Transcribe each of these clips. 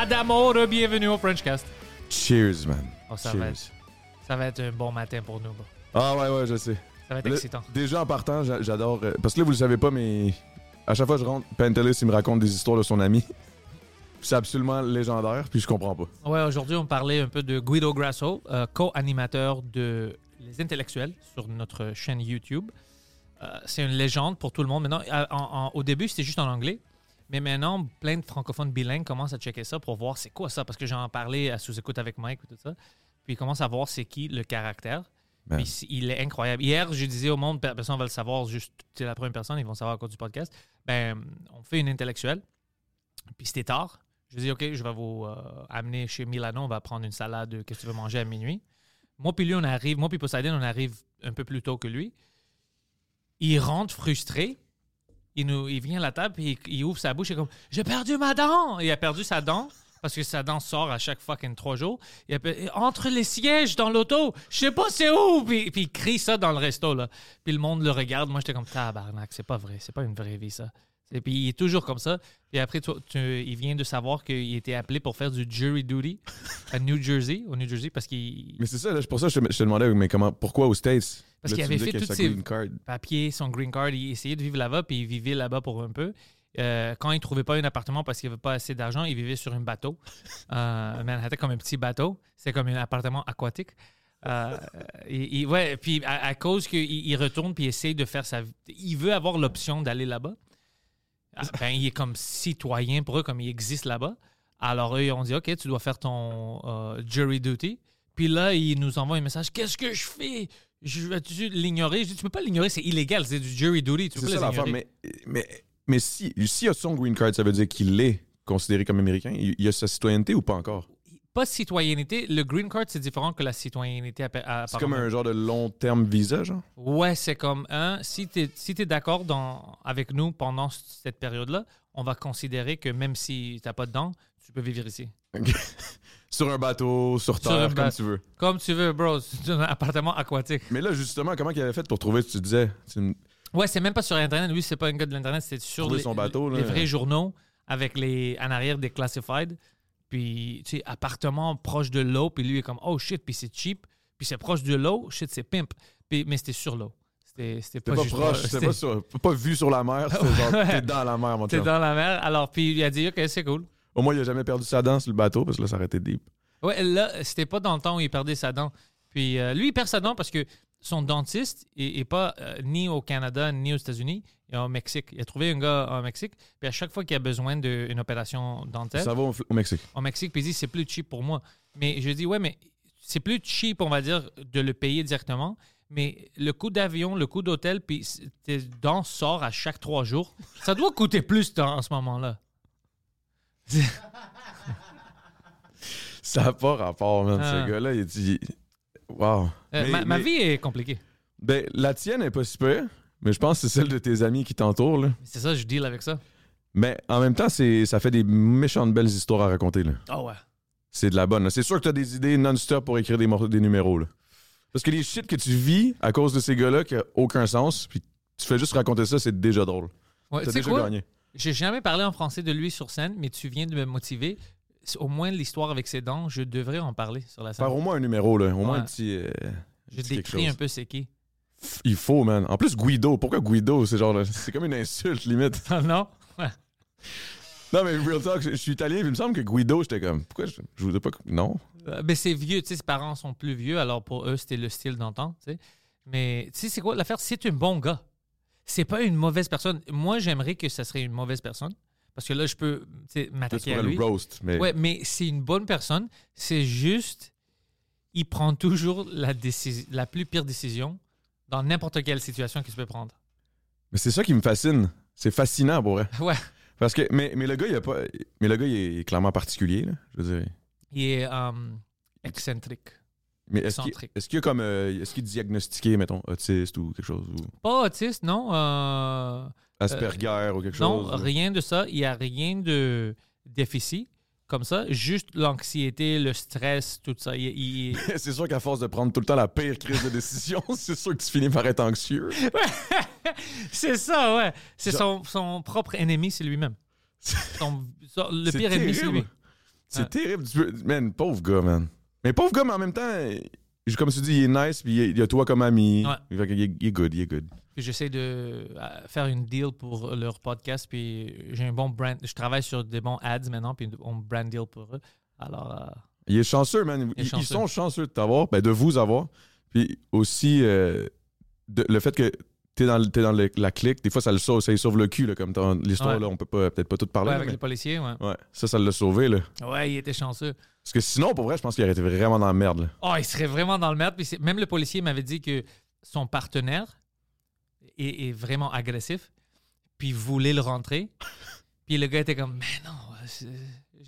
Adamo, bienvenue au Frenchcast. Cheers, man. Oh, ça, Cheers. va être, ça va être un bon matin pour nous. bro. Ah ouais, ouais, je sais. Ça va être excitant. déjà en partant, j'a- j'adore. euh, parce que là, vous le savez pas, mais à chaque fois que je rentre, Pentelis, il me raconte des histoires de son ami. C'est absolument légendaire, puis je comprends pas. Ouais, aujourd'hui, on parlait un peu de Guido Grasso, euh, co-animateur de Les Intellectuels sur notre chaîne YouTube. Euh, c'est une légende pour tout le monde. Maintenant, à- en- en- au début, c'était juste en anglais. Mais maintenant, plein de francophones bilingues commencent à checker ça pour voir c'est quoi ça. Parce que j'en parlais à sous-écoute avec Mike et tout ça. Puis ils commencent à voir c'est qui le caractère. Man. Puis c- il est incroyable. Hier, je disais au monde, pe- personne va le savoir, juste c'est la première personne, ils vont savoir à cause du podcast. Ben, on fait une intellectuelle. Puis c'était tard. Je dis, OK, je vais vous euh, amener chez Milano, on va prendre une salade, euh, qu'est-ce que tu veux manger à minuit. Moi, puis lui, on arrive, moi, puis Poseidon, on arrive un peu plus tôt que lui. Il rentre frustré. Il, nous, il vient à la table, puis il, ouvre sa bouche, il est comme J'ai perdu ma dent Il a perdu sa dent parce que sa dent sort à chaque fucking trois jours. Il a entre les sièges dans l'auto, je sais pas c'est où. Puis, puis il crie ça dans le resto. Là. Puis le monde le regarde. Moi, j'étais comme Tabarnak, c'est pas vrai, c'est pas une vraie vie ça. Et puis il est toujours comme ça. Puis après, il vient de savoir qu'il était appelé pour faire du jury duty à New Jersey, au New Jersey, parce qu'il Mais c'est ça, là, pour ça je te, je te demandais, mais comment, pourquoi aux States? Parce qu'il avait fait sa ses- green card. papier, son green card, il essayait de vivre là-bas, puis il vivait là-bas pour un peu. Euh, quand il trouvait pas un appartement parce qu'il avait pas assez d'argent, il vivait sur un bateau. Euh, Manhattan comme un petit bateau. C'est comme un appartement aquatique. Euh, et, et- ouais, puis à, à cause qu'il il retourne puis il essaye de faire sa vie. Il veut avoir l'option d'aller là-bas. Ah, Ben, il est comme citoyen pour eux, comme il existe là-bas. Alors eux, ils ont dit, OK, tu dois faire ton jury duty. Puis là, il nous envoie un message, qu'est-ce que je fais? Je l'ignorer? Tu peux pas l'ignorer, c'est illégal, c'est du jury duty. Tu peux ça l'affaire, mais, mais, mais si, s'il a son green card, ça veut dire qu'il est considéré comme américain? Il, il a sa citoyenneté ou pas encore? Pas de citoyenneté. Le green card, c'est différent que la citoyenneté. C'est comme un genre de long terme visa, genre? Ouais, c'est comme un. Si tu es, si t'es d'accord avec nous pendant cette période-là, on va considérer que même si tu n'as pas de dents, tu peux vivre ici. Sur un bateau, sur terre, comme tu veux. Comme tu veux, bro. C'est un appartement aquatique. Mais là, justement, comment il avait fait pour trouver, tu disais, une- Ouais, c'est même pas sur Internet. Lui, c'est pas un gars de l'Internet. C'est sur les, son bateau, là. les vrais journaux avec les en arrière des classified. Puis, tu sais, appartement proche de l'eau. Puis lui, il est comme, oh shit, puis c'est cheap. Puis c'est proche de l'eau. Shit, c'est pimp. Puis, mais c'était sur l'eau. C'était pas, pas, proche, c'était- pas, sur- pas vu sur la mer, c'était genre, t'es dans la mer, mon T'es dans la mer. Alors, puis il a dit, OK, c'est cool. Au moins, il a jamais perdu sa dent sur le bateau, parce que là, ça aurait été deep. Ouais, là, c'était pas dans le temps où il perdait sa dent. Puis euh, lui, il perd sa dent parce que son dentiste est, est pas euh, ni au Canada ni aux États-Unis, il est au Mexique. Il a trouvé un gars au Mexique. Puis à chaque fois qu'il a besoin d'une opération dentaire, Ça va au, au Mexique. au Mexique, puis il dit c'est plus cheap pour moi. Mais je dis ouais, mais c'est plus cheap, on va dire, de le payer directement. Mais le coût d'avion, le coût d'hôtel, puis tes dents sortent à chaque trois jours. Ça doit coûter plus en ce moment-là. Ça n'a pas rapport, man. Ah. Ce gars-là, il dit. Wow. Euh, Mais- ma, ma mais- vie est compliquée. Ben, la tienne est pas si peu, mais je pense que c'est celle de tes amis qui t'entourent. C'est ça, je deal avec ça. Mais en même temps, ça fait des méchantes belles histoires à raconter, là. Ah ouais. C'est de la bonne. C'est sûr que t'as des idées non-stop pour écrire des, numéros, là. Parce que les shit que tu vis à cause de ces gars-là qui a aucun sens, puis tu fais juste raconter ça, c'est déjà drôle. Ouais, T'as tu déjà quoi? gagné. J'ai jamais parlé en français de lui sur scène, mais tu viens de me motiver. au moins l'histoire avec ses dents, je devrais en parler sur la scène. Faire au moins un numéro, là. Au moins un petit. euh, Je petit décris un peu c'est qui. Il faut, man. En plus, Guido. Pourquoi Guido? C'est genre. C'est comme une insulte, limite. Ah non? Non, mais real talk, je, je suis italien, puis il me semble que Guido, j'étais comme. Pourquoi je, je voudrais pas. Non. Euh, Mais c'est vieux, tu sais, ses parents sont plus vieux, alors pour eux, c'était le style d'antan, tu sais. Mais tu sais, c'est quoi l'affaire? C'est un bon gars. C'est pas une mauvaise personne. Moi, j'aimerais que ça serait une mauvaise personne. Parce que là, je peux m'attaquer à lui. le roast, mais. Ouais, mais c'est une bonne personne. C'est juste, il prend toujours la, la plus pire décision dans n'importe quelle situation qu'il se peut prendre. Mais c'est ça qui me fascine. C'est fascinant, pour vrai. Ouais. Parce que. Mais, mais le gars, il a pas. Mais le gars, il est clairement particulier, là. Je veux dire. Il est euh, excentrique. Mais est-ce qu'il y a comme. euh, est-ce qu'il est diagnostiqué, mettons, autiste ou quelque chose? Ou? Pas autiste, non. euh, Asperger ou quelque non, chose? ou- rien de ça. Il n'y a rien de déficit comme ça. Juste l'anxiété, le stress, tout ça. Il, c'est sûr qu'à force de prendre tout le temps la pire crise de décision, c'est sûr que tu finis par être anxieux. C'est ça, ouais. C'est son, son propre ennemi, c'est lui-même. Le pire ennemi, c'est lui. C'est Ouais. terrible. Man, pauvre gars, man. Mais pauvre gars, mais en même temps, comme tu dis, il est nice, puis il y a- il y a toi comme ami. Ouais. Il est good, il est good. J'essaie de faire une deal pour leur podcast. Puis j'ai un bon brand. Je travaille sur des bons ads maintenant, puis on brand deal pour eux. Alors, euh, Il est chanceux, man. Est Ils, sont chanceux de t'avoir, ben, de vous avoir. Puis aussi, euh, de- le fait que t'es dans, t'es dans le- la clique, des fois, ça le sauve, ça lui sauve le cul, là, comme l'histoire, Ouais. là, on peut pas- peut-être pas tout parler. ouais, avec mais- les policiers, ouais. ouais, ça, ça l'a sauvé, là. Ouais, il était chanceux. Parce que sinon, pour vrai, je pense qu'il aurait été vraiment dans la merde, là. Oh, il serait vraiment dans le merde. Puis même le policier m'avait dit que son partenaire est, est vraiment agressif, puis voulait le rentrer. Puis le gars était comme, mais non,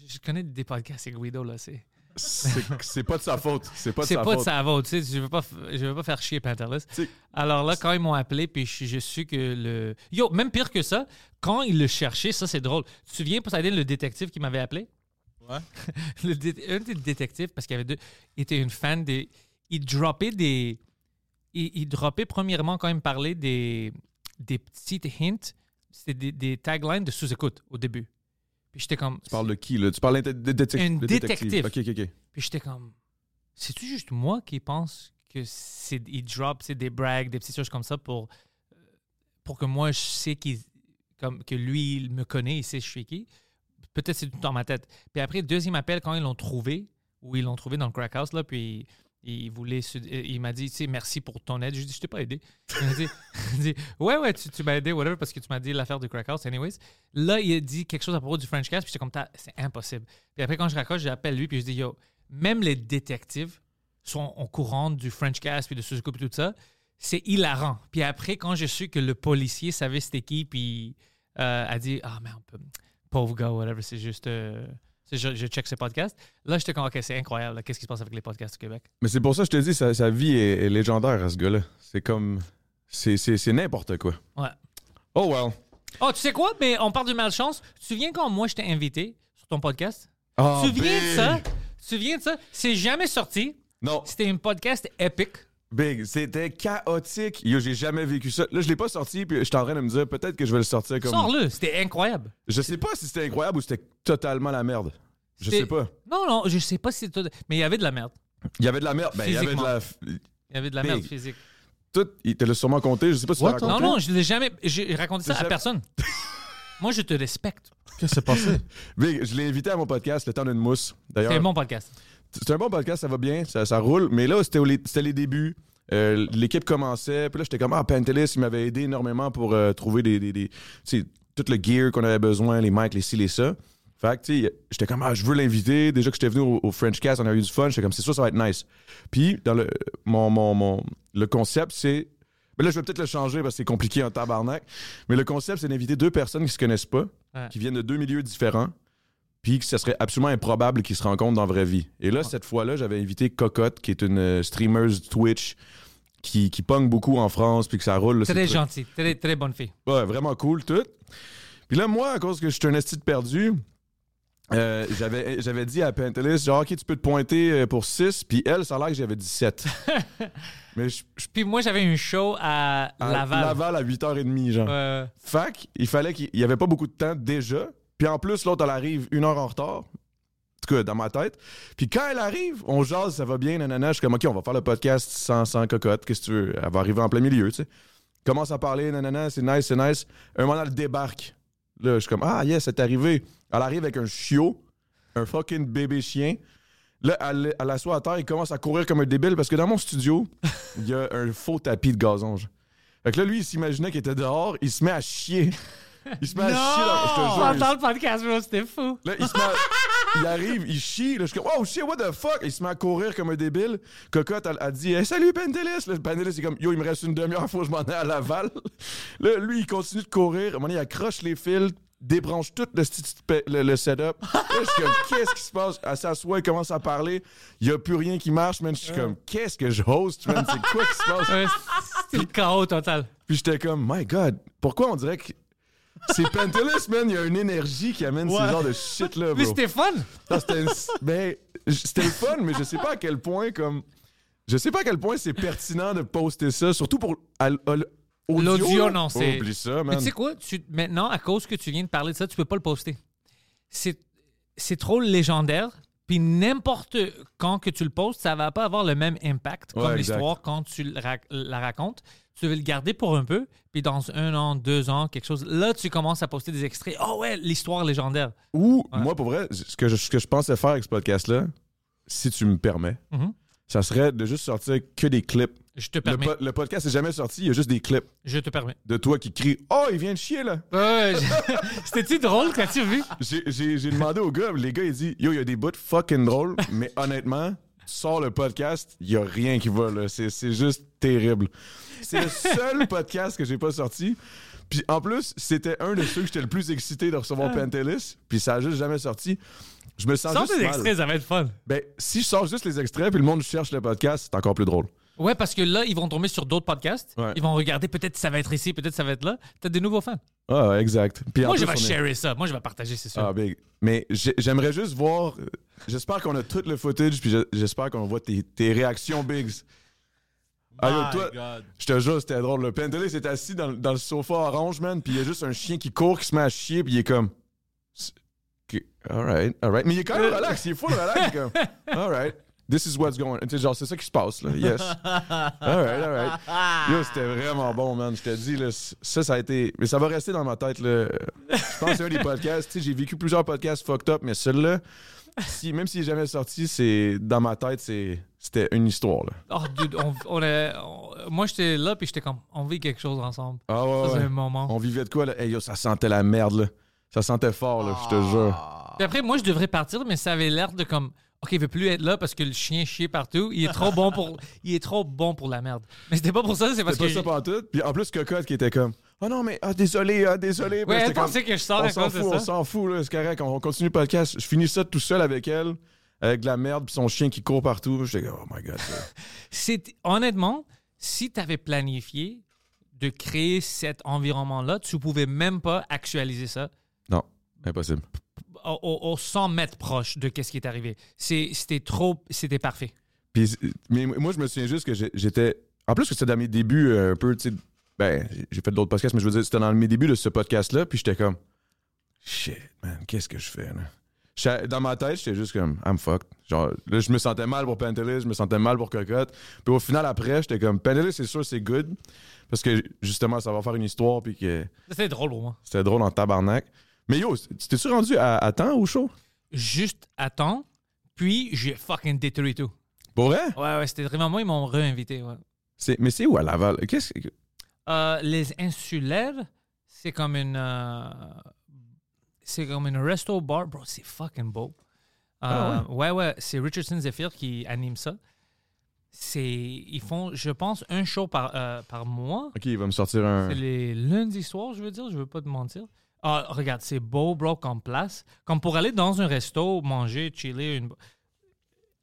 je connais des podcasts avec Guido, là. C'est C'est c'est pas de sa faute. C'est pas de c'est sa pas de faute. sa faute, tu sais. Je veux pas, je veux pas faire chier Pantelis. Alors là, quand ils m'ont appelé, puis je, je suis que le. Yo, même pire que ça, quand ils le cherchaient, ça c'est drôle. Tu te souviens, pour le détective qui m'avait appelé? Ouais. le dé- un des détectives, parce qu'il y avait deux, était une fan des. Il droppait des. Il, il droppait premièrement quand il me parlait des, des petites hints. C'était des, des taglines de sous-écoute au début. Puis j'étais comme. Tu parles de qui, là? Tu parles de, de, de détective. OK, OK, OK. Puis j'étais comme, c'est-tu juste moi qui pense que c'est il drop c'est des brags, des petites choses comme ça pour pour que moi je sais qu'il comme que lui il me connaît, il sait je suis qui? Peut-être c'est tout dans ma tête. Puis après deuxième appel quand ils l'ont trouvé ou ils l'ont trouvé dans le crack house là puis il voulait il m'a dit tu sais merci pour ton aide. Je dit je t'ai pas aidé. Il m'a dit, dit, ouais ouais tu, m'as aidé whatever parce que tu m'as dit l'affaire du crack house anyways. Là il a dit quelque chose à propos du French cast puis j'étais comme c'est impossible. Puis après, quand je raccroche, j'appelle lui, puis je dis, yo, même les détectives sont au courant du French Cast, puis de Suzuki, puis tout ça. C'est hilarant. Puis après, quand je su que le policier savait c'était qui, puis euh, a dit, ah, mais on peut, pauvre gars, whatever, c'est juste. euh, je, je check ce podcast. Là, j'étais comme, OK, c'est incroyable. Qu'est-ce qui se passe avec les podcasts au Québec? Mais c'est pour ça que je te dis, sa, sa vie est, est légendaire à ce gars-là. C'est comme. C'est n'importe quoi. Ouais. Oh well. Oh, tu sais quoi? Mais on parle de malchance. Tu te souviens quand moi, je t'ai invité sur ton podcast? Oh, tu te souviens de ça? Tu te souviens de ça? C'est jamais sorti. Non, C'était un podcast épique. Big, c'était chaotique. Yo, j'ai jamais vécu ça. Là, je l'ai pas sorti, puis je suis en train de me dire peut-être que je vais le sortir comme. Sors-le. C'était incroyable. Je sais pas si c'était incroyable ou c'était totalement la merde. Je C'était- sais pas. Non, non, je sais pas si c'est tout. Mais il y avait de la merde. Il y avait de la merde. Ben, il y avait de la. Il y avait de la Big. merde physique. Tout, il te l'a sûrement compté. Je sais pas si tu l'as raconté. Non, non, je l'ai jamais. J'ai raconté ça à personne. Moi, je te respecte. Qu'est-ce qui s'est passé? Big, je l'ai invité à mon podcast, Le temps d'une mousse. D'ailleurs, C'est un bon podcast. C'est un bon podcast, ça va bien, ça, ça roule. Mais là, c'était les débuts. Euh, L'équipe commençait. Puis là, j'étais comme, ah, Pantelis, il m'avait aidé énormément pour euh, trouver des, des, tout le gear qu'on avait besoin, les mics, les ci, les ça. Fait que, tu sais, j'étais comme, ah, je veux l'inviter. Déjà que j'étais venu au, au French Cast, on a eu du fun. J'étais comme, c'est sûr, ça va être nice. Puis, dans le, mon, mon, mon- le concept, c'est. Mais là, je vais peut-être le changer parce que c'est compliqué en tabarnak. Mais le concept, c'est d'inviter deux personnes qui se connaissent pas, Ouais. qui viennent de deux milieux différents, puis que ce serait absolument improbable qu'ils se rencontrent dans la vraie vie. Et là, cette fois-là, j'avais invité Cocotte, qui est une euh, streamer Twitch qui, qui pogne beaucoup en France, puis que ça roule. là, Très c'est- gentil. Très, très bonne fille. Ouais, vraiment cool, tout. Puis là, moi, à cause que je suis un esti de perdu, euh, j'avais, j'avais dit à Pantelis, genre, OK, tu peux te pointer euh, pour 6, puis elle, ça a l'air que j'avais 17. Mais je, je Puis moi, j'avais un show à, à Laval. Laval à 8h30, genre. Euh, Fac, il fallait qu'il n'y avait pas beaucoup de temps déjà. Puis en plus, l'autre, elle arrive une heure en retard. tout cas, dans ma tête. Puis quand elle arrive, on jase, ça va bien, nanana. Je suis comme, OK, on va faire le podcast sans, sans cocotte. Qu'est-ce que tu veux? Elle va arriver en plein milieu, tu sais. Commence à parler, nanana, c'est nice, c'est nice. Un moment, elle débarque. Là, je suis comme, ah, yes, c'est arrivé. Elle arrive avec un chiot, un fucking bébé chien. Là, elle, elle assoit à terre, il commence à courir comme un débile parce que dans mon studio, il y a un faux tapis de gazon. genre. Fait que là, lui, il s'imaginait qu'il était dehors, il se met à chier. Il se met à chier dans. Je te jure, il- Dans le podcast, bro, c'était fou. Là, il se met à- il arrive, il chie. Là, je suis comme, oh shit, what the fuck? Il se met à courir comme un débile. Cocotte, elle, elle dit, Hey, salut Pendelis. Là, Pendelis, c'est comme, yo, il me reste une demi-heure, faut que je m'en aille à Laval. Là, lui, il continue de courir. À un moment donné, il accroche les fils, débranche tout le, le, le setup. Là, je suis comme, qu'est-ce qui se passe? Elle s'assoit, il commence à parler. Il n'y a plus rien qui marche, man. Je suis comme, qu'est-ce que je host, man? C'est quoi qui se passe? Ouais, C'était le chaos total. Puis j'étais comme, my God, pourquoi on dirait que. C'est Pentelis, man. Il y a une énergie qui amène Ouais. ce genre de shit-là, Mais c'était fun. C'était ben, le fun, mais je sais pas à quel point comme je sais pas à quel point c'est pertinent de poster ça, surtout pour L'audio, non, c'est. Oublie ça, Mais man. tu sais quoi? Tu- maintenant, à cause que tu viens de parler de ça, tu peux pas le poster. C'est trop légendaire. Puis n'importe quand que tu le postes, ça va pas avoir le même impact Ouais, comme l'histoire quand tu la racontes. Tu veux le garder pour un peu, puis dans un an, deux ans, quelque chose, là, tu commences à poster des extraits. Oh ouais, l'histoire légendaire. Ou Ouais. moi pour vrai, ce que je, ce que je pensais faire avec ce podcast là, si tu me permets, Mhm. ça serait de juste sortir que des clips. Je te Le, permets. po- le podcast n'est jamais sorti, il y a juste des clips Je te permets. de toi qui crie "Oh, il vient de chier là." Ouais, je- C'était-tu drôle quand tu as vu? J'ai- demandé au gars, les gars, il dit Yo, il y a des bouts fucking drôles, mais honnêtement, sors le podcast, il y a rien qui va, là. C'est c'est juste terrible. C'est le seul podcast que j'ai pas sorti. Puis en plus, c'était un de ceux que j'étais le plus excité de recevoir Pentelis, puis ça a juste jamais sorti. Je me sens Sors juste des mal. extraits, ça va être fun. Ben, si je sors juste les extraits, puis le monde cherche le podcast, c'est encore plus drôle. Ouais, parce que là, ils vont tomber sur d'autres podcasts. Ouais. Ils vont regarder, peut-être ça va être ici, peut-être ça va être là. T'as des nouveaux fans. Ah, ouais, exact. Puis Moi, je vais est- sharer ça. Moi, je vais partager, c'est sûr. Ah, big. Mais j'ai- j'aimerais juste voir. J'espère qu'on a tout le footage, puis je- j'espère qu'on voit tes, tes réactions, Biggs. Ah, yo, toi, God. je te jure, c'était drôle. Le Pentelis est assis dans, dans le sofa orange, man, puis il y a juste un chien qui court, qui se met à chier, puis il est comme. Alright, alright. Mais il est quand même relax, il est full relax, il est comme. Alright, this is what's going on. Tu sais, genre, c'est ça qui se passe, là. Yes. Alright, alright. Yo, c'était vraiment bon, man. Je te dis, là, ça, ça a été. Mais ça va rester dans ma tête, là. Je pense que c'est un des podcasts. Tu sais, j'ai vécu plusieurs podcasts fucked up, mais celui-là, si, même s'il est jamais sorti, c'est. Dans ma tête, c'est. C'était une histoire, là. Oh, dude, on, on- moi, j'étais là, puis j'étais comme, on vit quelque chose ensemble. Ah ouais, Ça, ouais. un moment. On vivait de quoi, là? Hey, yo, ça sentait la merde, là. Ça sentait fort, là, je te jure. Puis après, moi, je devrais partir, mais ça avait l'air de comme, OK, il veut plus être là parce que le chien chie partout. Il est trop bon pour, il est trop bon pour la merde. Mais c'était pas pour ça, c'est parce C'était que. pas ça partout. Puis en plus, Cocotte qui était comme. Oh non, mais ah, désolé, ah, désolé. Ouais, j'étais elle comme, pensait que je sors On s'en fout, on s'en fout, là, c'est correct. On, on continue le podcast. Je finis ça tout seul avec elle, avec de la merde, puis son chien qui court partout. J'étais comme, oh my god. C'est honnêtement, si tu avais planifié de créer cet environnement-là, tu pouvais même pas actualiser ça non, impossible. Au, au- au 100 mètres proche de qu'est-ce qui est arrivé. C'était trop, c'était parfait. Puis, mais moi, je me souviens juste que j'étais. En plus, que c'était dans mes débuts, euh, un peu, tu sais. Ben, j'ai fait d'autres podcasts, mais je veux dire, c'était dans mes débuts de ce podcast-là, puis j'étais comme. Shit, man, qu'est-ce que je fais, là? Dans ma tête, j'étais juste comme, I'm fucked. Genre, là, je me sentais mal pour Pantelis, je me sentais mal pour Cocotte. Puis au final, après, j'étais comme, Pantelis, c'est sûr, c'est good. Parce que, justement, ça va faire une histoire, puis que C'était drôle pour moi. c'était drôle en tabarnak. Mais yo, tu t'es-tu rendu à, à temps au show? Juste à temps, puis j'ai fucking détruit tout. Pour vrai? Ouais, ouais, c'était vraiment moi, ils m'ont réinvité. Ouais. C'est- Mais c'est où à Laval? Qu'est-ce que. Euh, les insulaires, c'est comme une. euh, c'est comme une resto bar. Bro, c'est fucking beau. Euh, Ah ouais, ouais, c'est Richardson Zephyr qui anime ça. C'est, ils font, je pense, un show par, euh, par mois. Ok, il va me sortir un. C'est les lundis soirs, je veux dire, je veux pas te mentir. Ah, regarde, c'est beau, bro, comme place. Comme pour aller dans un resto, manger, chiller, une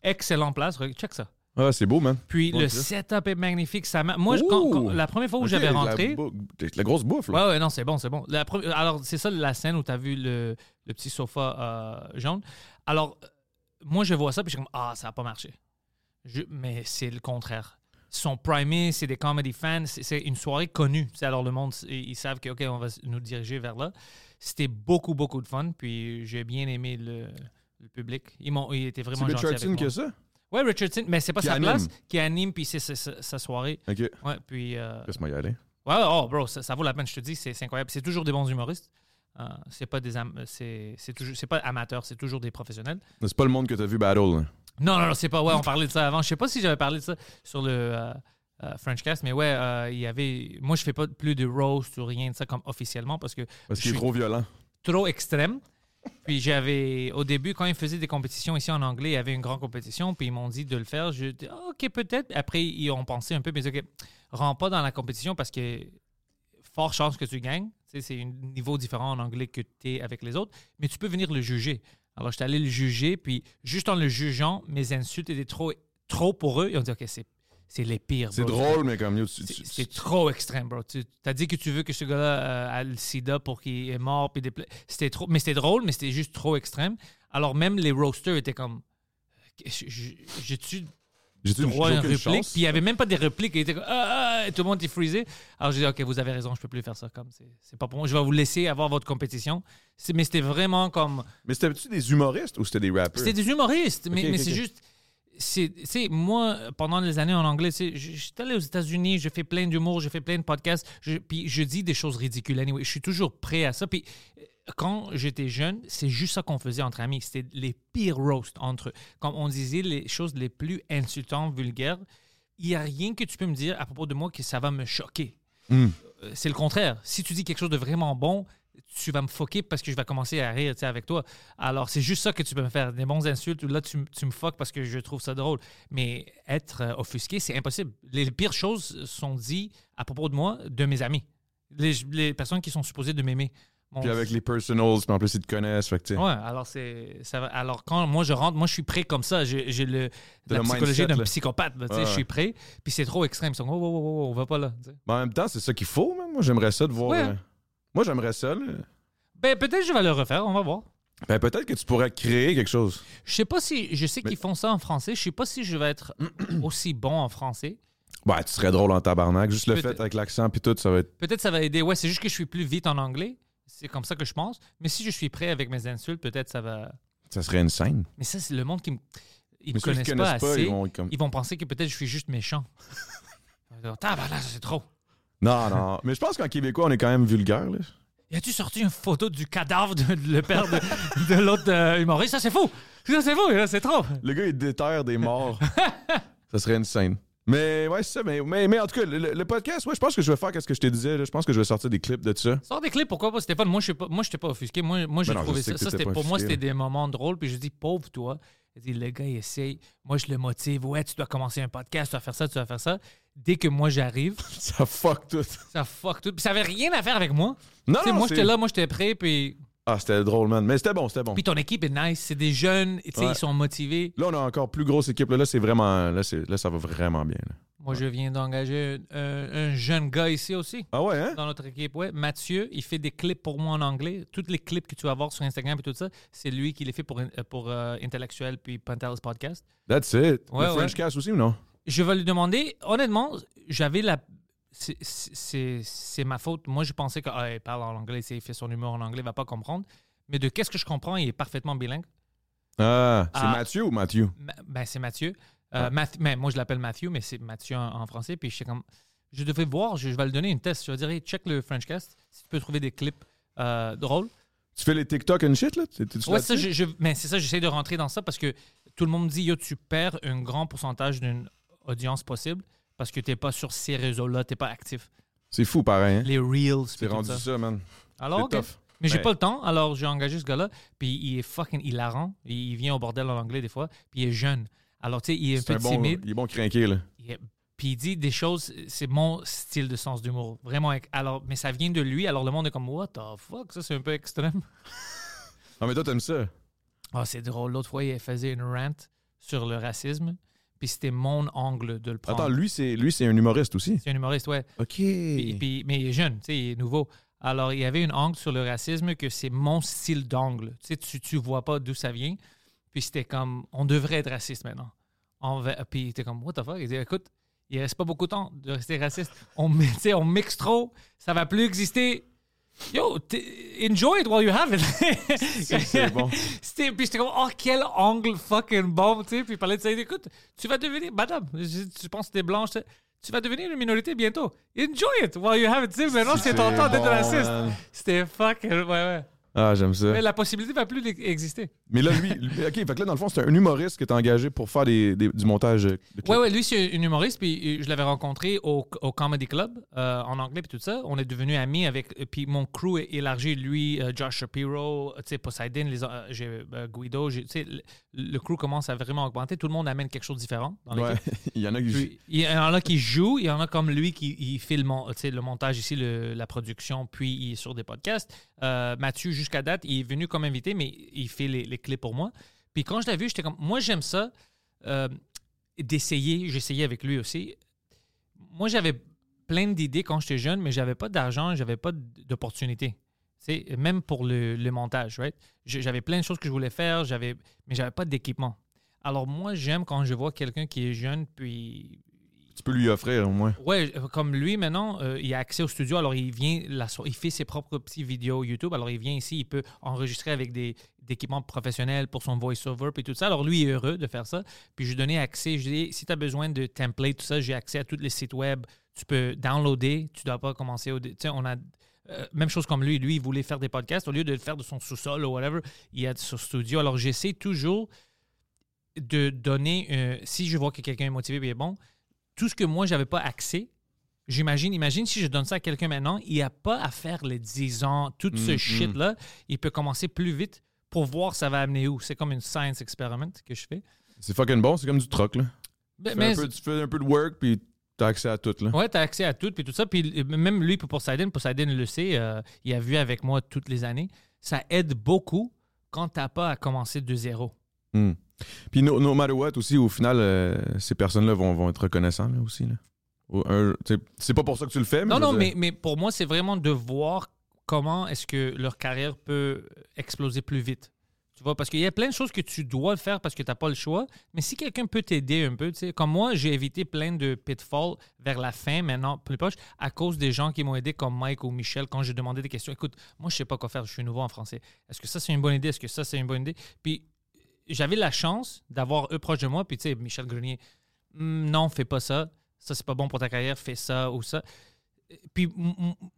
excellent place. Regarde, Check ça. Ah, c'est beau, man. Puis Bon, le setup est magnifique. Ça Moi, je- quand- quand- Ouh! la première fois où j'avais rentré, La, grosse bouffe, là. Ouais, ouais, non, c'est bon, c'est bon. La pre- Alors, c'est ça la scène où tu as vu le, le petit sofa euh, jaune. Alors, moi, je vois ça, puis je suis comme, ah, ça n'a pas marché. Je- mais c'est le contraire. Ils sont primés, c'est des comedy fans, c'est- une soirée connue. Tu alors, le monde, ils savent que, OK, on va nous diriger vers là. C'était beaucoup, beaucoup de fun, puis j'ai bien aimé le, le public. Ils, m'ont, ils étaient C'est vraiment gentils avec Richardson moi. qui a ça? Ouais, Richardson, mais c'est pas Qui sa anime. place, qui anime puis c'est sa, soirée. OK. Ouais, puis euh, Laisse-moi y aller. ouais, oh bro, ça, ça vaut la peine, je te dis, c'est, incroyable. C'est toujours des bons humoristes. Euh, c'est pas des c'est, pas amateur, c'est toujours des professionnels. C'est pas le monde que t'as vu battle. là. Non, non, non, c'est pas. Ouais, on parlait de ça avant. Je sais pas si j'avais parlé de ça sur le euh, euh, Frenchcast, mais ouais, euh, il y avait. Moi, je fais pas plus de roast ou rien de ça comme officiellement parce que Parce qu'il est trop violent. trop extrême. Puis j'avais, au début, quand ils faisaient des compétitions ici en anglais, il y avait une grande compétition, puis ils m'ont dit de le faire. Je dis, Ah, OK, peut-être. Après, ils ont pensé un peu, mais OK, rentre pas dans la compétition parce que fort chance que tu gagnes. Tu sais, c'est un niveau différent en anglais que tu es avec les autres, mais tu peux venir le juger. Alors, j'étais allé le juger, puis juste en le jugeant, mes insultes étaient trop, trop pour eux. Ils ont dit, OK, c'est, c'est les pires. C'est drôle, mais comme... C'est trop extrême, bro. Tu as dit que tu veux que ce gars-là euh, a le sida pour qu'il est mort. Puis des c'était trop, mais c'était drôle, mais c'était juste trop extrême. Alors même les roasters étaient comme, J- j- j'ai-tu J'ai-tu droit à une aucune réplique? chance? Puis il n'y avait même pas des répliques. Ils étaient comme, ah, ah, et tout le monde était freezé. Alors j'ai dit, ok, vous avez raison, je peux plus faire ça. Comme c'est pas pour moi. Je vais vous laisser avoir votre compétition. Mais c'était vraiment comme, Mais c'était-tu des humoristes ou c'était des rappers? c'était des humoristes, mais, mais c'est juste. c'est- moi, pendant les années en anglais, je je suis allé aux États-Unis, j'ai fait plein d'humour, j'ai fait plein de podcasts, je- puis je dis des choses ridicules. Anyway, je suis toujours prêt à ça. Puis quand j'étais jeune, c'est juste ça qu'on faisait entre amis. C'était les pires roasts entre eux. Quand on disait les choses les plus insultantes, vulgaires, il n'y a rien que tu peux me dire à propos de moi que ça va me choquer. Hmm. Euh, C'est le contraire. Si tu dis quelque chose de vraiment bon, tu vas me foquer parce que je vais commencer à rire avec toi. Alors, c'est juste ça que tu peux me faire. Des bons insultes ou là, tu, tu me foques parce que je trouve ça drôle. Mais être euh, offusqué, c'est impossible. Les pires choses sont dites à propos de moi, de mes amis. Les, les personnes qui sont supposées de m'aimer. Bon, Puis avec les personals, puis en plus, ils te connaissent. Fait que, Ouais, alors c'est ça alors quand moi je rentre, moi je suis prêt comme ça, j'ai le la le psychologie d'un psychopathe, là, Ouais, je suis prêt, puis c'est trop extrême, ils sont oh, oh, oh, oh, on va pas là. Mais en même temps, c'est ça qu'il faut, man. Moi, j'aimerais ça de voir. Ouais. euh, Moi, j'aimerais ça. là. Ben peut-être je vais le refaire, on va voir. Ben, peut-être que tu pourrais créer quelque chose. Je sais pas si je sais Mais- qu'ils font ça en français, je sais pas si je vais être aussi bon en français. Ouais, tu serais drôle en tabarnak. Juste le fait avec l'accent, puis tout, ça va être. Peut-être ça va aider. Ouais, c'est juste que je suis plus vite en anglais. C'est comme ça que je pense. Mais si je suis prêt avec mes insultes, peut-être ça va. Ça serait une scène. Mais ça, c'est le monde qui me. Ils me connaissent, connaissent pas pas, assez. ils vont être comme. Ils vont penser que peut-être je suis juste méchant. Tabarnak, ça, c'est trop. Non, non. Mais je pense qu'en québécois, on est quand même vulgaire, là. Y a-tu sorti une photo du cadavre de, de le père de, de l'autre euh, humoriste? Ça, c'est fou! Ça, c'est fou, c'est trop! Le gars, il déterre des morts. ça serait une scène. Mais ouais, c'est ça. Mais, mais, mais en tout cas, le, le podcast, ouais, je pense que je vais faire ce que je te disais. là. Je pense que je vais sortir des clips de ça. Sors des clips, pourquoi pas, Stéphane? Moi, je suis pas, moi, j'étais pas offusqué. Moi, moi j'ai Ben trouvé je ça. ça pour moi, c'était des moments drôles. Puis je dis, pauvre toi. Il dit, le gars, il essaye. Moi, je le motive. Ouais, tu dois commencer un podcast, tu dois faire ça, tu dois faire ça. Dès que moi, j'arrive, Ça fuck tout. ça fuck tout. Puis ça avait rien à faire avec moi. Non, non, moi, j'étais là, moi, j'étais prêt. Puis, Ah, c'était drôle, man. Mais c'était bon, c'était bon. puis ton équipe est nice. C'est des jeunes. Tu sais, Ouais. ils sont motivés. Là, on a encore plus grosse équipe. Là, là c'est vraiment. Là, là, ça va vraiment bien. là. Moi, je viens d'engager un, un- un jeune gars ici aussi. Ah ouais, hein? dans notre équipe. Ouais, Mathieu, il fait des clips pour moi en anglais. Tous les clips que tu vas voir sur Instagram et tout ça, c'est lui qui les fait pour, euh, pour euh, Intellectuel puis Pantelis Podcast. That's it. Ouais, le ouais. French Cast aussi ou non? Je vais lui demander, honnêtement, j'avais la. C'est- ma faute. Moi, je pensais qu'il parle en anglais, il fait son humour en anglais, il va pas comprendre. Mais de qu'est-ce que je comprends, il est parfaitement bilingue. Ah, c'est Ah. Mathieu ou Mathieu? Ma- Ben, c'est Mathieu. Euh, Math- mais moi, je l'appelle Mathieu, mais c'est Mathieu en, en français. Puis je sais comme. Je devais voir, je, je vais lui donner une test. Je vais dire, hey, check le Frenchcast. Si tu peux trouver des clips euh, drôles. Tu fais les TikTok and shit, là? Ouais, ça, je, je- mais c'est ça, j'essaie de rentrer dans ça parce que tout le monde me dit, yo, tu perds un grand pourcentage d'une audience possible parce que tu n'es pas sur ces réseaux-là, tu n'es pas actif. C'est fou, pareil, hein? Les Reels, C'est rendu ça. ça, man. Alors, tough. Mais j'ai pas le temps, alors j'ai engagé ce gars-là, puis il est fucking hilarant. Il vient au bordel en anglais des fois, puis il est jeune. Alors, tu sais, il est un peu bon, timide. il est bon crinqué, là. Il Puis il dit des choses, c'est mon style de sens d'humour. Vraiment. Alors, mais ça vient de lui, alors le monde est comme, what the fuck, ça c'est un peu extrême. Ah, mais toi, t'aimes ça? Ah, c'est drôle. L'autre fois, il faisait une rant sur le racisme, puis c'était mon angle de le prendre. Attends, lui, c'est lui, c'est un humoriste aussi? C'est un humoriste, ouais. OK. Puis- puis- mais il est jeune, tu sais, il est nouveau. Alors, il y avait une angle sur le racisme que c'est mon style d'angle. Tu sais, tu, tu vois pas d'où ça vient. Puis c'était comme, on devrait être raciste maintenant. On va- puis il était comme, what the fuck? Il dit, écoute, il reste pas beaucoup de temps de rester raciste. On, on mixe trop, ça va plus exister. Yo, enjoy it while you have it. C'est- bon. Puis j'étais comme, oh, quel angle fucking bon, tu sais. Puis il parlait de ça. Il dit, écoute, tu vas devenir, madame, je- tu penses que t'es blanche, tu vas devenir une minorité bientôt. Enjoy it while you have it. Tu sais, maintenant, c'est ton temps d'être raciste. C'était fucking, ouais, ouais. Ah, j'aime ça. Mais la possibilité va plus exister. Mais là, lui, lui- OK, fait que là, dans le fond, c'est un humoriste qui est engagé pour faire des, des- du montage de clips. Ouais, ouais, lui, c'est un humoriste, puis euh, je l'avais rencontré au, au Comedy Club, euh, en anglais, puis tout ça. On est devenus amis avec. euh, Puis mon crew est élargi, lui, euh, Josh Shapiro, tu sais, Poseidon, les, euh, Guido, tu sais, le, le crew commence à vraiment augmenter. Tout le monde amène quelque chose de différent dans Ouais. l'équipe. Il y en a qui. Puis, Il y en a qui jouent, il y en a comme lui qui il fait le, mon- le montage ici, le- la production, puis il est sur des podcasts. Mathieu, jusqu'à date, il est venu comme invité, mais il fait les, clips pour moi. Puis quand je l'ai vu, j'étais comme, moi j'aime ça, euh, d'essayer, j'essayais avec lui aussi. Moi j'avais plein d'idées quand j'étais jeune, mais j'avais pas d'argent, j'avais pas d'opportunité. Tu sais, même pour le, montage, right? J'avais plein de choses que je voulais faire, mais j'avais pas d'équipement. Alors moi, j'aime quand je vois quelqu'un qui est jeune, puis Tu peux lui offrir, au moins. Ouais, euh, comme lui maintenant, euh, il a accès au studio, alors il vient, la il fait ses propres petits vidéos YouTube, alors il vient ici, il peut enregistrer avec des, équipements professionnels pour son voice-over puis tout ça. Alors lui il est heureux de faire ça. Puis je lui ai donné accès, je dit, si tu as besoin de templates, tout ça, j'ai accès à tous les sites web, tu peux downloader, tu dois pas commencer au... Tu sais, on a... euh, même chose comme lui, lui, il voulait faire des podcasts. Au lieu de le faire de son sous-sol ou whatever, il a son studio. Alors, j'essaie toujours de donner, si je vois que quelqu'un est motivé et est bon, tout ce que moi, j'avais pas accès, j'imagine, imagine si je donne ça à quelqu'un maintenant, il n'a pas à faire les 10 ans, tout ce Mm, shit-là. Il peut commencer plus vite pour voir ça va amener où. C'est comme une science experiment que je fais. C'est fucking bon, c'est comme du troc, là. Ben, Tu fais, mais- un peu, tu fais un peu de work, puis t'as accès à tout, là. Ouais, t'as accès à tout, puis tout ça. Puis même lui, pour Poseidon, Poseidon le sait, euh, il a vu avec moi toutes les années. Ça aide beaucoup quand t'as pas à commencer de zéro. Hmm. Puis no, no matter what, aussi, au final, euh, ces personnes-là vont, vont être reconnaissants, là, aussi, là. C'est pas pour ça que tu le fais, mais. Non, non, mais, mais pour moi, c'est vraiment de voir comment est-ce que leur carrière peut exploser plus vite. Tu vois, parce qu'il y a plein de choses que tu dois faire parce que tu n'as pas le choix. Mais si quelqu'un peut t'aider un peu, tu sais, comme moi, j'ai évité plein de pitfalls vers la fin, maintenant, plus proche, à cause des gens qui m'ont aidé, comme Mike ou Michel, quand je demandais des questions. Écoute, moi, je sais pas quoi faire, je suis nouveau en français. Est-ce que ça, c'est une bonne idée? Est-ce que ça, c'est une bonne idée? Puis, j'avais la chance d'avoir eux proches de moi. Puis, tu sais, Michel Grenier, Hmm, non, fais pas ça. Ça, c'est pas bon pour ta carrière, fais ça ou ça. Puis,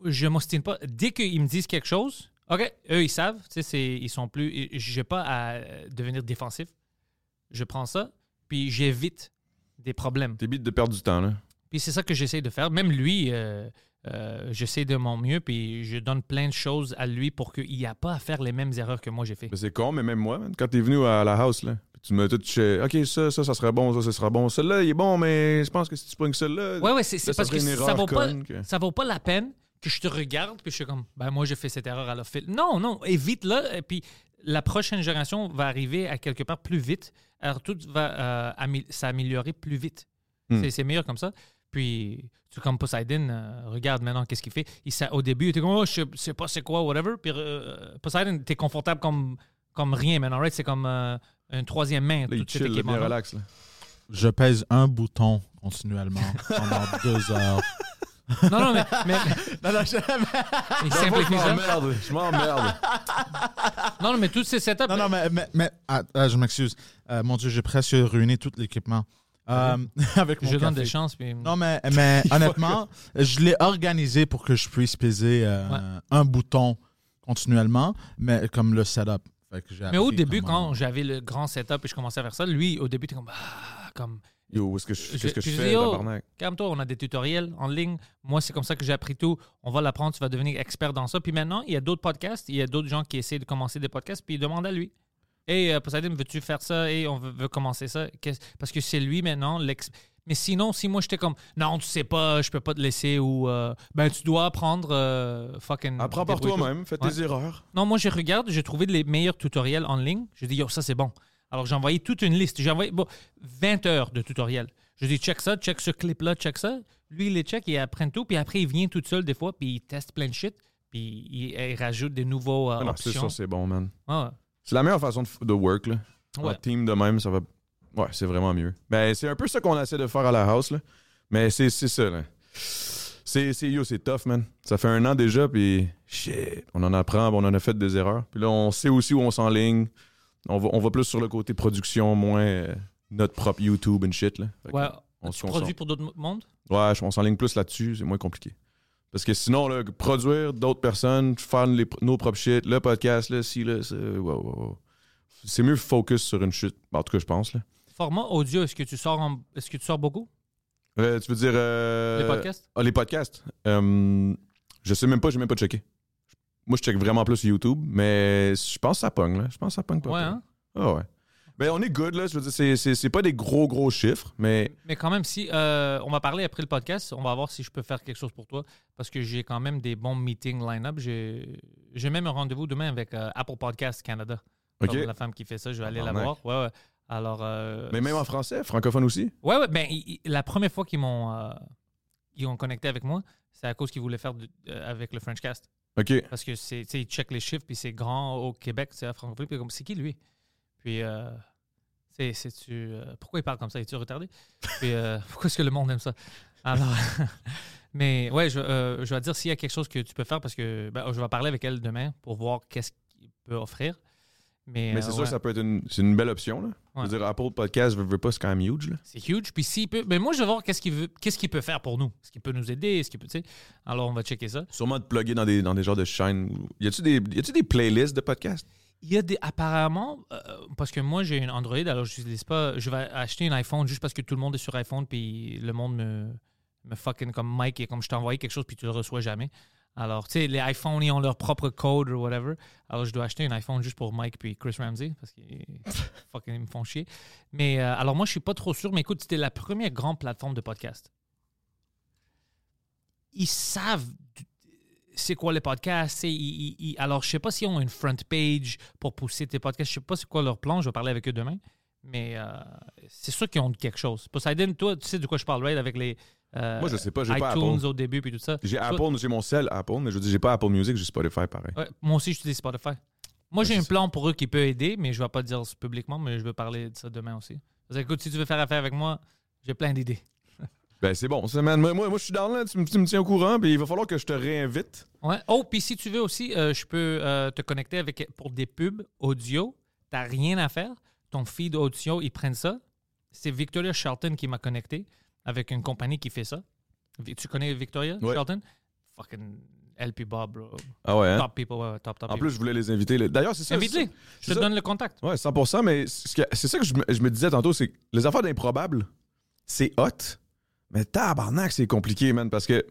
je m'ostine pas. Dès qu'ils me disent quelque chose, OK, eux, ils savent. Tu sais, ils sont plus. J'ai pas à euh, devenir défensif. Je prends ça, puis j'évite des problèmes. T'évites de perdre du temps, là. Puis c'est ça que j'essaie de faire. Même lui, euh, euh, j'essaie de mon mieux, puis je donne plein de choses à lui pour qu'il n'y a pas à faire les mêmes erreurs que moi j'ai fait. C'est con, mais même moi, man, quand t'es venu à la house, là, tu tout touché. OK, ça, ça, ça serait bon, ça, ça sera bon. Celui-là, il est bon, mais je pense que si tu prends celui-là. Ouais, ouais, c'est parce que ça vaut, pas, que- ça vaut pas la peine que je te regarde, puis je suis comme, ben moi, j'ai fait cette erreur à la fil. Non, non, évite-la, et puis la prochaine génération va arriver à quelque part plus vite. Alors, tout va euh, amé- s'améliorer plus vite. Hmm. C'est- C'est meilleur comme ça. Puis, tu comme Poseidon, euh, regarde maintenant qu'est-ce qu'il fait. Il, sa- au début, il était comme, oh, je sais- sais pas c'est quoi, whatever. Puis, euh, Poseidon, t'es confortable comme, comme rien maintenant, right? C'est comme euh, un troisième main, Là, tout chill, bien relax. Là. Je pèse un bouton continuellement pendant deux heures. Non, non, mais, mais, mais- il simplifie je ça. m'emmerde. Je m'emmerde. Non, non, mais tous ces setups. Non, non, mais, mais, mais- ah, ah, je m'excuse. Euh, mon Dieu, j'ai presque ruiné tout l'équipement. Euh, avec mon je donne café. des chances. Puis... Non, mais, mais honnêtement, je l'ai organisé pour que je puisse peser euh, Ouais. un bouton continuellement, mais comme le setup. Fait que j'ai mais au début, comment- quand j'avais le grand setup et je commençais à faire ça, lui, au début, t'es comme. Ah, comme Yo, où est-ce que je, Je- qu'est-ce que je puis je fais, dis, oh. calme-toi, on a des tutoriels en ligne. Moi, c'est comme ça que j'ai appris tout. On va l'apprendre, tu vas devenir expert dans ça. Puis maintenant, il y a d'autres podcasts, il y a d'autres gens qui essaient de commencer des podcasts, puis ils demandent à lui. Hey, euh, Poseidon, veux-tu faire ça? Et on veut, veut commencer ça. Parce que c'est lui maintenant l'ex. Mais sinon, si moi j'étais comme non, tu sais pas, je peux pas te laisser ou euh, ben tu dois apprendre euh, fucking. Apprends par toi-même, fais Ouais. tes erreurs. Non, moi, je regarde, j'ai trouvé les meilleurs tutoriels en ligne. Je dis, yo, ça, c'est bon. Alors, j'ai envoyé toute une liste. J'ai envoyé bon, 20 heures de tutoriels. Je dis, check ça, check ce clip-là, check ça. Lui, il les check, il apprend tout. Puis après, il vient tout seul des fois, puis il teste plein de shit. Puis il, il rajoute des nouveaux euh, Ah non, c'est c'est bon, man. Ouais, C'est la meilleure façon de, work, là. ouais. En team de même, ça va. Ouais, c'est vraiment mieux. Ben, c'est un peu ça qu'on essaie de faire à la house, là. Mais c'est ça, là. C'est, yo, c'est tough, man. Ça fait un an déjà, puis shit, on en apprend, on en a fait des erreurs. Puis là, on sait aussi où on s'enligne. On va, on va plus sur le côté production, moins euh, notre propre YouTube and shit, là. Fait Ouais. on se concentre. pour d'autres mondes? Ouais, on s'enligne plus là-dessus, c'est moins compliqué. Parce que sinon, là, produire d'autres personnes, faire les- nos propres shit, le podcast, là, si, là, c'est, wow, wow, mieux focus sur une chute. En tout cas, je pense, là. Format audio, est-ce que tu sors en- est-ce que tu sors beaucoup? Euh, tu veux dire. euh, Les podcasts? Ah, les podcasts. Euh, je sais même pas, j'ai même pas checké. Moi, je check vraiment plus YouTube, mais je pense que ça pogne, là. Je pense que ça pogne pas. Ouais, hein? Ah ouais. Ben, on est good, là. Je veux dire, c'est- c'est c'est pas des gros, gros chiffres, mais. Mais quand même, si euh, on va parler après le podcast, on va voir si je peux faire quelque chose pour toi parce que j'ai quand même des bons meetings line-up. J'ai j'ai même un rendez-vous demain avec euh, Apple Podcast Canada. OK. Comme la femme qui fait ça, je vais aller la voir. Ouais, ouais. Alors. euh, Mais même en français, francophone aussi? Ouais, ouais. Ben, il- il- la première fois qu'ils m'ont euh, ils ont connecté avec moi, c'est à cause qu'ils voulaient faire de- euh, avec le Frenchcast. OK. Parce que c'est, tu sais, ils checkent les chiffres, puis c'est grand au Québec, c'est à francophone. Puis comme, c'est qui lui? Puis, c'est, c'est-tu, euh, pourquoi il parle comme ça? Es-tu retardé? Puis, euh, pourquoi est-ce que le monde aime ça? Alors, mais ouais, je, euh, je vais te dire s'il y a quelque chose que tu peux faire, parce que ben, je vais parler avec elle demain pour voir qu'est-ce qu'il peut offrir. Mais, Mais euh, c'est sûr ouais, que ça peut être une, c'est une belle option, là. Je veux dire, Apple Podcast, veut, veut pas, c'est quand même huge, là. c'est huge. Puis s'il peut, mais moi, je vais voir qu'est-ce qu'il veut, qu'est-ce qu'il peut faire pour nous. Est-ce qu'il peut nous aider? Est-ce qu'il peut, tu? Alors, on va checker ça. Sûrement de plugger dans des, dans des genres de chaînes. Y a-tu des, y a-tu des playlists de podcasts? Il y a des apparemment euh, parce que moi j'ai une Android alors je n'utilise pas je vais acheter un iPhone juste parce que tout le monde est sur iPhone puis le monde me me fucking comme Mike et comme je t'ai envoyé quelque chose puis tu le reçois jamais. Alors tu sais les iPhones ils ont leur propre code ou whatever. Alors je dois acheter un iPhone juste pour Mike puis Chris Ramsey parce qu'ils fucking ils me font chier. Mais euh, alors moi je suis pas trop sûr mais écoute c'était la première grande plateforme de podcast. Ils savent c'est quoi les podcasts. ils- alors, je sais pas s'ils ont une front page pour pousser tes podcasts. Je sais pas c'est quoi leur plan. Je vais parler avec eux demain. Mais euh, c'est sûr qu'ils ont quelque chose. Poseidon, toi, tu sais de quoi je parle, right? Avec les euh, Moi, je sais pas, j'ai pas iTunes Apple. au début puis tout ça. J'ai Apple, j'ai mon sel Apple, mais je veux dire, j'ai pas Apple Music, j'ai Spotify, pareil. Ouais, moi aussi, j'utilise Spotify. Moi, j'ai un plan pour eux qui peut aider, mais je vais pas dire ça publiquement, mais je vais parler de ça demain aussi. Parce que, écoute, si tu veux faire affaire avec moi, j'ai plein d'idées. Ben, c'est bon. C'est- man, moi, moi, moi, je suis dans là, tu, me- tu me tiens au courant, puis il va falloir que je te réinvite. Ouais. Oh, puis si tu veux aussi, euh, je peux euh, te connecter avec pour des pubs audio. T'as rien à faire. Ton feed audio, ils prennent ça. C'est Victoria Charlton qui m'a connecté avec une compagnie qui fait ça. Tu connais Victoria Ouais. Charlton? Fucking LP Bob, bro. Ah ouais, hein? Top people, ouais, top, top En people. plus, je voulais les inviter. D'ailleurs, c'est ça. Invite-les. Je te ça. donne le contact. Ouais, 100%, mais ce c'est ça que je, me- je me disais tantôt, c'est que les affaires d'improbable, c'est hot, mais tabarnak, c'est compliqué, man, parce que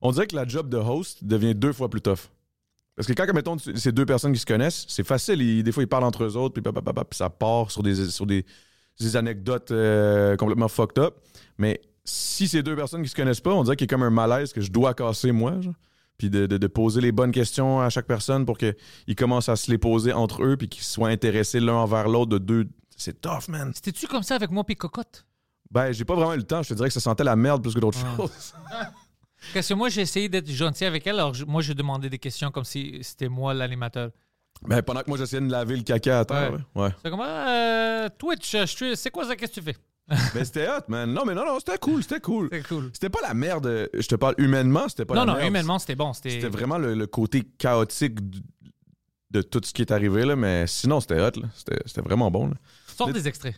on dirait que la job de host devient deux fois plus tough. Parce que quand, mettons, c'est deux personnes qui se connaissent, c'est facile. ils- des fois, ils parlent entre eux autres, puis, puis ça part sur des, sur des anecdotes euh, complètement fucked up. Mais si c'est deux personnes qui se connaissent pas, on dirait qu'il y a comme un malaise que je dois casser, moi, genre. Puis de, de- de poser les bonnes questions à chaque personne pour qu'ils commencent à se les poser entre eux, puis qu'ils soient intéressés l'un envers l'autre de deux. C'est tough, man. C'était-tu comme ça avec moi puis Cocotte? Ben, j'ai pas vraiment eu le temps. Je te dirais que ça sentait la merde plus que d'autres Ah. choses. Parce que moi, j'ai essayé d'être gentil avec elle. Alors, moi, j'ai demandé des questions comme si c'était moi l'animateur. Ben, pendant que moi, j'essayais de laver le caca à terre. Ouais. Ouais. C'est comme, euh, Twitch, euh, je suis- c'est quoi ça? Qu'est-ce que tu fais? Mais c'était hot, man. Non, mais non, non, c'était cool, c'était cool. C'est cool. C'était pas la merde. Je te parle humainement, c'était pas non, la non, merde. humainement, c'était bon. C'était C'était vraiment le, le côté chaotique de tout ce qui est arrivé, là. Mais sinon, c'était hot, là. C'était c'était vraiment bon, là. Sors Mais- des extraits.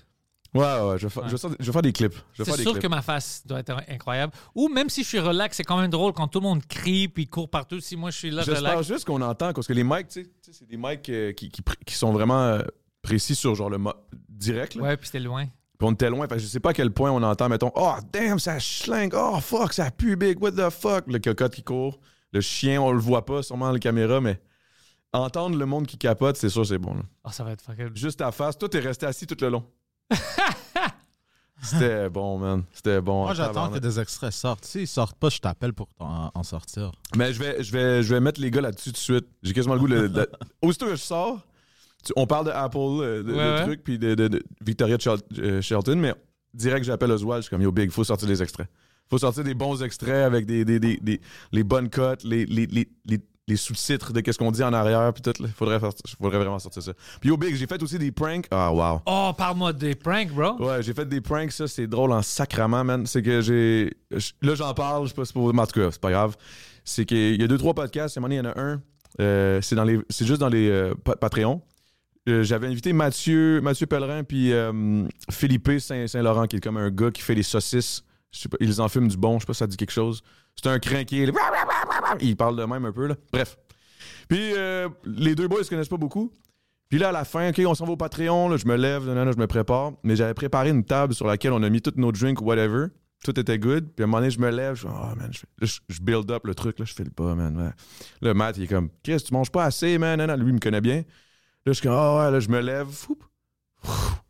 Ouais, ouais, je vais, Ouais. je vais sortir- je vais faire des clips. Je vais C'est faire des sûr clips. que ma face doit être incroyable. Ou même si je suis relax, c'est quand même drôle quand tout le monde crie puis court partout. Si moi, je suis là, J'espère relax. juste qu'on entend, parce que les mics, tu sais, tu sais, c'est des mics euh, qui, qui, sont vraiment euh, précis sur genre le mo- direct. Là. Ouais, puis c'était loin. Puis on était loin, fait que je sais pas à quel point on entend, mettons, oh damn, ça schlingue, oh fuck, ça pue big, what the fuck. Le cocotte qui court, le chien, on le voit pas sûrement à la caméra, mais entendre le monde qui capote, c'est sûr, c'est bon. là. Oh, ça va être fucking. Juste ta face, toi, t'es resté assis tout le long. C'était bon, man. C'était bon. Moi, j'attends que des extraits sortent. S'ils sortent pas, je t'appelle pour en, en sortir. Mais je vais, je vais, je vais mettre les gars là-dessus tout de suite. J'ai quasiment le goût de. de- Aussitôt que je sors, tu- on parle de Apple, euh, de, de Ouais, ouais. trucs, puis de, de- de Victoria euh, Shelton, mais direct, j'appelle Oswald, je suis comme Yo Big, faut sortir des extraits. Faut sortir des bons extraits avec des, des, des- des- les bonnes cotes, les, les, les, les, les sous-titres de qu'est-ce qu'on dit en arrière, puis tout. Il faudrait, faire- faudrait vraiment sortir ça. Puis au Big, j'ai fait aussi des pranks. Ah, wow. Oh, parle-moi des pranks, bro. Ouais, j'ai fait des pranks, ça, c'est drôle en sacrament, man. C'est que j'ai. Là, j'en parle, je sais pas si pour. mais En tout cas, c'est pas grave. C'est qu'il y a deux, trois podcasts. À un moment il y en a un. euh, c'est, dans les... c'est juste dans les euh, pa- Patreons. Euh, j'avais invité Mathieu, Mathieu Pellerin puis euh, Philippe Saint- Saint-Laurent, qui est comme un gars qui fait des saucisses. Je sais pas, ils en fument du bon, je sais pas si ça dit quelque chose. C'est un crinqué. Il parle de même un peu, là. Bref. Puis euh, les deux boys ils se connaissent pas beaucoup. Puis là, à la fin, OK, on s'en va au Patreon. là, je me lève, nanana, je me prépare. Mais j'avais préparé une table sur laquelle on a mis tous nos drinks ou whatever. Tout était good. Puis à un moment donné, je me lève. Je oh man, je, là, je, build up le truc. Là, je fais le pas, man. Là, Matt, il est comme, Chris, tu manges pas assez, man. Nanana. Lui, il me connaît bien. Là, je suis comme, ah ouais, là, je me lève.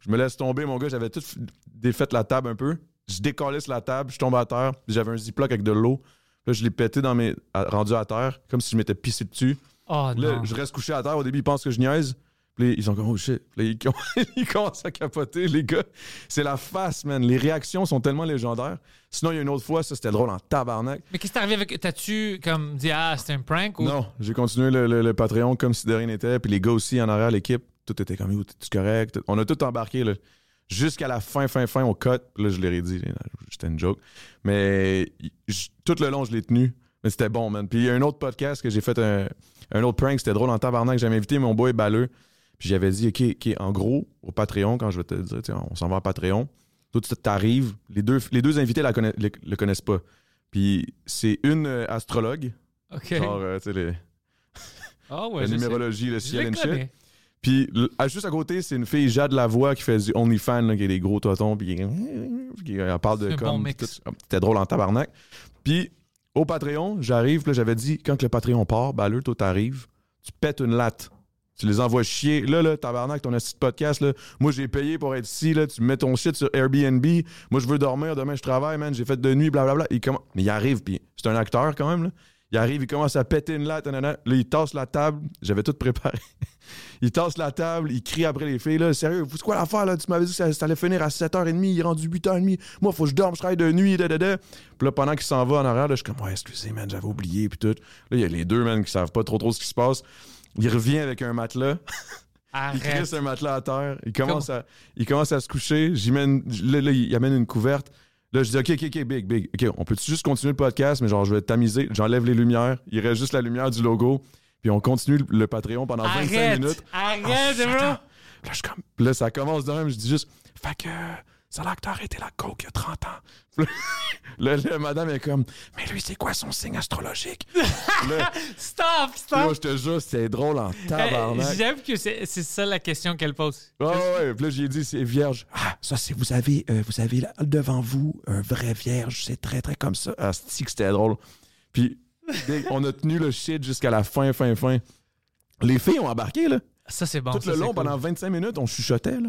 Je me laisse tomber, mon gars. J'avais tout défait la table un peu. Je décalisse la table, je tombe à terre. J'avais un ziploc avec de l'eau. Là, je l'ai pété dans mes. à- rendu à terre, comme si je m'étais pissé dessus. Oh, Là, non. je reste couché à terre. Au début, ils pensent que je niaise. Puis là, ils sont comme, oh shit. Puis là, ils, com- ils commencent à capoter, les gars. C'est la face, man. Les réactions sont tellement légendaires. Sinon, il y a une autre fois, ça, c'était drôle en tabarnak. Mais qu'est-ce qui t'est arrivé avec. T'as-tu comme dit, ah, c'était un prank ou? Non, j'ai continué le, le- le Patreon comme si de rien n'était. Puis les gars aussi en arrière, l'équipe, tout était comme, Yo, t'es-tu correct? On a tout embarqué, là. Jusqu'à la fin, fin, fin, on cut. Puis là, je l'ai dit, c'était une joke. Mais tout le long, je l'ai tenu. Mais c'était bon, man. Puis il y a un autre podcast que j'ai fait un, un autre prank, c'était drôle en tabarnak. J'avais invité mon boy Balleux. Puis j'avais dit, OK, OK, en gros, au Patreon, quand je vais te dire, on s'en va à Patreon. Toi, tu t'arrives. Les deux, les deux invités la conna- le, le connaissent pas. Puis c'est une euh, astrologue, OK. genre, euh, tu sais, les- Ah ouais, la sais. numérologie, le ciel and shit. Puis à- juste à côté, c'est une fille Jade Lavoie qui fait du OnlyFans, là, qui a des gros totons, puis qui, elle parle de comme. bon C'était drôle en tabarnak. Puis au Patreon, j'arrive, là, j'avais dit, quand que le Patreon part, ben là, toi, t'arrives, tu pètes une latte. Tu les envoies chier. Là, là, tabarnak, ton petit podcast, là. Moi, j'ai payé pour être ici, là. Tu mets ton shit sur Airbnb. Moi, je veux dormir. Demain, je travaille, man. J'ai fait de nuit, blablabla. Il commen- Mais il arrive, puis c'est un acteur quand même, là. Il arrive, il commence à péter une latte. nanana. Là, il tasse la table. J'avais tout préparé. il tasse la table, il crie après les filles. Là, sérieux, c'est quoi l'affaire? Là? Tu m'avais dit que ça, ça allait finir à 7h30. Il est rendu 8h30. Moi, faut que je dorme, je travaille de nuit. Da, da, da. Puis là, pendant qu'il s'en va en arrière, là, je suis comme, ouais, excusez, man, j'avais oublié. Puis tout. Là, il y a les deux, man, qui savent pas trop trop ce qui se passe. Il revient avec un matelas. Il Arrête. crisse un matelas à terre. Il commence, à, il commence à se coucher. J'y mène, là, là, il amène une couverte. Là, je dis, OK, OK, OK, big, big. OK, on peut juste continuer le podcast, mais genre, je vais tamiser. J'enlève les lumières. Il reste juste la lumière du logo. Puis on continue le, Patreon pendant 25 Arrête. minutes. Arrête, Ah, bro. Là, je là, ça commence de même. Je dis juste, fait que ça a l'air que t'as arrêté la coke il y a 30 ans. là, madame est comme, mais lui, c'est quoi son signe astrologique? là, Stop, là, stop. je te jure, c'était drôle en Eh, tabarnak. J'aime que c'est c'est ça la question qu'elle pose. Ouais, ouais, ouais. Puis là, j'ai dit, c'est vierge. Ah, ça, c'est, vous avez, euh, vous avez là, devant vous un vrai vierge. C'est très, très comme ça. Ah, c'est que c'était drôle? Puis, on a tenu le shit jusqu'à la fin, fin, fin. Les filles ont embarqué, là. Ça, c'est bon. Tout ça, le c'est long, cool. pendant 25 minutes, on chuchotait, là.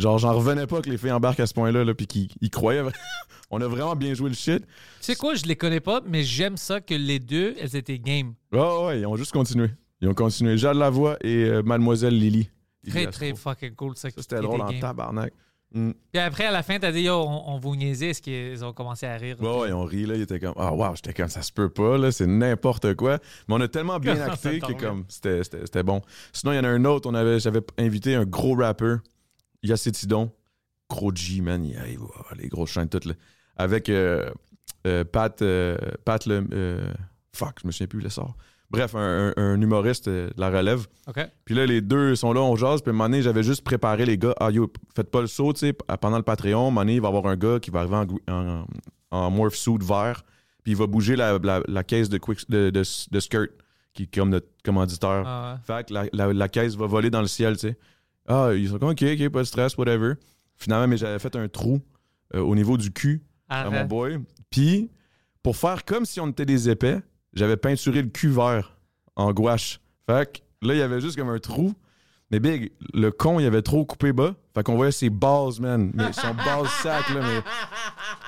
Genre, j'en revenais pas que les filles embarquent à ce point-là, là, puis qu'ils ils croyaient. on a vraiment bien joué le shit. Tu sais quoi, je les connais pas, mais j'aime ça que les deux, elles étaient game. Ouais, ouais, ils ont juste continué. Ils ont continué. Jade Lavoie et euh, Mademoiselle Lily. Très, très fucking cool. Ça, c'était était drôle en game. tabarnak. Mm. Puis après, à la fin, t'as dit, yo, on, on vous niaisait. Est-ce qu'ils ont commencé à rire? Ouais, ouais, on rit, là. Il était comme, ah, wow, j'étais comme, ça se peut pas, là, c'est n'importe quoi. Mais on a tellement bien acté que, comme, c'était, bon. Sinon, il y en a un autre, on avait, j'avais invité un gros rappeur, Yacetidon, gros G, man, il arrive, oh, les grosses chaînes toutes, là. Avec euh, euh, Pat, euh, Pat le. fuck, je me souviens plus, le sort. Bref, un, un- un humoriste de la relève. OK. Puis là, les deux sont là, on jase. Puis à un moment donné, j'avais juste préparé les gars. Ah yo, faites pas le saut, tu sais. Pendant le Patreon, à un moment donné, il va y avoir un gars qui va arriver en, gou- en, en morph suit vert. Puis il va bouger la, la- la caisse de, quick, de, de, de skirt, qui est comme notre commanditeur. Ah, ouais. Fait que la, la- la caisse va voler dans le ciel, tu sais. Ah, ils sont comme, OK, OK, pas de stress, whatever. Finalement, mais j'avais fait un trou euh, au niveau du cul à mon boy. Puis, pour faire comme si on était des épais, j'avais peinturé le cul vert en gouache. Fait que là, il y avait juste comme un trou. Mais Big, le con, il avait trop coupé bas. Fait qu'on voyait ses bases, man. Mais son base sac, là, mais.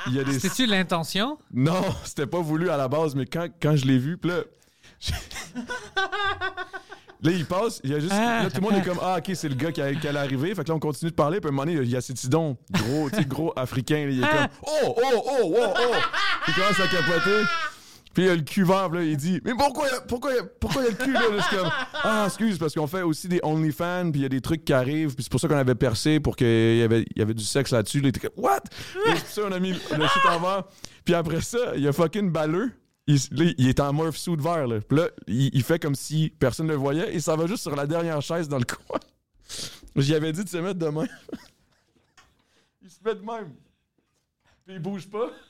Il y a des. C'était-tu l'intention? Non, c'était pas voulu à la base, mais quand, quand je l'ai vu, puis là. Là, il passe, il y a juste. Là, tout le monde est comme Ah, ok, c'est le gars qui, a- qui allait arriver. Fait que là, on continue de parler. Puis à un moment donné, il y a Cétidon, gros, gros africain. là, il est comme Oh, oh, oh, oh, oh. Il commence à capoter. Puis il y a le cul vert, puis là, il dit Mais pourquoi, il y a- pourquoi, pourquoi il y a le cul là? Là, je suis comme Ah, excuse, parce qu'on fait aussi des OnlyFans, puis il y a des trucs qui arrivent, puis c'est pour ça qu'on avait percé pour qu'il y avait, il y avait du sexe là-dessus. Là, il était comme What? C'est pour ça on a mis le shit en vert. Puis après ça, il y a fucking balleux. Il, là, il est en morph suit vert, là. Puis là, il, il fait comme si personne ne le voyait, et ça va juste sur la dernière chaise dans le coin. J'y avais dit de se mettre de même. il se met de même. Puis il bouge pas.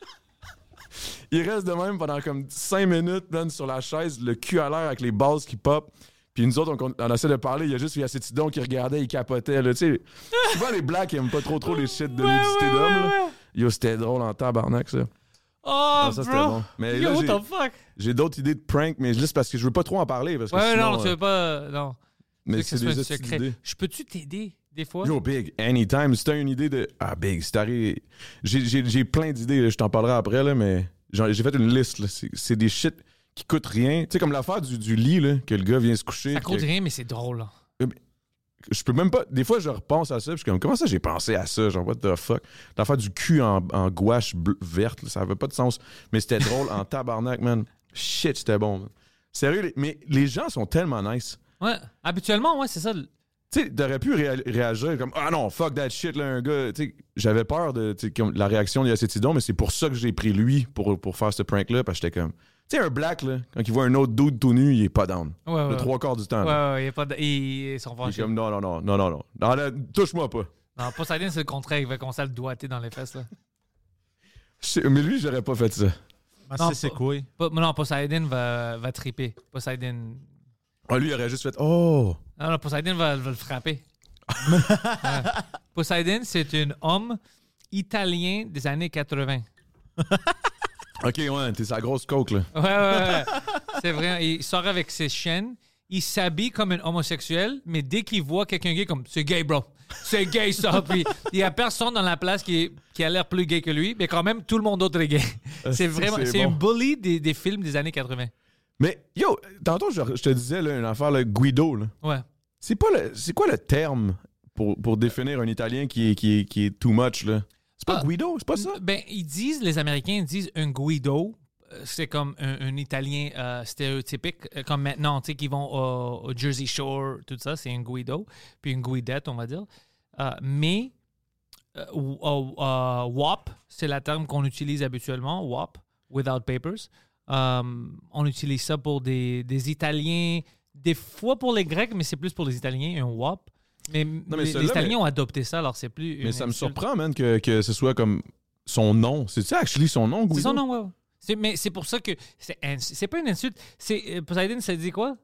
Il reste de même pendant comme 5 minutes, man, sur la chaise, le cul à l'air avec les bases qui pop. Puis nous autres, on, on essaie de parler, il y a juste Yacetidon qui regardait, il capotait. Là, souvent les blacks ils aiment pas trop trop les shit de nudité d'homme. Yo, c'était drôle en tabarnak, ça. Oh, Ah, ça, c'était bro. bon. Mais Yo, là, what the fuck? J'ai d'autres idées de prank, mais juste parce que je veux pas trop en parler. Parce que Ouais, sinon, non, tu euh, veux pas. Non. mais c'est des secret. Je peux-tu t'aider des fois? Yo, Big, anytime. Si t'as une idée de. Ah, Big, c'est arrivé. J'ai- plein d'idées, je t'en parlerai après, là, mais j'ai fait une liste. là. C'est des shit qui coûtent rien. Tu sais, comme l'affaire du, du lit, là, que le gars vient se coucher. Ça que- coûte rien, mais c'est drôle. là. Je peux même pas. Des fois, je repense à ça, puis je suis comme, comment ça j'ai pensé à ça? Genre, what the fuck? L'affaire du cul en, en gouache bleu- verte, là, ça avait pas de sens. Mais c'était drôle en tabarnak, man. Shit, c'était bon, man. Sérieux, les- mais les gens sont tellement nice. Ouais. Habituellement, ouais, c'est ça. Tu sais, t'aurais pu réa- réagir comme Ah non, fuck that shit, là, un gars. Tu sais, j'avais peur de comme la réaction de Yacetidon, mais c'est pour ça que j'ai pris lui pour, pour faire ce prank-là, parce que j'étais comme. Tu sais, un black, là, quand il voit un autre dude tout nu, il est pas down. Ouais, ouais. Le trois quarts du temps. Ouais, là. ouais, il a pas de... Ils sont Il est comme non, non, non, non, non, non. Non, là, touche-moi pas. Non, Poseidon, c'est le contraire. Il va commencer à le doigter dans les fesses. Là. Mais lui, j'aurais pas fait ça. Ah, Non, c'est ses pas- couilles. Pas- non, Poseidon va, va triper. Poseidon. Ah, lui, il aurait juste fait Oh! Non, non, Poseidon va, va le frapper. Ouais. Poseidon, c'est un homme italien des années 80. Ok, ouais, t'es sa grosse coke, là. Ouais, ouais, ouais. C'est vrai. Il sort avec ses chaînes. Il s'habille comme un homosexuel, mais dès qu'il voit quelqu'un gay, comme c'est gay, bro. C'est gay, ça. Puis il y a personne dans la place qui, qui a l'air plus gay que lui, mais quand même, tout le monde d'autre est gay. C'est vraiment. c'est bon. un bully des, des films des années 80. Mais, yo, tantôt, je, je te disais, là, une affaire, là, Guido, là. Ouais. C'est pas le. C'est quoi le terme pour, pour définir un Italien qui est, qui est, qui est too much, là? C'est pas Ah. Guido, c'est pas ça? Ben, ils disent, les Américains ils disent un Guido. euh, C'est comme un, un Italien euh, stéréotypique, euh, comme maintenant, tu sais, qui vont au, au Jersey Shore, tout ça, c'est un Guido, puis une Guidette, on va dire. Euh, mais euh, WAP, c'est le terme qu'on utilise habituellement, WAP, without papers. On utilise ça pour des, des Italiens, des fois pour les Grecs, mais c'est plus pour les Italiens, un WAP. Mais, mais les, Italiens mais- ont adopté ça, alors c'est plus. Mais ça me surprend, man, que, que ce soit comme son nom. C'est ça, actually, son nom, Guido? C'est son nom, ouais. C'est- Mais c'est pour ça que c'est ins- c'est pas une insulte. C'est euh, Poseidon, ça dit quoi?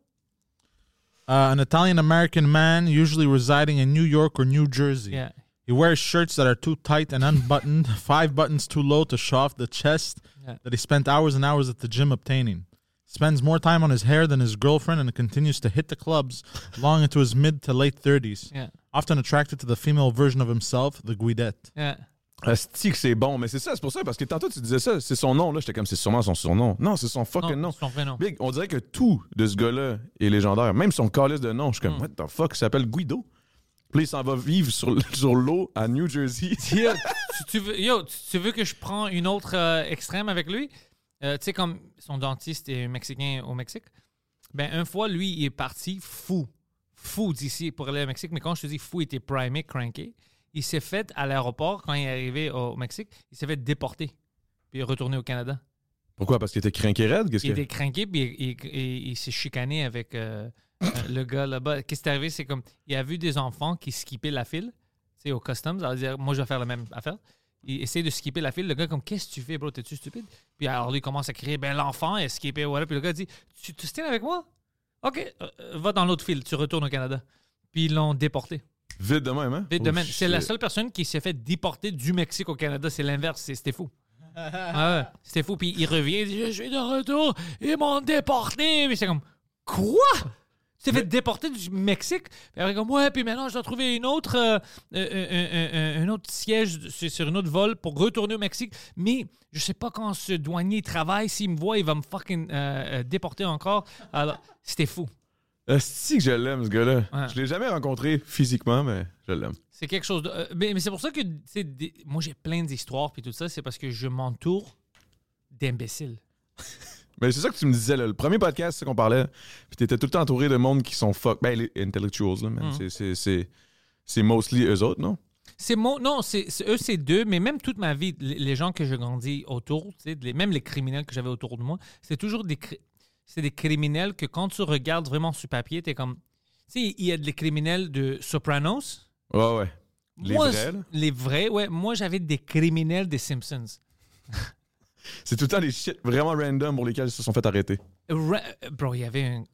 Uh, an Italian American man, usually residing in New York or New Jersey. Yeah. He wears shirts that are too tight and unbuttoned, five buttons too low to show off the chest Yeah. that he spent hours and hours at the gym obtaining. Spends more time on his hair than his girlfriend and continues to hit the clubs long into his mid to late 30s. Yeah. Often attracted to the female version of himself, the Guidette. Yeah. Asti que c'est bon, mais c'est ça, c'est pour ça, parce que tantôt tu disais ça, c'est son nom, là, j'étais comme, c'est sûrement son surnom. Non, c'est son fucking nom. Son vrai nom. Big, on dirait que tout de ce gars-là est légendaire. Même son calice de nom, je suis comme, what the fuck, il s'appelle Guido. Puis il s'en va vivre sur, sur l'eau à New Jersey. Yo, tu, tu veux, yo, tu, tu veux que je prends une autre euh, extrême avec lui? Euh, tu sais, comme son dentiste est mexicain au Mexique. Ben, une fois, lui, il est parti fou. Fou d'ici pour aller au Mexique. Mais quand je te dis fou, il était primé, cranké. Il s'est fait à l'aéroport, quand il est arrivé au Mexique, il s'est fait déporter. Puis retourné au Canada. Pourquoi? Parce qu'il était crinqué raide? Il était craqué, puis il, il- il- il s'est chicané avec euh, euh, le gars là-bas. Qu'est-ce qui est arrivé? C'est comme, il a vu des enfants qui skippaient la file, tu sais, au customs. Alors, dire, moi, je vais faire la même affaire. Il essaie de skipper la file. Le gars, comme, qu'est-ce que tu fais, bro? T'es-tu stupide? Puis alors, lui, il commence à crier, ben, l'enfant est skippé, voilà. Puis le gars dit, tu te avec moi? OK, euh, euh, va dans l'autre file, tu retournes au Canada. Puis ils l'ont déporté. Vite de même, hein? Vite Oh, de même. C'est la seule personne qui s'est fait déporter du Mexique au Canada. C'est l'inverse. C'est- C'était fou. Ah ouais, c'était fou. Puis il revient, il dit Je suis de retour, ils m'ont déporté. Mais c'est comme Quoi? Tu t'es fait déporter du Mexique Puis après, comme Ouais, puis maintenant je dois trouver une autre, euh, euh, un, un- un- un autre siège sur, sur un autre vol pour retourner au Mexique. Mais je sais pas quand ce douanier travaille. S'il me voit, il va me fucking euh, euh, déporter encore. Alors, c'était fou. Asti que je l'aime, ce gars-là. Ouais. Je l'ai jamais rencontré physiquement, mais je l'aime. C'est quelque chose de. euh, mais mais c'est pour ça que des- moi j'ai plein d'histoires puis tout ça, c'est parce que je m'entoure d'imbéciles. Mais c'est ça que tu me disais, là. Le premier podcast, c'est qu'on parlait. Puis t'étais tout le temps entouré de monde qui sont fuck. Ben, les intellectuals, là, man. Mhm. C'est- mostly eux autres, non? C'est mon, non, c'est eux, c'est deux, mais même toute ma vie, les gens que je grandis autour, les- même les criminels que j'avais autour de moi, c'est toujours des, c'est des criminels que quand tu regardes vraiment sur papier, t'es comme, tu sais, il y a des criminels de Sopranos. Ouais, ouais. Les Moi, vrais, là? Les vrais, ouais. Moi, j'avais des criminels des Simpsons. C'est tout le temps des shit vraiment random pour lesquels ils se sont fait arrêter. Ra- Bro, il y avait un.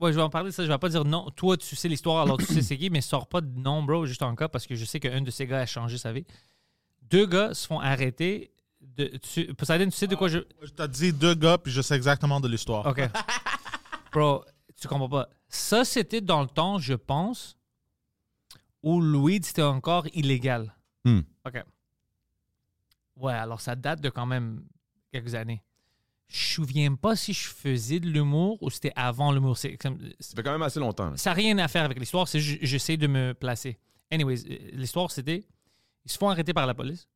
Ouais, je vais en parler de ça. Je vais pas dire non. Toi, tu sais l'histoire, alors tu sais c'est qui, mais sors pas de nom, bro, juste en cas, parce que je sais qu'un de ces gars a changé sa vie. Deux gars se font arrêter. De, tu, Poseidon, tu sais de quoi je. Je t'ai dit deux gars, puis je sais exactement de l'histoire. OK. Bro, tu comprends pas. Ça, c'était dans le temps, je pense, où le weed, c'était encore illégal. Hmm. OK. Ouais, alors ça date de quand même quelques années. Je me souviens pas si je faisais de l'humour ou c'était avant l'humour. C'est comme- Ça fait quand même assez longtemps. là. ça n'a rien à faire avec l'histoire, c'est juste j'essaie de me placer. Anyways, euh, l'histoire, c'était ils se font arrêter par la police.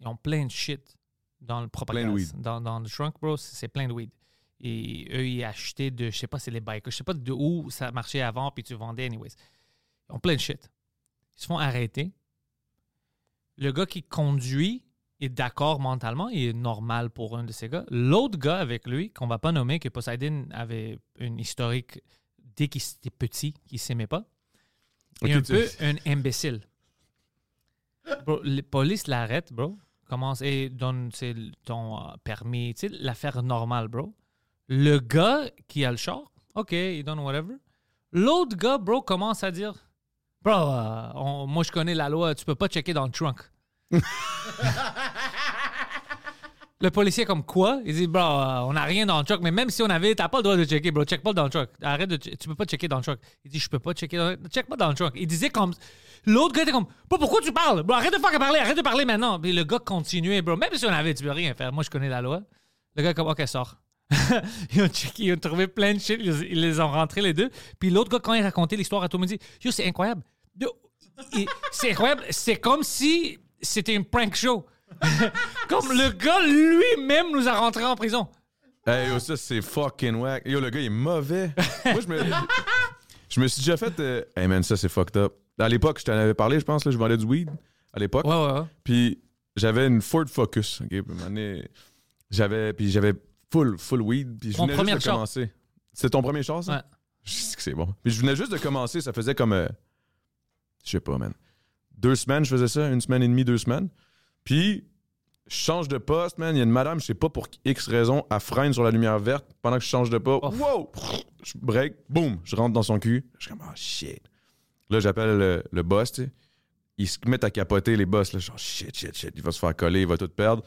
Ils ont plein de shit dans le propagande. Plein de weed. Dans, dans le trunk, bro, c'est plein de weed. Et eux, ils achetaient de, je sais pas, c'est les bikers. Je sais pas de où ça marchait avant, puis tu vendais, anyways. Ils ont plein de shit. Ils se font arrêter. Le gars qui conduit est d'accord mentalement, il est normal pour un de ces gars. L'autre gars avec lui, qu'on va pas nommer, que Poseidon avait une historique dès qu'il était petit, qu'il s'aimait pas, est un tu- peu un imbécile. Bro, la police l'arrête, bro. Commence et donne ton euh, permis, tu sais, l'affaire normale, bro. Le gars qui a le char, OK, il donne whatever. L'autre gars, bro, commence à dire Bro, euh, on- moi je connais la loi, tu peux pas checker dans le trunk. le policier comme quoi? Il dit Bro, euh, on n'a rien dans le truck, mais même si on avait, t'as pas le droit de checker, bro. Check pas dans le truck. Arrête de, tu peux pas checker dans le truck. Il dit Je peux pas checker dans le Check pas dans le truck. Il disait comme. L'autre gars était comme Bro, pourquoi tu parles? Bro, arrête de faire parler, arrête de parler maintenant. Puis le gars continuait, bro. Même si on avait, tu peux rien faire. Moi, je connais la loi. Le gars, comme Ok, sors. ils ont checké, ils ont trouvé plein de shit, ils, ils les ont rentrés les deux. Puis l'autre gars, quand il racontait l'histoire à tout le monde, il dit Yo, c'est incroyable. C'est incroyable. C'est comme si c'était une prank show. comme le gars lui-même nous a rentrés en prison. Hey, yo, ça, c'est fucking whack. Yo, le gars, il est mauvais. Moi, je me, je me suis déjà fait. euh, Hey, man, ça, c'est fucked up. À l'époque, je t'en avais parlé, je pense, là, je vendais du weed à l'époque. Ouais, ouais, ouais. Puis j'avais une Ford Focus. OK? Puis, à un moment donné, j'avais, puis j'avais full, full weed. Puis je Ton venais premier juste de char. commencer. C'était ton premier char, ça? Ouais. Je sais que c'est bon. Puis je venais juste de commencer. Ça faisait comme. euh, je sais pas, man. Deux semaines, je faisais ça. Une semaine et demie, deux semaines. Puis je change de poste, man. Il y a une madame, je sais pas pour X raison, elle freine sur la lumière verte pendant que je change de poste. Oh. Wow! Je break, boum, je rentre dans son cul. Je suis comme, oh shit. Là, j'appelle le, le boss, tu sais. Ils se mettent à capoter, les boss, là. Genre, shit, shit, shit. Il va se faire coller, il va tout perdre.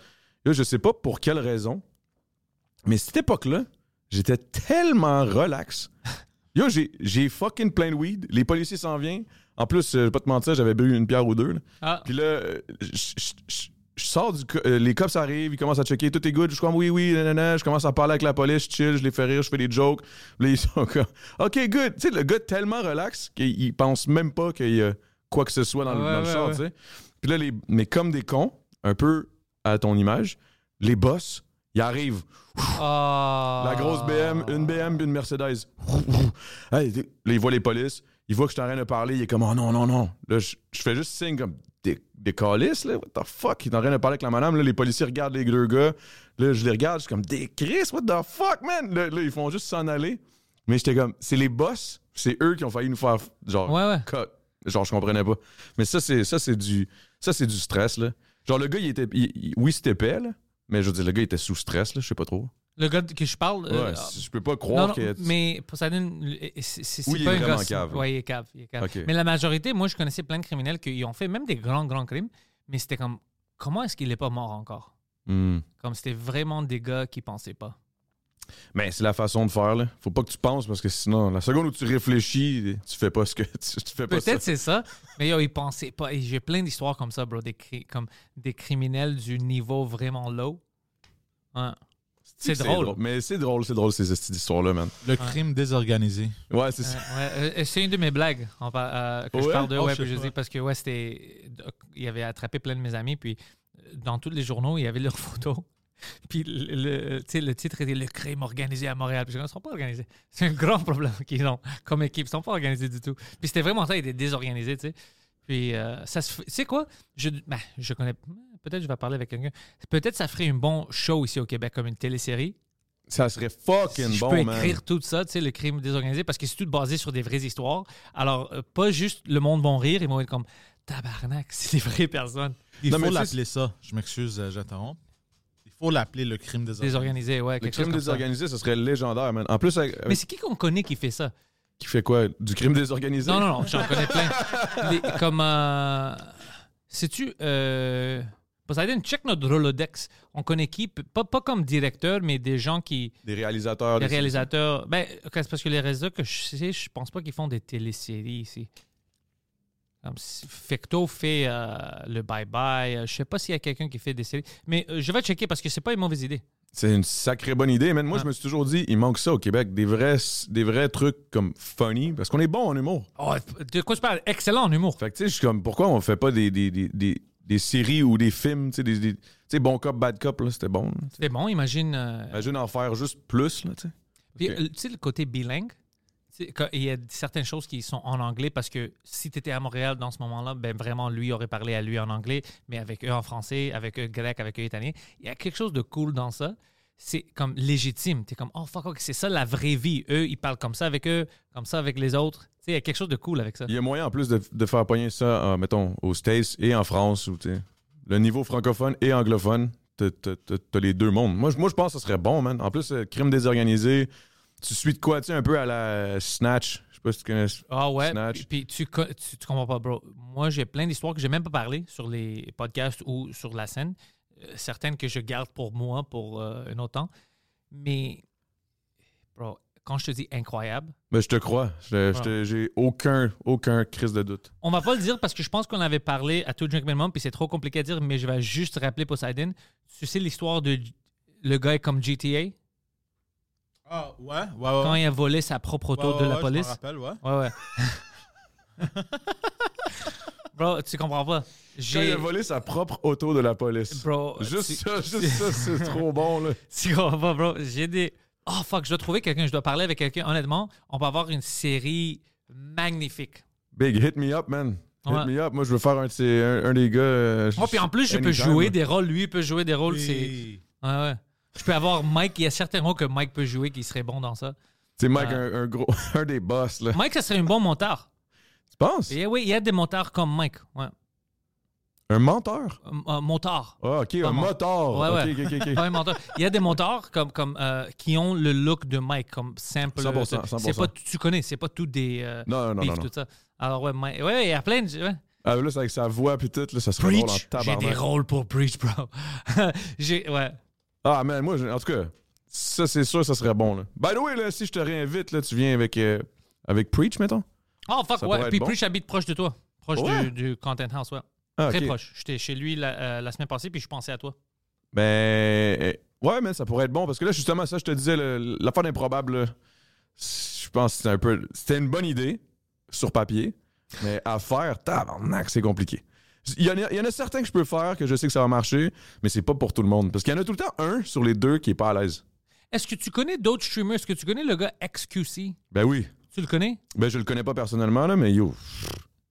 Là, je sais pas pour quelle raison, mais cette époque-là, j'étais tellement relax. Yo, j'ai, j'ai fucking plein de weed. Les policiers s'en viennent. En plus, euh, je vais pas te mentir, j'avais bu une pierre ou deux. là. Ah, Puis là, euh, je- je sors du. euh, les cops arrivent, ils commencent à checker, tout est good. Je suis comme oui, oui, nanana. Je commence à parler avec la police, je chill, je les fais rire, je fais des jokes. Là, ils sont comme OK, good. Tu sais, le gars est tellement relax qu'il il pense même pas qu'il y a quoi que ce soit dans, le- Ouais, dans le ouais, char, ouais. tu sais. Puis là, les, mais comme des cons, un peu à ton image, les boss, ils arrivent. Ah. La grosse BM, une BM puis une Mercedes. Hey, là, il voit les polices. Il voit que je suis en train de parler. Il est comme, oh non, non, non. Là, je, je fais juste signe comme des, calices, là. What the fuck? Il est en train de parler avec la madame. Là, les policiers regardent les deux gars. Là, je les regarde. Je suis comme, des Chris, what the fuck, man? Là, là, ils font juste s'en aller. Mais j'étais comme, c'est les boss. C'est eux qui ont failli nous faire, genre, Ouais, ouais. cut. Genre, je comprenais pas. Mais ça, c'est, ça, c'est du, ça, c'est du stress, là. Genre, le gars, il était, il- il- oui, c'était épais, là. Mais je veux dire, le gars, il était sous stress, là. Je sais pas trop. Le gars que je parle. euh, Ouais, je peux pas non, croire non, que. mais Poseidon, c'est c'est- Oui, il pas est un gars. cave. Ouais, il est cave. il est cave. Mais la majorité, moi, je connaissais plein de criminels qui ont fait même des grands, grands crimes, mais c'était comme, comment est-ce qu'il est pas mort encore? Hmm. Comme c'était vraiment des gars qui pensaient pas. Mais c'est la façon de faire, là. Faut pas que tu penses parce que sinon, la seconde où tu réfléchis, tu fais pas ce que tu, tu fais pas ça. Peut-être c'est ça, mais yo, ils pensaient pas. Et j'ai plein d'histoires comme ça, bro, des, cri- comme des criminels du niveau vraiment low. Ouais. C'est drôle. Mais c'est drôle, c'est drôle, ces histoires-là, man. Le crime désorganisé. Ouais, c'est ça. ouais, euh, c'est une de mes blagues on par- euh, que je parle de, Oh, je je dis parce que ouais, c'était, il avait attrapé plein de mes amis, puis euh, dans tous les journaux, il y avait leurs photos. Puis le, le- tu sais, le titre était Le crime organisé à Montréal. Puis ils ne sont pas organisés. C'est un grand problème qu'ils ont comme équipe. Ils ne sont pas organisés du tout. Puis c'était vraiment ça, ils étaient désorganisés, tu sais. Puis euh, ça se fait. Tu sais quoi? Je, ben, je connais. Peut-être je vais parler avec quelqu'un. Peut-être ça ferait un bon show ici au Québec, comme une télésérie. Ça serait fucking je bon, peux man. écrire tout ça, tu sais, le crime désorganisé, parce que c'est tout basé sur des vraies histoires. Alors, euh, pas juste le monde vont rire, ils vont être comme tabarnak, c'est des vraies personnes. Il Non, faut l'appeler ça. Je m'excuse, euh, j'interromps. Il faut l'appeler le crime des Désorganisé, ouais, Le quelque crime chose comme ça. désorganisé, ça serait légendaire, man. En plus, avec- Mais c'est qui qu'on connaît qui fait ça? qui fait quoi? Du crime désorganisé? Non, non, non, j'en connais plein. Les- comme. Euh, Sais-tu. Euh, Poseidon, check notre Rolodex. On connaît qui? Pas, pas comme directeur, mais des gens qui. Des réalisateurs. Des des- réalisateurs. Ben, c'est parce que les réalisateurs que je sais, je pense pas qu'ils font des téléséries ici. Comme si- Fecto fait euh, le bye-bye. Euh, Je sais pas s'il y a quelqu'un qui fait des séries. Mais euh, je vais checker parce que c'est pas une mauvaise idée. C'est une sacrée bonne idée, man. Moi, Ah. je me suis toujours dit, il manque ça au Québec. Des vrais, des vrais trucs comme funny, parce qu'on est bon en humour. Oh, de quoi tu parles? Excellent en humour. Fait que, tu sais, je suis comme, pourquoi on fait pas des, des, des, des, des séries ou des films, tu sais, des, des- tu sais, Bon Cop, Bad Cop, là, c'était bon. C'est bon, imagine. euh, Imagine en faire juste plus, là, tu sais. Puis, euh, tu sais, le côté bilingue, il y a certaines choses qui sont en anglais parce que si tu étais à Montréal dans ce moment-là, ben vraiment, lui aurait parlé à lui en anglais, mais avec eux en français, avec eux grec, avec eux italien. Il y a quelque chose de cool dans ça. C'est comme légitime. Tu es comme, oh fuck, c'est ça la vraie vie. Eux, ils parlent comme ça avec eux, comme ça avec les autres. Tu sais, il y a quelque chose de cool avec ça. Il y a moyen en plus de, de faire pogner ça, euh, mettons, aux States et en France, sais, le niveau francophone et anglophone, t'as- les deux mondes. Moi, je- moi, je pense que ça serait bon, man. En plus, euh, crime désorganisé, tu suis de quoi, tu sais, un peu à la Snatch. Je sais pas si tu connais. Ah ouais. Snatch. Puis, puis tu, tu, tu comprends pas, bro. Moi, j'ai plein d'histoires que j'ai même pas parlé sur les podcasts ou sur la scène. Euh, certaines que je garde pour moi pour euh, un autre temps. Mais, bro, quand je te dis incroyable, Mais je te crois. Je- je te- J'ai aucun, aucun crise de doute. on va pas le dire parce que je pense qu'on avait parlé à tout Drink Minimum, puis c'est trop compliqué à dire, mais je vais juste rappeler Poseidon. Tu sais l'histoire de le gars comme GTA, Ah, ouais, ouais, ouais. quand il a volé sa propre auto Ouais, de la ouais, police? Je me rappelle, ouais. Ouais, ouais. bro, tu comprends pas. Quand il J'ai. a volé sa propre auto de la police. Bro, Juste tu- ça, juste ça, c'est trop bon, là. Tu comprends pas, bro? J'ai des. Oh fuck, je dois trouver quelqu'un, je dois parler avec quelqu'un. Honnêtement, on va avoir une série magnifique. Big, hit me up, man. Hit Ouais. me up. Moi, je veux faire un, des gars. euh, Oh, puis en plus, je peux jouer des rôles. Lui, il peut jouer des rôles. C'est. Oui. Ouais, ouais. Je peux avoir Mike. Il y a certains rôles que Mike peut jouer qui seraient bons dans ça. C'est Mike, un gros, un des boss, là. Mike, ça serait un bon monteur. Tu penses? Et oui, il y a des monteurs comme Mike. Ouais. Un menteur? Euh, euh, montard. Ah, ok, un mon- motard. Ouais, ouais. Ok, ok, ok, ok. Pas un menteur. Il y a des monteurs comme, comme, euh, qui ont le look de Mike, comme simple. 100%, C'est 100%. pas, tu connais, c'est pas tout des. euh, Non, non, non, beef, non. non. tout ça. Alors, ouais, Mike. Ouais, il y a plein de. ouais. Ah, là, c'est avec sa voix puis tout, là, ça serait drôle en Preach. J'ai tabarnak. des rôles pour Preach, bro. J'ai, ouais. Ah, man, moi, en tout cas, ça, c'est sûr, ça serait bon, là. By the way, là, si je te réinvite, là, tu viens avec, euh, avec Preach, mettons? Oh, fuck, Ça ouais. Puis bon. Preach habite proche de toi. Proche Ouais. du, du Content House, ouais. Ah, Très proche. J'étais chez lui la, euh, la semaine passée, puis je pensais à toi. Ben, ouais, mais ça pourrait être bon parce que là, justement, ça, je te disais, le- l'affaire d'improbable, là, je pense que c'était un peu. C'était une bonne idée sur papier, mais à faire, tabarnak, c'est compliqué. Il y, en a, il y en a certains que je peux faire que je sais que ça va marcher, mais c'est pas pour tout le monde. Parce qu'il y en a tout le temps un sur les deux qui est pas à l'aise. Est-ce que tu connais d'autres streamers? Est-ce que tu connais le gars XQC? Ben oui. Tu le connais? Ben je le connais pas personnellement, là, mais yo,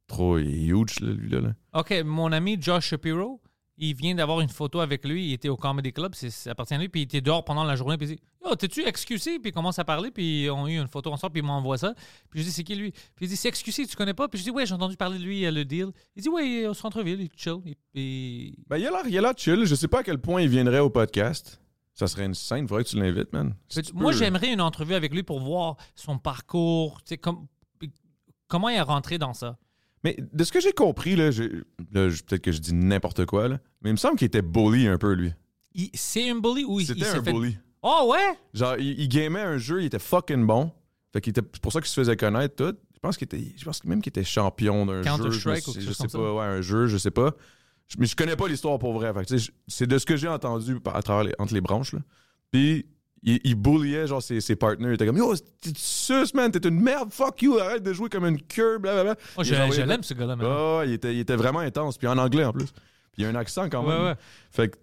trop il huge, là, lui, là. là. OK, mon ami Josh Shapiro, il vient d'avoir une photo avec lui. Il était au Comedy Club, ça appartient à lui. Puis il était dehors pendant la journée. Puis il dit Yo, t'es-tu XQC? Puis il commence à parler. Puis on a eu une photo ensemble. Puis il m'envoie ça. Puis je dis C'est qui lui? Puis il dit C'est XQC, tu connais pas? Puis je dis Ouais, j'ai entendu parler de lui, euh, le deal. Il dit Ouais, au centre-ville, il est chill. Il- il- Ben il a il a l'air chill. Je sais pas à quel point il viendrait au podcast. Ça serait une scène, faudrait que tu l'invites, man. Si tu Moi, peux- j'aimerais une entrevue avec lui pour voir son parcours. tu sais, comme- comment il est rentré dans ça. Mais de ce que j'ai compris, là, peut-être que je dis n'importe quoi, là, mais il me semble qu'il était bully un peu, lui. C'est un bully ou il, C'était un fait- bully. Oh ouais? Genre, il, il gamait un jeu, il était fucking bon. Fait qu'il était, c'est pour ça qu'il se faisait connaître tout. Je pense qu'il était, je pense même qu'il était champion d'un jeu. Counter-Strike je, ou quelque je chose sais comme pas, ça. ouais, un jeu, je sais pas. Mais je connais pas l'histoire pour vrai. C'est de ce que j'ai entendu à travers les- entre les branches, là. Puis, il, il bulliait, genre, ses, ses partenaires. Il était comme, yo, t'es sus, man, t'es une merde, fuck you, arrête de jouer comme une cure, blablabla. Oh, je l'aime, ce gars-là. man. Ouais, il était, il était vraiment intense, puis en anglais en plus. Puis il y a un accent quand Ouais, même. ouais. Fait que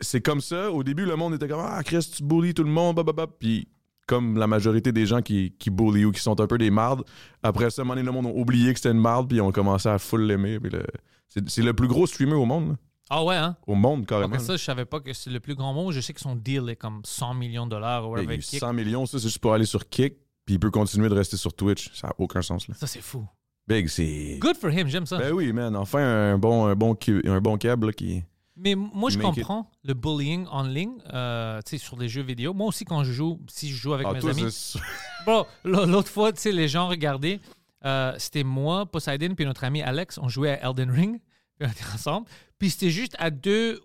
c'est comme ça. Au début, le monde était comme Ah, Chris, tu bullies tout le monde, bababa. Puis comme la majorité des gens qui, qui bully ou qui sont un peu des mardes, après ça, donné, le monde a oublié que c'était une marde, puis ils ont commencé à full l'aimer. Puis le- C'est le plus gros streamer au monde. là. Ah ouais, hein? Au monde, carrément. Après ça, je savais pas que c'est le plus grand mot. Je sais que son deal est comme 100 millions de dollars ou là. whatever. Il y a Kick. 100 millions, ça, c'est juste pour aller sur Kick, puis il peut continuer de rester sur Twitch. Ça n'a aucun sens. Là. Ça, c'est fou. Big, c'est. Good for him, j'aime ça. Ben oui, man. Enfin, un bon, un bon, cu- un bon câble là, qui. Mais moi, je Make it. comprends le bullying en ligne, euh, tu sais, sur les jeux vidéo. Moi aussi, quand je joue, si je joue avec Ah, mes toi, amis. c'est- Bro, l- l'autre fois, tu sais, les gens regardaient. Euh, c'était moi, Poseidon, puis notre ami Alex. On jouait à Elden Ring. Puis on était ensemble. Puis c'était juste à deux.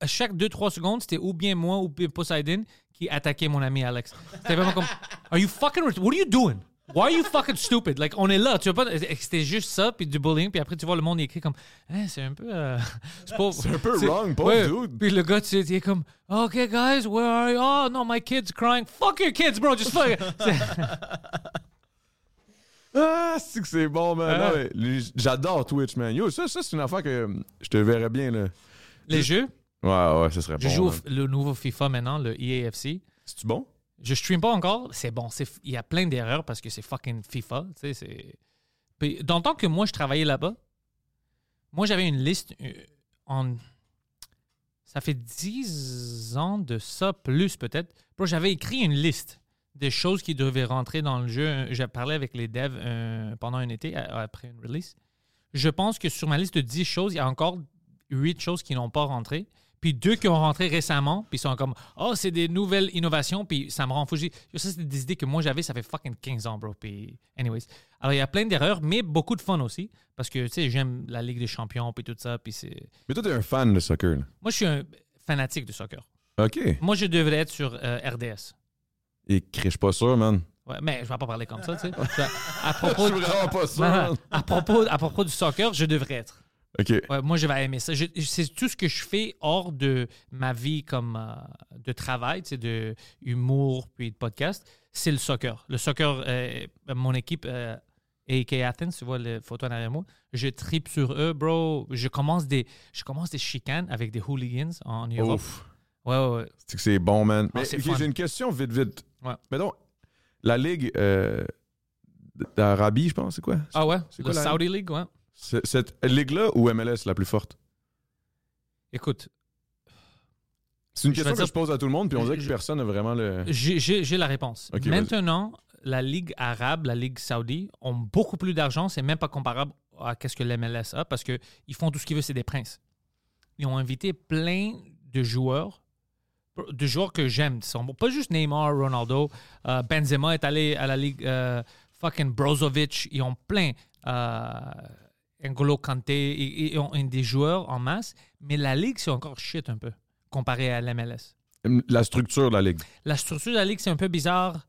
À chaque 2-3 secondes, c'était ou bien moi ou bien Poseidon qui attaquait mon ami Alex. C'était vraiment comme Are you fucking. What are you doing? Why are you fucking stupid? Like, on est là. Tu vois pas. C'était juste ça, puis du bullying. Puis après, tu vois le monde écrit comme Hein, C'est un peu. euh, c'est pas- C'est un peu wrong, pauvre ouais. dude. Puis le gars, tu sais, il est comme OK, guys, where are you? Oh, no, my kid's crying. Fuck your kids, bro. Just fuck. Ah, c'est que c'est bon, man. Les- J'adore Twitch, man. Yo, ça, ça c'est une affaire que euh, je te verrais bien, là. Les jeux? Ouais, ouais, ça serait Je bon. joue man. f- le nouveau FIFA maintenant, le EAFC. C'est-tu bon? Je stream pas encore, c'est bon. Il y a plein d'erreurs parce que c'est fucking FIFA. tu sais, c'est- Puis, dans le temps que moi, je travaillais là-bas, moi, j'avais une liste euh, en. Ça fait 10 ans de ça, plus peut-être. J'avais écrit une liste des choses qui devaient rentrer dans le jeu. J'ai parlé avec les devs euh, pendant un été, a- après une release. Je pense que sur ma liste de 10 choses, il y a encore 8 choses qui n'ont pas rentré. Puis deux qui ont rentré récemment, puis ils sont comme Oh, c'est des nouvelles innovations, puis ça me rend fou. Ça, c'est des idées que moi j'avais, ça fait fucking 15 ans, bro. Puis, anyways. Alors, il y a plein d'erreurs, mais beaucoup de fun aussi, parce que, tu sais, j'aime la Ligue des Champions, puis tout ça, puis c'est. Mais toi, t'es un fan de soccer, là. Moi, je suis un fanatique de soccer. OK. Moi, je devrais être sur euh, RDS. Et je suis pas sûr, man. Ouais, mais je vais pas parler comme ça, tu sais. À propos, Je suis vraiment pas sûr, man. à propos, à propos du soccer, je devrais être. OK. Ouais, moi, je vais aimer ça. C'est tout ce que je fais hors de ma vie comme euh, de travail, tu sais, de humour puis de podcast. C'est le soccer. Le soccer, euh, mon équipe, euh, AK Athens, tu vois les photos derrière moi, je tripe sur eux, bro. Je commence des, je commence des chicanes avec des hooligans en Europe. Ouf. Ouais, ouais, ouais. C'est que c'est bon, man. Ah, Mais c'est ok, fun. j'ai une question vite, vite. Ouais. Mais donc, la Ligue euh, d'Arabie, je pense, c'est quoi? Ah ouais? C'est quoi la- Saudi League, ouais. C'est- Cette Ligue-là ou MLS la plus forte? Écoute, C'est une Je vais question que dire- je pose à tout le monde, puis on dirait que Je- personne n'a vraiment le. J'ai- J'ai j'ai la réponse. Ok, vas-y. Maintenant, la Ligue arabe, la Ligue saoudi ont beaucoup plus d'argent. C'est même pas comparable à ce que l'MLS a parce qu'ils font tout ce qu'ils veulent, c'est des princes. Ils ont invité plein de joueurs, de joueurs que j'aime. Pas juste Neymar, Ronaldo. euh, Benzema est allé à la Ligue. euh, fucking Brozovic. Ils ont plein. Euh, N'Golo Kanté. Ils, ils ont des joueurs en masse. Mais la Ligue, c'est encore shit un peu comparé à l'MLS. La structure de la Ligue. La structure de la ligue, c'est un peu bizarre.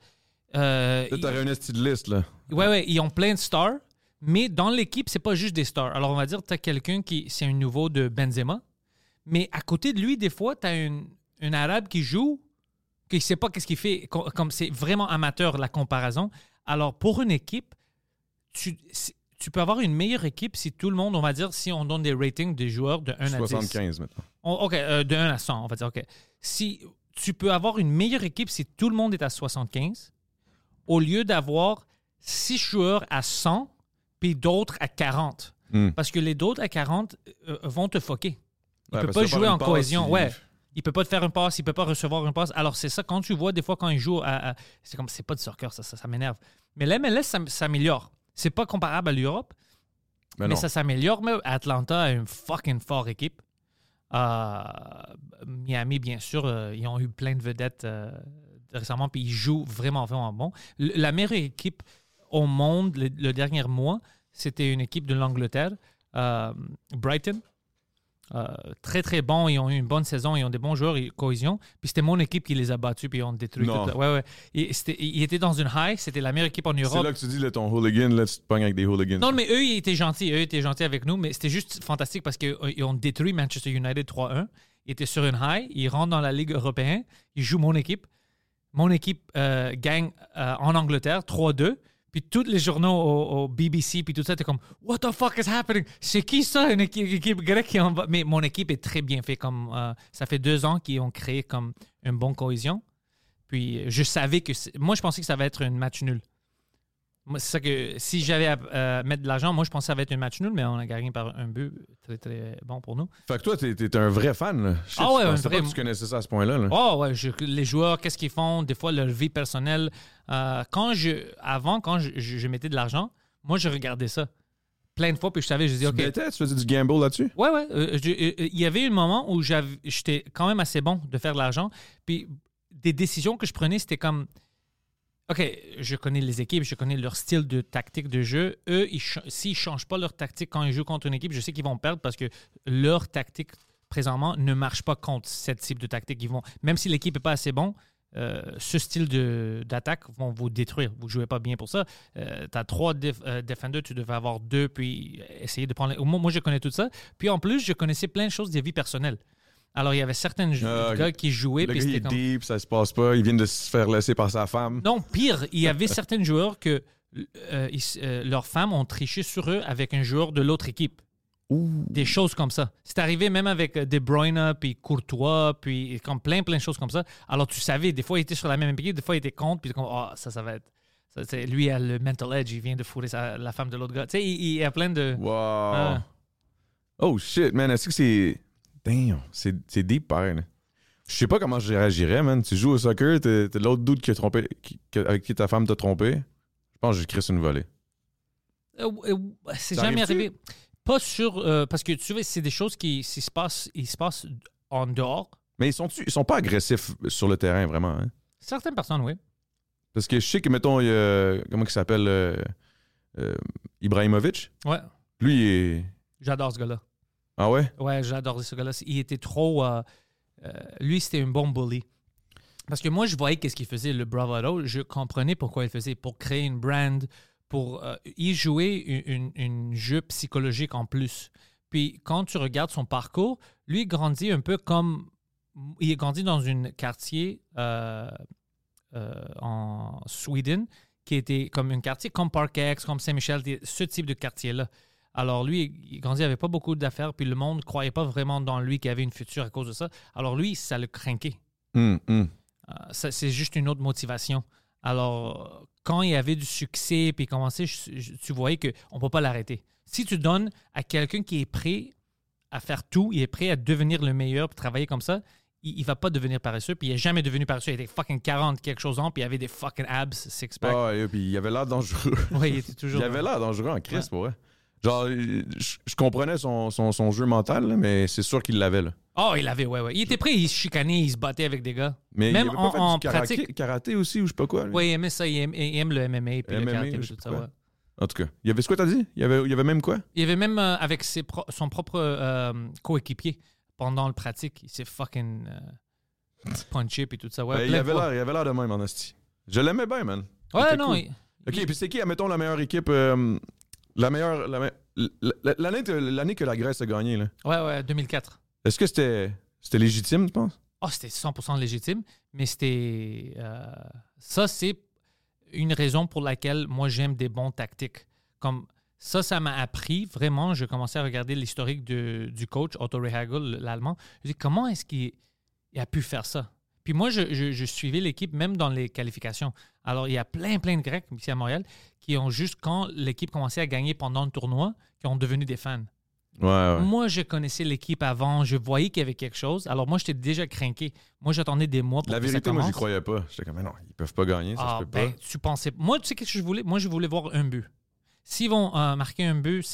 Euh, de liste, là. ils, ouais, ouais, ils ont plein de stars, mais dans l'équipe, c'est pas juste des stars. Alors, on va dire, tu as quelqu'un qui, c'est un nouveau de Benzema, mais à côté de lui, des fois, tu as une, un Arabe qui joue, qui sait pas qu'est-ce qu'il fait. Co- Comme c'est vraiment amateur, la comparaison. Alors, pour une équipe, tu, tu peux avoir une meilleure équipe si tout le monde, on va dire, si on donne des ratings des joueurs de 1 à 10. 75 maintenant. On- OK, euh, de 1 à 100, on va dire. OK. Si tu peux avoir une meilleure équipe si tout le monde est à 75, au lieu d'avoir 6 joueurs à 100 puis d'autres à 40. Hmm. Parce que les d'autres à 40 euh, vont te foquer. Il Ouais, peut parce pas jouer en cohésion. Ouais. Il peut pas te faire une passe, il peut pas recevoir une passe. Alors c'est ça quand tu vois des fois quand à, à- c'est comme c'est pas du soccer ça ça, ça m'énerve. Mais l'MLS ça s'améliore. C'est pas comparable à l'Europe, Mais mais ça s'améliore. Mais Atlanta a une fucking forte équipe. Euh, Miami, bien sûr, euh, ils ont eu plein de vedettes euh, récemment, puis ils jouent vraiment, vraiment bon. L- la meilleure équipe au monde le, le dernier mois, c'était une équipe de l'Angleterre, Brighton. Euh, très, très bon. Ils ont eu une bonne saison. Ils ont des bons joueurs cohésion. Puis c'était mon équipe qui les a battus, puis ils ont détruit Non. tout. Ouais, ouais. Et ils étaient dans une high. C'était la meilleure équipe en C'est Europe. là que tu dis, là, ton hooligan, là, tu te pognes avec des hooligans. Non, mais eux, ils étaient gentils. Eux, ils étaient gentils avec nous, mais c'était juste fantastique parce qu'ils ont détruit Manchester United 3-1. Ils étaient sur une high. Ils rentrent dans la Ligue européenne. Ils jouent mon équipe. Mon équipe euh, gagne euh, en Angleterre 3-2. Puis tous les journaux au, BBC, puis tout ça, t'es comme What the fuck is happening? C'est qui ça, une équipe, grecque qui en va? Mais mon équipe est très bien faite. Comme, euh, ça fait deux ans qu'ils ont créé comme une bonne cohésion. Puis je savais que. Moi, je pensais que ça va être un match nul. C'est ça que si j'avais à euh, mettre de l'argent, moi, je pensais que ça va être un match nul, mais on a gagné par un but très, très bon pour nous. Fait que toi, t'es, t'es un vrai fan. Là. Shit, Ah ouais, je un vrai- pas que tu connaissais ça à ce point-là. là. Oh ouais, je- les joueurs, qu'est-ce qu'ils font, des fois leur vie personnelle. Euh, quand je, avant, quand je, je- je mettais de l'argent, moi je regardais ça plein de fois, puis je savais, je disais, Tu ok. Tu faisais du gamble là-dessus? Ouais, ouais. euh, je- euh, Il y avait un moment où j'étais quand même assez bon de faire de l'argent. Puis des décisions que je prenais, c'était comme. OK, je connais les équipes, je connais leur style de tactique de jeu. Eux, s'ils ne changent pas leur tactique quand ils jouent contre une équipe, je sais qu'ils vont perdre parce que leur tactique présentement ne marche pas contre ce type de tactique. Ils vont, même si l'équipe n'est pas assez bon, euh, ce style d'attaque vont vous détruire. Vous ne jouez pas bien pour ça. tu as trois def- euh, defenders, tu devais avoir deux, puis essayer de prendre. les- Moi, moi, je connais tout ça. Puis en plus, je connaissais plein de choses de vie personnelle. Alors, il y avait certains Ah, gars qui jouaient, Le gars, il est comme. deep, ça se passe pas. Il vient de se faire laisser par sa femme. Non, pire, il y avait certains joueurs que euh, ils euh, leurs femmes ont triché sur eux avec un joueur de l'autre équipe. Des choses comme ça. C'est arrivé même avec euh, De Bruyne, puis Courtois, puis comme plein, plein de choses comme ça. Alors tu savais, des fois il était sur la même équipe, des fois il était contre, puis comme, oh, ça, ça va être. ça, c'est- lui il a le mental edge, il vient de fourrer sa- la femme de l'autre gars. Tu sais, il, il y a plein de. Wow. Ah. Oh shit, man. Est-ce que c'est. Damn, c'est, c'est deep pareil. Je sais pas comment je réagirais, man. Tu joues au soccer, t'es, t'es l'autre doute qui a trompé, qui- avec qui ta femme t'a trompé. Je pense que je crisse une volée. Euh, euh, c'est Ça jamais arrivé. Pas sur. euh, parce que tu vois, c'est des choses qui, qui se passent, ils se passent en dehors. Mais ils sont, ils sont pas agressifs sur le terrain, vraiment. Hein? Certaines personnes, oui. Parce que je sais que, mettons, il y a- comment il s'appelle euh, euh, Ibrahimovic? Ouais, Lui, il est. j'adore ce gars-là. Ah ouais? Ouais, j'adore ce gars-là. Il était trop. euh, euh, lui, c'était un bon bully. Parce que moi, je voyais qu'est-ce qu'il faisait, le bravado. Je comprenais pourquoi il faisait. Pour créer une brand, pour euh, y jouer une, une- jeu psychologique en plus. Puis quand tu regardes son parcours, lui, grandit un peu comme. Il a grandi dans un quartier en Sweden qui était comme un quartier comme Parkex, comme Saint-Michel, ce type de quartier-là. Alors lui, il grandit avec pas beaucoup d'affaires, puis le monde ne croyait pas vraiment dans lui qu'il avait une future à cause de ça. Alors lui, ça le craquait. Hum, hum. Euh, c'est juste une autre motivation. Alors, quand il avait du succès, puis il commençait, tu voyais qu'on ne peut pas l'arrêter. Si tu donnes à quelqu'un qui est prêt à faire tout, il est prêt à devenir le meilleur, puis travailler comme ça, il ne va pas devenir paresseux, puis il n'est jamais devenu paresseux. Il était fucking 40 quelque chose ans, puis il avait des fucking abs, six-pack. Ah, et puis il avait l'air dangereux. Ouais, il était toujours... il avait l'air dangereux en crise, Ouais. pour vrai. Genre, je, je comprenais son, son, son jeu mental, là, mais c'est sûr qu'il l'avait. Là. Oh, il avait, ouais, ouais. Il était prêt, il se chicanait, il se battait avec des gars. Mais Même il avait pas en- fait en du karaté, pratique. karaté aussi, ou je sais pas quoi. lui? Ouais, il aimait ça, il aime, il aime le MMA, puis le karaté, tout ça, ouais. En tout cas, il y avait ce quoi t'as dit? Il y avait, il y avait même quoi? Il y avait même euh, avec ses pro- son propre euh, coéquipier pendant le pratique, il s'est fucking euh, punché puis tout ça. Ouais, Ben, il, avait l'air, il avait l'air de même, en. Je l'aimais bien, man. Ouais, non. cool. il- OK, puis c'est qui, admettons, la meilleure équipe... la meilleure... la me- la- L'année que, la Grèce a gagné, là. Ouais, ouais, 2004. Est-ce que c'était, c'était légitime, tu penses? Oh, c'était 100% légitime, mais c'était. euh, ça, c'est une raison pour laquelle moi, j'aime des bons tactiques. Comme ça, ça m'a appris vraiment. Je commençais à regarder l'historique du coach, Otto Rehagel, l'allemand. Je dis, comment est-ce qu'il il a pu faire ça? Puis moi, je, je- je suivais l'équipe même dans les qualifications. Alors, il y a plein, plein de Grecs ici à Montréal qui ont juste, quand l'équipe commençait à gagner pendant le tournoi, qui ont devenu des fans. Ouais, ouais. Moi, je connaissais l'équipe avant, je voyais qu'il y avait quelque chose. Alors moi, j'étais déjà craqué. Moi, j'attendais des mois pour La que ça vérité, moi, j'y commence. croyais pas. J'étais comme, mais non, ils peuvent pas gagner, ça Ah, ben, pas. tu pensais... Moi, tu sais qu'est-ce que je voulais? Moi, je voulais voir un but. S'ils vont euh, marquer un but,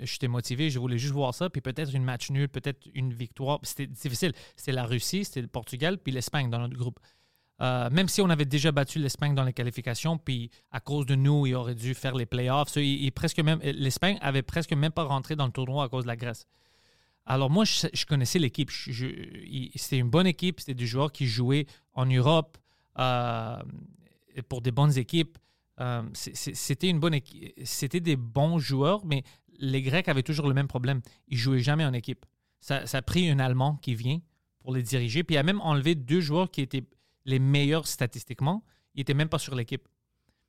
j'étais motivé, je voulais juste voir ça, puis peut-être une match nul, peut-être une victoire. C'était difficile. C'était la Russie, c'était le Portugal, puis l'Espagne dans notre groupe. Euh, même si on avait déjà battu l'Espagne dans les qualifications, puis à cause de nous, il aurait dû faire les playoffs. L'Espagne avait presque même pas rentré dans le tournoi à cause de la Grèce. Alors moi, je, connaissais l'équipe. C'était une bonne équipe. C'était des joueurs qui jouaient en Europe euh, pour des bonnes équipes. Euh, c'était une bonne. C'était des bons joueurs, mais les Grecs avaient toujours le même problème. Ils jouaient jamais en équipe. Ça, ça a pris un Allemand qui vient pour les diriger. Puis il a même enlevé deux joueurs qui étaient les meilleurs statistiquement. Ils n'étaient même pas sur l'équipe.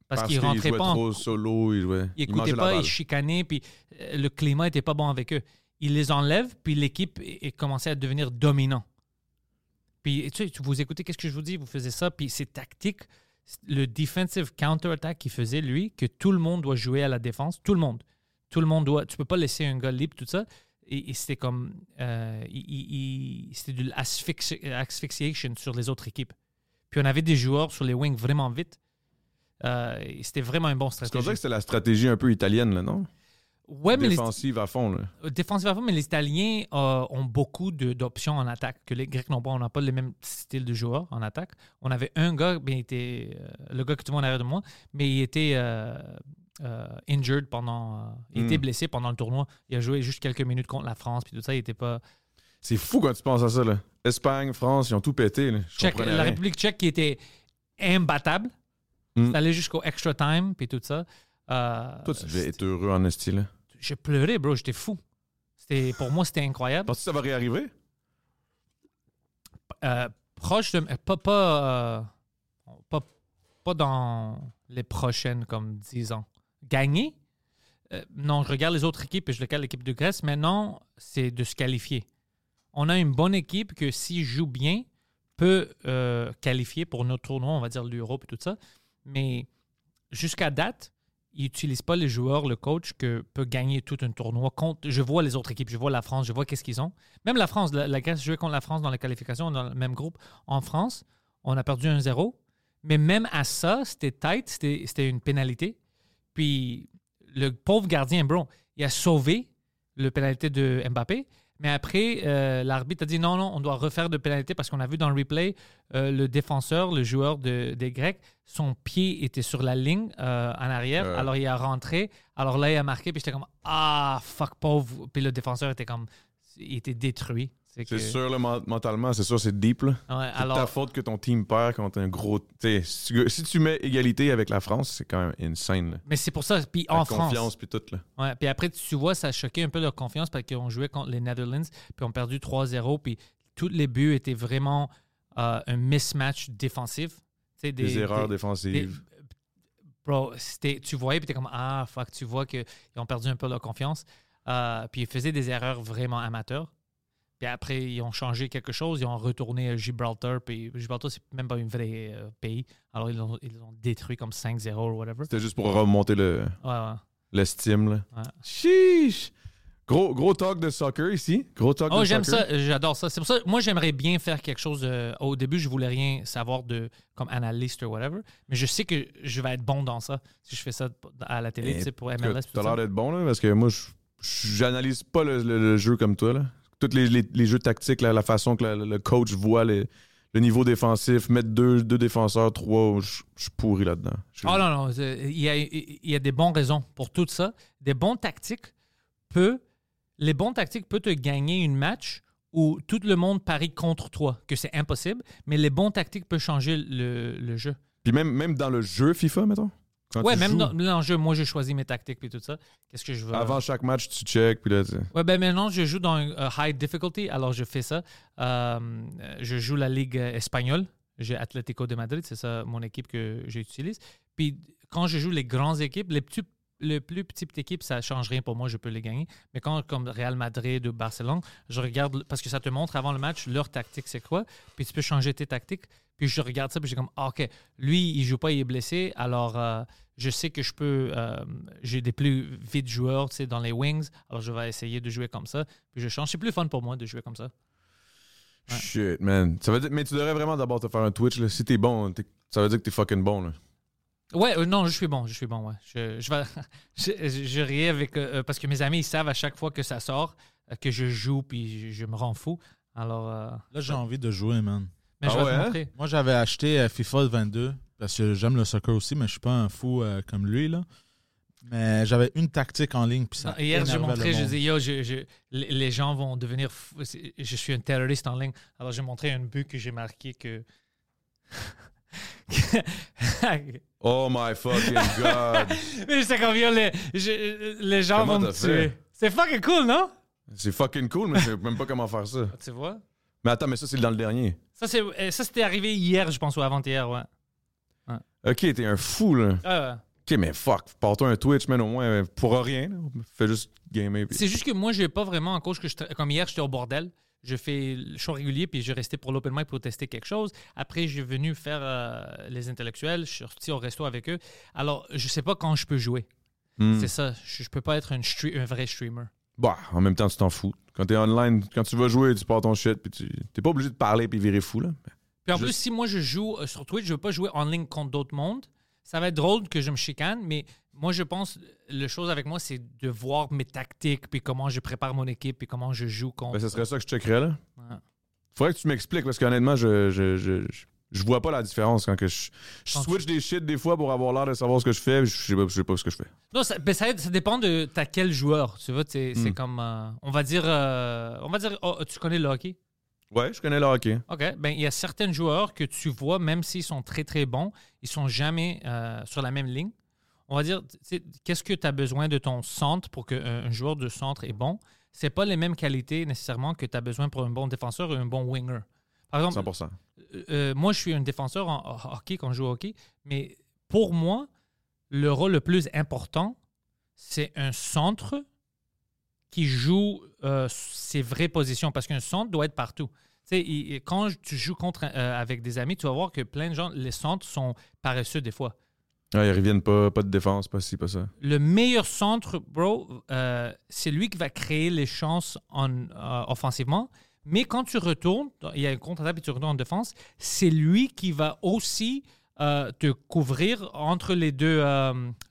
Parce, qu'il rentrait jouait pas en trop solo, il jouait. ils il mangeait n'écoutaient pas, ils chicanaient, puis euh, le climat était pas bon avec eux. Ils les enlèvent, puis l'équipe est, est commencé à devenir dominant. Puis tu sais, vous écoutez qu'est-ce que je vous dis, vous faisiez ça, puis c'est tactique. Le defensive counter-attack qu'il faisait, lui, que tout le monde doit jouer à la défense, tout le monde. Tout le monde doit. Tu peux pas laisser un gars libre, tout ça. Et, et c'était comme. euh, c'était de l'asphyxi- asphyxiation sur les autres équipes. Puis on avait des joueurs sur les wings vraiment vite. Euh, c'était vraiment un bon stratégie. dirait que c'était la stratégie un peu italienne, là, non? Ouais, mais les, Défensive à fond, là. euh, défensivement, mais les Italiens euh, ont beaucoup d'options en attaque que les Grecs n'ont pas. On n'a pas le même style de joueur en attaque. On avait un gars, bien, il était, euh, le gars que tu vois en arrière de moi, mais il était euh, injured pendant. il Hmm. était blessé pendant le tournoi. Il a joué juste quelques minutes contre la France, puis tout ça. Il était pas. C'est fou quand tu penses à ça, là. Espagne, France, ils ont tout pété, là. Tchèque- la. République tchèque qui était imbattable. Hmm. C'est allé jusqu'au extra time, puis tout ça. Toi, tu devais être heureux en esti, là. J'ai pleuré, bro. J'étais fou. C'était, pour moi, c'était incroyable. Penses-tu que ça va réarriver? Euh, proche de. Pas, pas, euh, pas, pas dans les prochaines, comme 10 ans. Gagner? euh, non, je regarde les autres équipes et je regarde l'équipe de Grèce. Maintenant, c'est de se qualifier. On a une bonne équipe que, s'il joue bien, peut qualifier pour notre tournoi, on va dire l'Europe et tout ça. Mais jusqu'à date, ils n'utilisent pas les joueurs, le coach, que peut gagner tout un tournoi. Je vois les autres équipes, je vois la France, je vois qu'est-ce qu'ils ont. Même la France, la, la Grèce jouait contre la France dans les qualifications, dans le même groupe. En France, on a perdu 1-0. Mais même à ça, c'était tight, c'était une pénalité. Puis le pauvre gardien, bro, il a sauvé le pénalité de Mbappé. Mais après, euh, l'arbitre a dit non, non, on doit refaire de pénalité parce qu'on a vu dans le replay, euh, le défenseur, le joueur de- des Grecs, son pied était sur la ligne euh, en arrière. Alors il a rentré. Alors là, il a marqué. Puis j'étais comme ah, fuck, pauvre. Puis le défenseur était comme. Il était détruit. C'est que- sûr, là, mentalement, c'est sûr, c'est deep, C'est ta faute que ton team perd contre un gros. t'sais, si, tu, si tu mets égalité avec la France, c'est quand même insane. Là. mais c'est pour ça. Puis en France. confiance puis tout. Là. Ouais, puis après, tu vois, ça a choqué un peu leur confiance parce qu'on jouait contre les Netherlands, puis on perdu 3-0, puis tous les buts étaient vraiment euh, un mismatch défensif. Des, erreurs défensives. des- bro, tu voyais, puis t'es comme, ah, fuck, tu vois qu'ils ont perdu un peu leur confiance. Euh, puis ils faisaient des erreurs vraiment amateurs. Puis après, ils ont changé quelque chose, ils ont retourné à Gibraltar, puis Gibraltar, c'est même pas un vrai euh, pays. Alors, ils l'ont ils l'ont détruit comme 5-0 ou whatever. C'était juste pour remonter le- Ouais, ouais. l'estime. Là. Ouais. Chiche! Gros, gros talk de soccer ici. Gros talk Oh, de j'aime soccer. ça, j'adore ça. C'est pour ça, moi, j'aimerais bien faire quelque chose. euh, au début, je voulais rien savoir de comme analyste ou whatever, mais je sais que je vais être bon dans ça si je fais ça à la télé, Eh, tu sais, pour MLS. tout T'as ça. l'air d'être bon, là, parce que moi, je- je- j'analyse pas le, le- le jeu comme toi. Là. Tous les, les- les jeux tactiques, là, la façon que la- le coach voit les- le niveau défensif, mettre deux, deux défenseurs, trois, je je suis pourri là-dedans. Oh non, non, il y a, il y a des bonnes raisons pour tout ça. Des bons tactiques peut, les bons tactiques peuvent te gagner une match où tout le monde parie contre toi, que c'est impossible, mais les bons tactiques peuvent changer le, le jeu. Puis même, même dans le jeu FIFA, mettons? Quand ouais, même joues, dans, dans le jeu, moi, j'ai choisi mes tactiques et tout ça. Qu'est-ce que je veux? Avant chaque match, tu check, puis là, tu- Ouais, ben maintenant, je joue dans euh, high difficulty, alors je fais ça. Euh, je joue la Ligue euh, espagnole. J'ai Atlético de Madrid, c'est ça mon équipe que j'utilise. Puis quand je joue les grandes équipes, les, petits, les plus petites équipes, ça ne change rien pour moi, je peux les gagner. Mais quand, comme Real Madrid ou Barcelone, je regarde, parce que ça te montre avant le match leur tactique, c'est quoi. Puis tu peux changer tes tactiques. Puis je regarde ça, puis j'ai comme, ah, OK, lui, il joue pas, il est blessé. Alors, euh, je sais que je peux, euh, j'ai des plus vite joueurs, tu sais, dans les wings. Alors, je vais essayer de jouer comme ça. Puis je change. C'est plus fun pour moi de jouer comme ça. Shit, man. Ça veut dire, mais tu devrais vraiment d'abord te faire un Twitch. Là. Si t'es bon, ça veut dire que t'es fucking bon. Là. Ouais, euh, non, je suis bon, je suis bon, ouais. Je, je, vais, je, je- je riais avec. euh, parce que mes amis, ils savent à chaque fois que ça sort euh, que je joue, puis je, je me rends fou. Alors, euh, Là, j'ai envie de jouer, man. mais Ah je vais ouais, te hein? montrer. Moi, j'avais acheté euh, FIFA 22 parce que j'aime le soccer aussi, mais je suis pas un fou euh, comme lui, là. Mais j'avais une tactique en ligne, puis ça Non, Hier, montré, le je disais, yo, je- je- les les gens vont devenir Je suis un terroriste en ligne. Alors, j'ai montré un but que j'ai marqué que. Oh my fucking god. Mais je sais combien les, je- les gens Comment vont me tuer. C'est fucking cool, non? c'est fucking cool, mais je sais même pas comment faire ça. Tu vois? Mais attends, mais ça, c'est dans le dernier. Ça, c'est, euh, ça, c'était arrivé hier, je pense, ou avant-hier, ouais. Ok, t'es un fou, là. Euh, Ok, mais fuck, pars-toi un Twitch, man, au moins, euh, pour rien. là. Fais juste gamer. puis- c'est juste que moi, je vais pas vraiment en coach que je tra- comme hier, j'étais au bordel. Je fais le show régulier, puis je restais pour l'open mic pour tester quelque chose. Après, j'ai venu faire euh, les intellectuels. Je suis sorti au resto avec eux. Alors, je sais pas quand je peux jouer. Hmm. C'est ça. Je, je peux pas être un, vrai streamer. Bah, en même temps, tu t'en fous. Quand t'es online, quand tu vas jouer, tu pars ton shit, puis tu t'es pas obligé de parler puis virer fou, là. Puis en Juste- plus, si moi je joue euh, sur Twitch, je veux pas jouer en ligne contre d'autres mondes. Ça va être drôle que je me chicane, mais moi je pense le chose avec moi, c'est de voir mes tactiques, puis comment je prépare mon équipe, puis comment je joue contre. Ben, ce serait ça que je checkerais, là. Ouais. Faudrait que tu m'expliques, parce qu'honnêtement, je, je, je, je, je vois pas la différence quand que je, je Quand switch des shit des fois pour avoir l'air de savoir ce que je fais, je sais pas, je sais pas ce que je fais. Non, ça, ben, ça, ça dépend de t'as quel joueur. Tu vois, c'est c'est Hmm. comme. euh, on va dire. euh, on va dire. oh, tu connais le hockey? Ouais, je connais le hockey. OK. Ben, il y a certains joueurs que tu vois, même s'ils sont très, très bons, ils sont jamais euh, sur la même ligne. On va dire, qu'est-ce que tu as besoin de ton centre pour qu'un un joueur de centre est bon? C'est pas les mêmes qualités nécessairement que tu as besoin pour un bon défenseur ou un bon winger. Par exemple, 100%. euh, moi, je suis un défenseur en hockey quand je joue au hockey, mais pour moi, le rôle le plus important, c'est un centre qui joue euh, ses vraies positions, parce qu'un centre doit être partout. Il- quand tu joues contre, euh, avec des amis, tu vas voir que plein de gens, les centres sont paresseux des fois. Ouais, ils reviennent pas, pas de défense, pas ci, pas ça. Le meilleur centre, bro, euh, c'est lui qui va créer les chances en, euh, offensivement. Mais quand tu retournes, il y a un contre-attaque et tu retournes en défense, c'est lui qui va aussi euh, te couvrir entre les deux,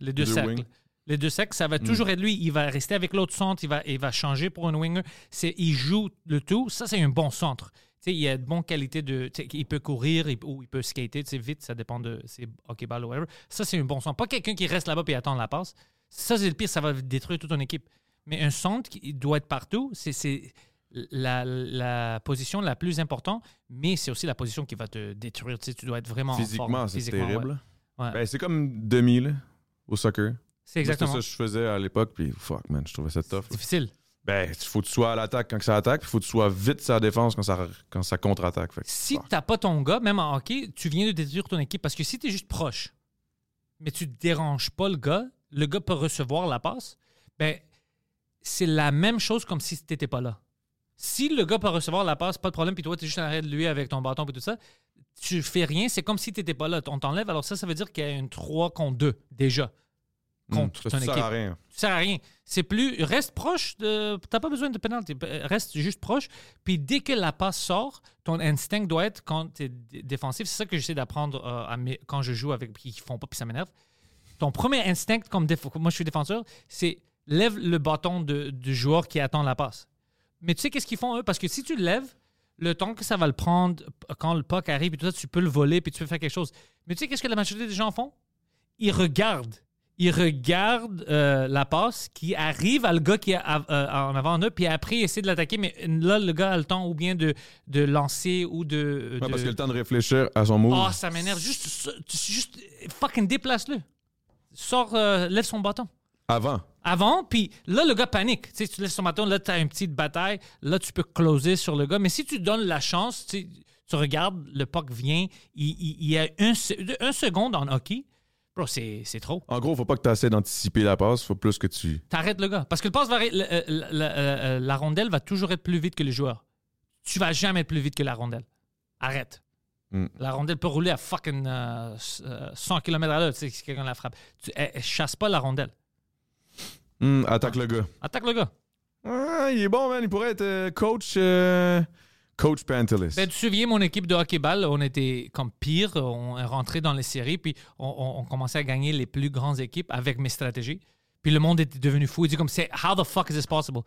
les deux deux cercles. Les deux cercles, ça va toujours être lui. Il va rester avec l'autre centre, il va, il va changer pour un winger. Il joue le tout. Ça, c'est un bon centre. Sais, il a de bonnes qualités de. Il peut courir il- ou il peut skater vite, ça dépend de ses hockey-ball ou whatever. Ça, c'est un bon centre. Pas quelqu'un qui reste là-bas et attend la passe. Ça, c'est le pire, ça va détruire toute ton équipe. Mais un centre qui doit être partout, c'est, la, la position la plus importante, mais c'est aussi la position qui va te détruire. Tu, dois être vraiment en Physiquement, c'est terrible. ouais. Ouais. Ben, c'est comme demi, là, au soccer. C'est exactement. Ça que je faisais à l'époque, puis fuck, man, je trouvais ça tough. difficile. Ben, il faut que tu sois à l'attaque quand ça attaque, puis il faut que tu sois vite sur la défense quand ça, quand ça contre-attaque. Si t'as pas ton gars, même en hockey, tu viens de détruire ton équipe parce que si tu es juste proche, mais tu déranges pas le gars, le gars peut recevoir la passe, ben c'est la même chose comme si t'étais pas là. Si le gars peut recevoir la passe, pas de problème, puis toi, tu es juste en arrière de lui avec ton bâton et tout ça, tu fais rien, c'est comme si tu n'étais pas là. On t'enlève, alors ça, ça veut dire qu'il y a une 3 contre 2 déjà contre Hmm, ça, ton ça équipe. sert à rien. Tu sers à rien. C'est plus. Reste proche de. T'as pas besoin de penalty. Reste juste proche. Puis dès que la passe sort, ton instinct doit être quand tu es défensif. C'est ça que j'essaie d'apprendre euh, à mes- quand je joue avec qui font pas, puis ça m'énerve. Ton premier instinct, comme déf- moi je suis défenseur, c'est lève le bâton de- du joueur qui attend la passe. Mais tu sais qu'est-ce qu'ils font eux? Parce que si tu le lèves, le temps que ça va le prendre, quand le puck arrive, et tout ça, tu peux le voler, puis tu peux faire quelque chose. Mais tu sais qu'est-ce que la majorité des gens font? Ils regardent. Ils regardent euh, la passe qui arrive à le gars qui est euh, en avant d'eux, puis après, ils essaient de l'attaquer, mais là, le gars a le temps ou bien de, de lancer ou de. Ouais, de- parce qu'il a le temps de réfléchir à son move. Oh, ça m'énerve. Juste, juste fucking déplace-le. Sors, euh, lève son bâton Avant. avant, puis là, le gars panique. Tu sais, tu laisses son bâton, là, tu as une petite bataille, là, tu peux closer sur le gars. Mais si tu donnes la chance, tu, tu regardes, le puck vient, il, il- il y a un, un seconde en hockey, bro, c'est c'est trop. En gros, faut pas que tu essaies d'anticiper la passe, faut plus que tu. T'arrêtes le gars. Parce que le passe va, euh, la, la- euh, la rondelle va toujours être plus vite que le joueur. Tu vas jamais être plus vite que la rondelle. Arrête. Mm. La rondelle peut rouler à fucking euh, euh, 100 km à l'heure tu sais, si quelqu'un la frappe. Tu, elle- elle chasse pas la rondelle. Hmm, attaque le gars. Attaque le gars. Ah, il est bon, man. Il pourrait être euh, coach. euh, coach Pantelis. Ben, tu te souviens, mon équipe de hockey-ball, on était comme pire. On est rentré dans les séries, puis on, on- on commençait à gagner les plus grandes équipes avec mes stratégies. Puis le monde était devenu fou. Il dit comme, c'est how the fuck is this possible?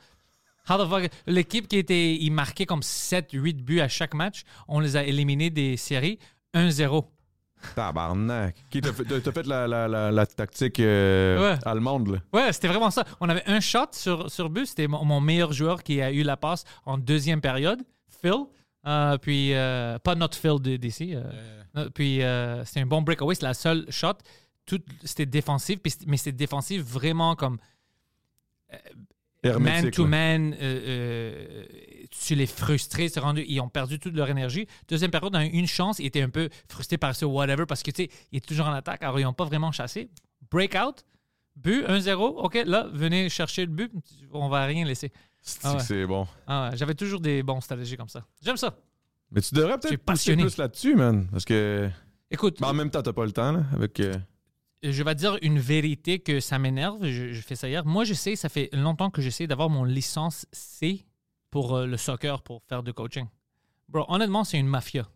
How the fuck? L'équipe qui était, il marquait comme 7, 8 buts à chaque match, on les a éliminés des séries 1-0. Tabarnak. Qui t'a fait, t'as fait la, la, la, la tactique euh, Ouais. allemande, là? Ouais, c'était vraiment ça. On avait un shot sur, sur but. C'était mon, mon meilleur joueur qui a eu la passe en deuxième période, Phil. Euh, puis, euh, pas notre Phil d'ici. euh, puis, euh, c'était un bon breakaway. C'est la seule shot. Tout, c'était défensif, puis mais c'était défensif vraiment comme. euh, man-to-man, euh, euh, tu les frustrés, c'est rendu, ils ont perdu toute leur énergie. Deuxième période, on a eu une chance, ils étaient un peu frustrés par ce whatever parce que, tu sais, ils étaient toujours en attaque, alors ils n'ont pas vraiment chassé. Breakout, but, 1-0, OK, là, venez chercher le but, on va rien laisser. C'est Ah ouais. c'est bon. Ah ouais, J'avais toujours des bons stratégies comme ça. J'aime ça. Mais tu devrais Je peut-être pousser plus là-dessus, man. Parce que. Écoute, Mais en même temps, t'as pas le temps, là. Avec. euh, je vais dire une vérité que ça m'énerve. Je, je fais ça hier. Moi, j'essaie, ça fait longtemps que j'essaie d'avoir mon licence C pour euh, le soccer, pour faire du coaching. Bro, honnêtement, c'est une mafia.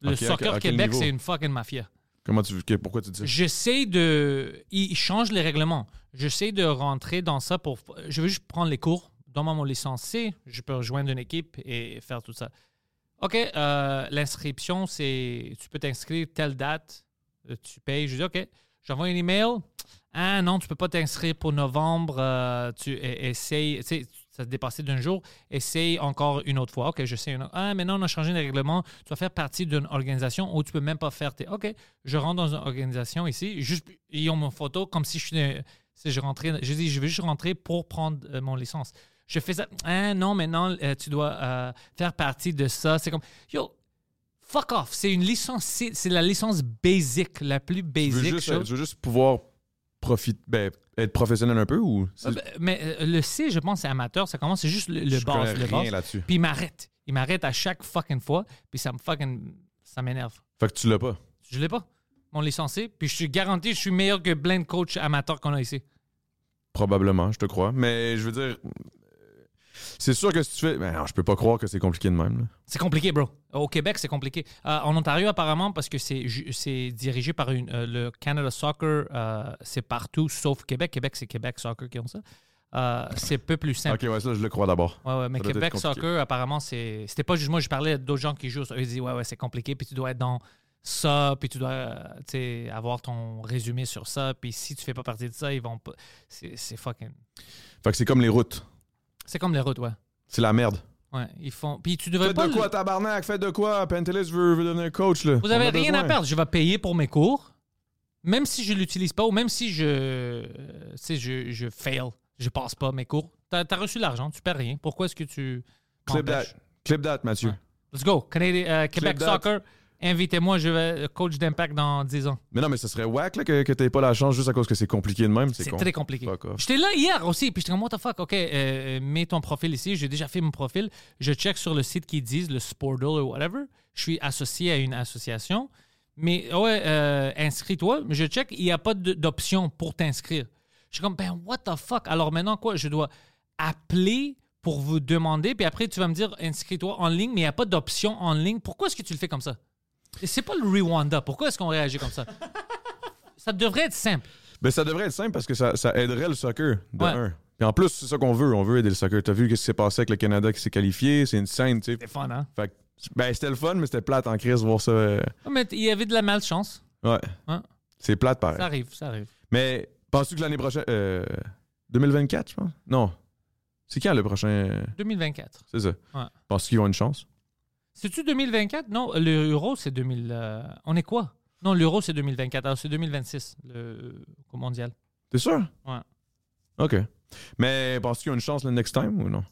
Le soccer Québec, c'est une fucking mafia. Comment tu. Pourquoi tu dis ça? J'essaie de. Ils changent les règlements. J'essaie de rentrer dans ça pour. Je veux juste prendre les cours. Donne-moi mon licence C. Je peux rejoindre une équipe et faire tout ça. OK, euh, l'inscription, c'est. Tu peux t'inscrire telle date. euh, Tu payes. Je dis OK. J'envoie un email. Ah non, tu peux pas t'inscrire pour novembre. euh, tu e- essayes. Ça a dépassé d'un jour. Essaye encore une autre fois. OK, je sais. Une autre. Ah, maintenant, on a changé les règlements. Tu vas faire partie d'une organisation où tu peux même pas faire tes. OK, je rentre dans une organisation ici. Juste, ils ont mon photo comme si je suis. Si je rentrais. Je dis, je veux juste rentrer pour prendre mon licence. Je fais ça. Ah non, maintenant, euh, tu dois euh, faire partie de ça. C'est comme. Yo, fuck off. C'est une licence. C'est la licence basic, la plus Tu veux, basic. juste, tu veux juste pouvoir profiter. Ben, être professionnel un peu ou. Euh, ben, Mais euh, le C, je pense, c'est amateur. Ça commence, c'est juste le, le je base. Le rien base. là-dessus. Puis il m'arrête. Il m'arrête à chaque fucking fois. Puis ça me fucking. Ça m'énerve. Fait que tu l'as pas. Je l'ai pas. Mon licencié. Puis je suis garanti, je suis meilleur que plein de coachs amateurs qu'on a ici. Probablement, je te crois. Mais je veux dire. C'est sûr que si tu fais. Ben non, je peux pas croire que c'est compliqué de même. C'est compliqué, bro. Au Québec, c'est compliqué. Euh, en Ontario, apparemment, parce que c'est dirigé par une, euh, le Canada Soccer, euh, c'est partout sauf Québec. Québec, c'est Québec Soccer qui ont ça. Euh, c'est peu plus simple. Ok, ouais, ça, je le crois d'abord. Ouais, ouais, mais Ça Québec. Soccer, apparemment, c'est. C'était pas juste moi, je parlais d'autres gens qui jouent. Ils disaient, ouais, ouais, c'est compliqué, puis tu dois être dans ça, puis tu dois avoir ton résumé sur ça, puis si tu fais pas partie de ça, ils vont pas. C'est c'est fucking. Fait que c'est comme les routes. C'est comme les routes, ouais. C'est la merde. Ouais, ils font. Puis tu devrais Faites pas. de quoi, tabarnak? Faites de quoi? Pentelis veut, veut devenir coach, là. Vous On avez a rien besoin. à perdre. Je vais payer pour mes cours, même si je l'utilise pas ou même si je, euh, tu sais, je, je fail, je passe pas mes cours. T'as as reçu l'argent, tu perds rien. Pourquoi est-ce que tu Clip that. m'empêches? Clip that, Mathieu. Let's go. Canadi- euh, Québec that. Soccer, invitez-moi, je vais coach d'impact dans 10 ans. Mais non, mais ce serait whack là, que, que t'aies pas la chance juste à cause que c'est compliqué de même. C'est très compliqué. J'étais là hier aussi, puis j'étais comme, what the fuck, ok, euh, mets ton profil ici. J'ai déjà fait mon profil. Je check sur le site qui disent le Sportle ou whatever. Je suis associé à une association. Mais ouais, euh, inscris-toi. Mais je check, il n'y a pas d'option pour t'inscrire. Je suis comme, ben, what the fuck? Alors maintenant, quoi, je dois appeler pour vous demander, puis après, tu vas me dire, inscris-toi en ligne, mais il n'y a pas d'option en ligne. Pourquoi est-ce que tu le fais comme ça? Et c'est pas le Rwanda. Pourquoi est-ce qu'on réagit comme ça? ça devrait être simple. Ben, ça devrait être simple parce que ça, ça aiderait le soccer, de Ouais. un. Puis en plus, c'est ça qu'on veut. On veut aider le soccer. T'as vu ce qui s'est passé avec le Canada qui s'est qualifié? C'est une scène, tu sais. C'est fun, hein? Fait que, ben, c'était le fun, mais c'était plate en crise voir ça. euh, Ouais, Mais il y avait de la malchance. Ouais. Hein? C'est plate pareil. Ça arrive, ça arrive. Mais penses-tu que l'année prochaine. euh, 2024, je pense? Non. C'est quand le prochain? euh, 2024. C'est ça. Ouais. Penses-tu qu'ils ont une chance? C'est-tu 2024? Non, l'euro, c'est 2000. euh, on est quoi? Non, l'euro, c'est 2024. Alors, c'est 2026, le au mondial. T'es sûr? Ouais. OK. Mais penses-tu qu'ils ont une chance le next time ou non?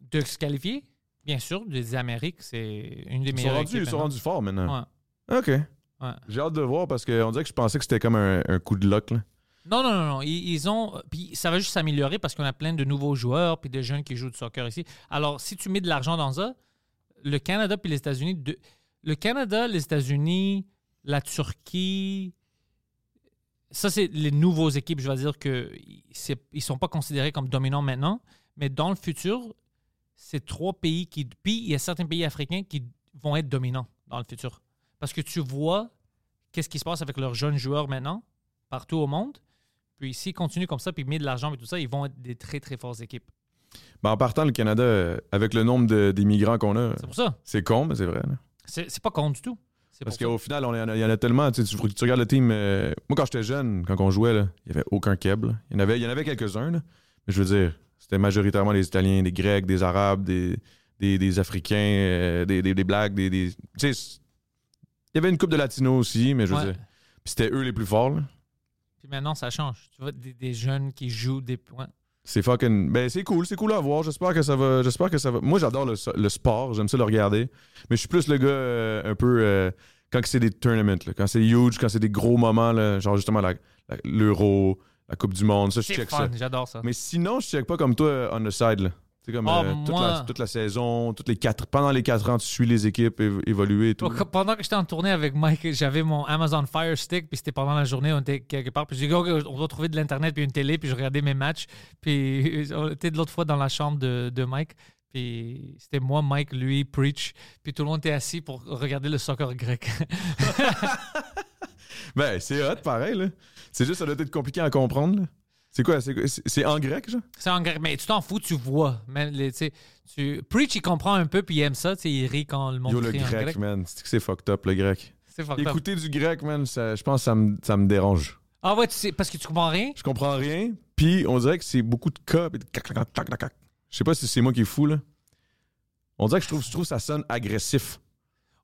De se qualifier? Bien sûr, des Amériques, c'est une des Ils sont meilleures rendus, ils sont rendus forts maintenant. Ouais, OK. ouais. J'ai hâte de voir parce qu'on dirait que je pensais que c'était comme un, un coup de luck. Là. Non, non, non, non. Ils, ils ont. Puis ça va juste s'améliorer parce qu'on a plein de nouveaux joueurs puis des jeunes qui jouent du soccer ici. Alors, si tu mets de l'argent dans ça, le Canada puis les États-Unis. Le Canada, les États-Unis, la Turquie. Ça, c'est les nouveaux équipes. Je vais dire que c'est- ils sont pas considérés comme dominants maintenant, mais dans le futur, c'est trois pays qui. Puis il y a certains pays africains qui vont être dominants dans le futur. Parce que tu vois qu'est-ce qui se passe avec leurs jeunes joueurs maintenant, partout au monde. Puis s'ils continuent comme ça, puis ils mettent de l'argent et tout ça, ils vont être des très, très fortes équipes. Ben, en partant, le Canada, euh, avec le nombre d'immigrants qu'on a, C'est pour ça. c'est con, mais c'est vrai. C'est pas con du tout. Parce qu'au final, on il y en a tellement. Tu, tu, tu regardes le team. euh, moi, quand j'étais jeune, quand on jouait, là, il n'y avait aucun Keb. là. Il y en avait, il y en avait quelques-uns. Mais je veux dire, c'était majoritairement des Italiens, des Grecs, des Arabes, des, des, des Africains, euh, des, des, des Blacks. Des, des- tu sais, il y avait une coupe de Latinos aussi, mais je veux Ouais. dire, puis c'était eux les plus forts. là. Puis maintenant, ça change. Tu vois, des, des jeunes qui jouent des points. C'est fucking. Ben, c'est cool, c'est cool à voir. J'espère que ça va. J'espère que ça va. Moi, j'adore le, le sport, j'aime ça le regarder. Mais je suis plus le gars euh, un peu. euh, quand c'est des tournaments, là, quand c'est huge, quand c'est des gros moments, là, genre justement la- l'Euro, la, Coupe du Monde, ça, je check fun, ça. j'adore ça. Mais sinon, je check pas comme toi euh, on the side. Là. C'est comme Ah, euh, toute, moi- la, toute la saison, toutes les quatre, pendant les quatre ans, tu suis les équipes évo- évoluer et tout. Pendant que j'étais en tournée avec Mike, j'avais mon Amazon Fire Stick, puis c'était pendant la journée, on était quelque part, puis j'ai dit, on doit trouver de l'Internet, puis une télé, puis je regardais mes matchs, puis on était de l'autre fois dans la chambre de, de Mike, puis c'était moi, Mike, lui, Preach, puis tout le monde était assis pour regarder le soccer grec. Ben, c'est hot, pareil. là. C'est juste, ça doit être compliqué à comprendre. là. C'est quoi? C'est en grec, genre? C'est en grec, mais tu t'en fous, tu vois. Mais, les- tu. Preach, il comprend un peu, puis il aime ça, il rit quand le monde Yo, le crie en grec, grec. man. C'est que c'est fucked up, le grec. C'est fucked up. Écouter du grec, man, je pense que ça me, ça me dérange. Ah ouais, tu sais, parce que tu comprends rien? Je comprends rien, puis on dirait que c'est beaucoup de cas, puis de cac, cac, cac, cac, cac. Je sais pas si c'est moi qui est fou, là. On dirait que je trouve, je trouve que ça sonne agressif.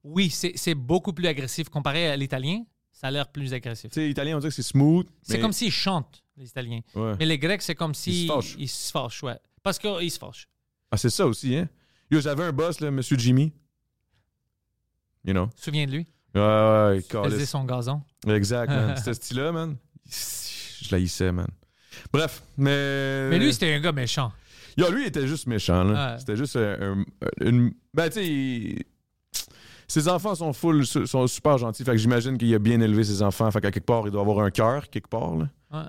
Oui, c'est beaucoup plus agressif comparé à l'italien. Ça a l'air plus agressif. Tu sais, italien, on dirait que c'est smooth. C'est mais- comme s'ils chantent, les Italiens. Ouais. Mais les Grecs, c'est comme si. Ils se fâchent. Ils se fâchent, ouais. Parce qu'ils se fâchent. Ah, c'est ça aussi, hein? Yo, j'avais un boss, là, Monsieur Jimmy. You know? Souviens de lui? Ouais, ouais, Il faisait son gazon. Exact, man. C'était ce style-là, man. Je l'haïssais, man. Bref, mais. Mais lui, c'était un gars méchant. Yo, lui, il était juste méchant, là. Ouais. C'était juste un, un- une. Ben, tu sais, il- ses enfants sont full, sont super gentils. Fait que j'imagine qu'il a bien élevé ses enfants. Fait qu'à quelque part, il doit avoir un cœur, quelque part, là. Ouais.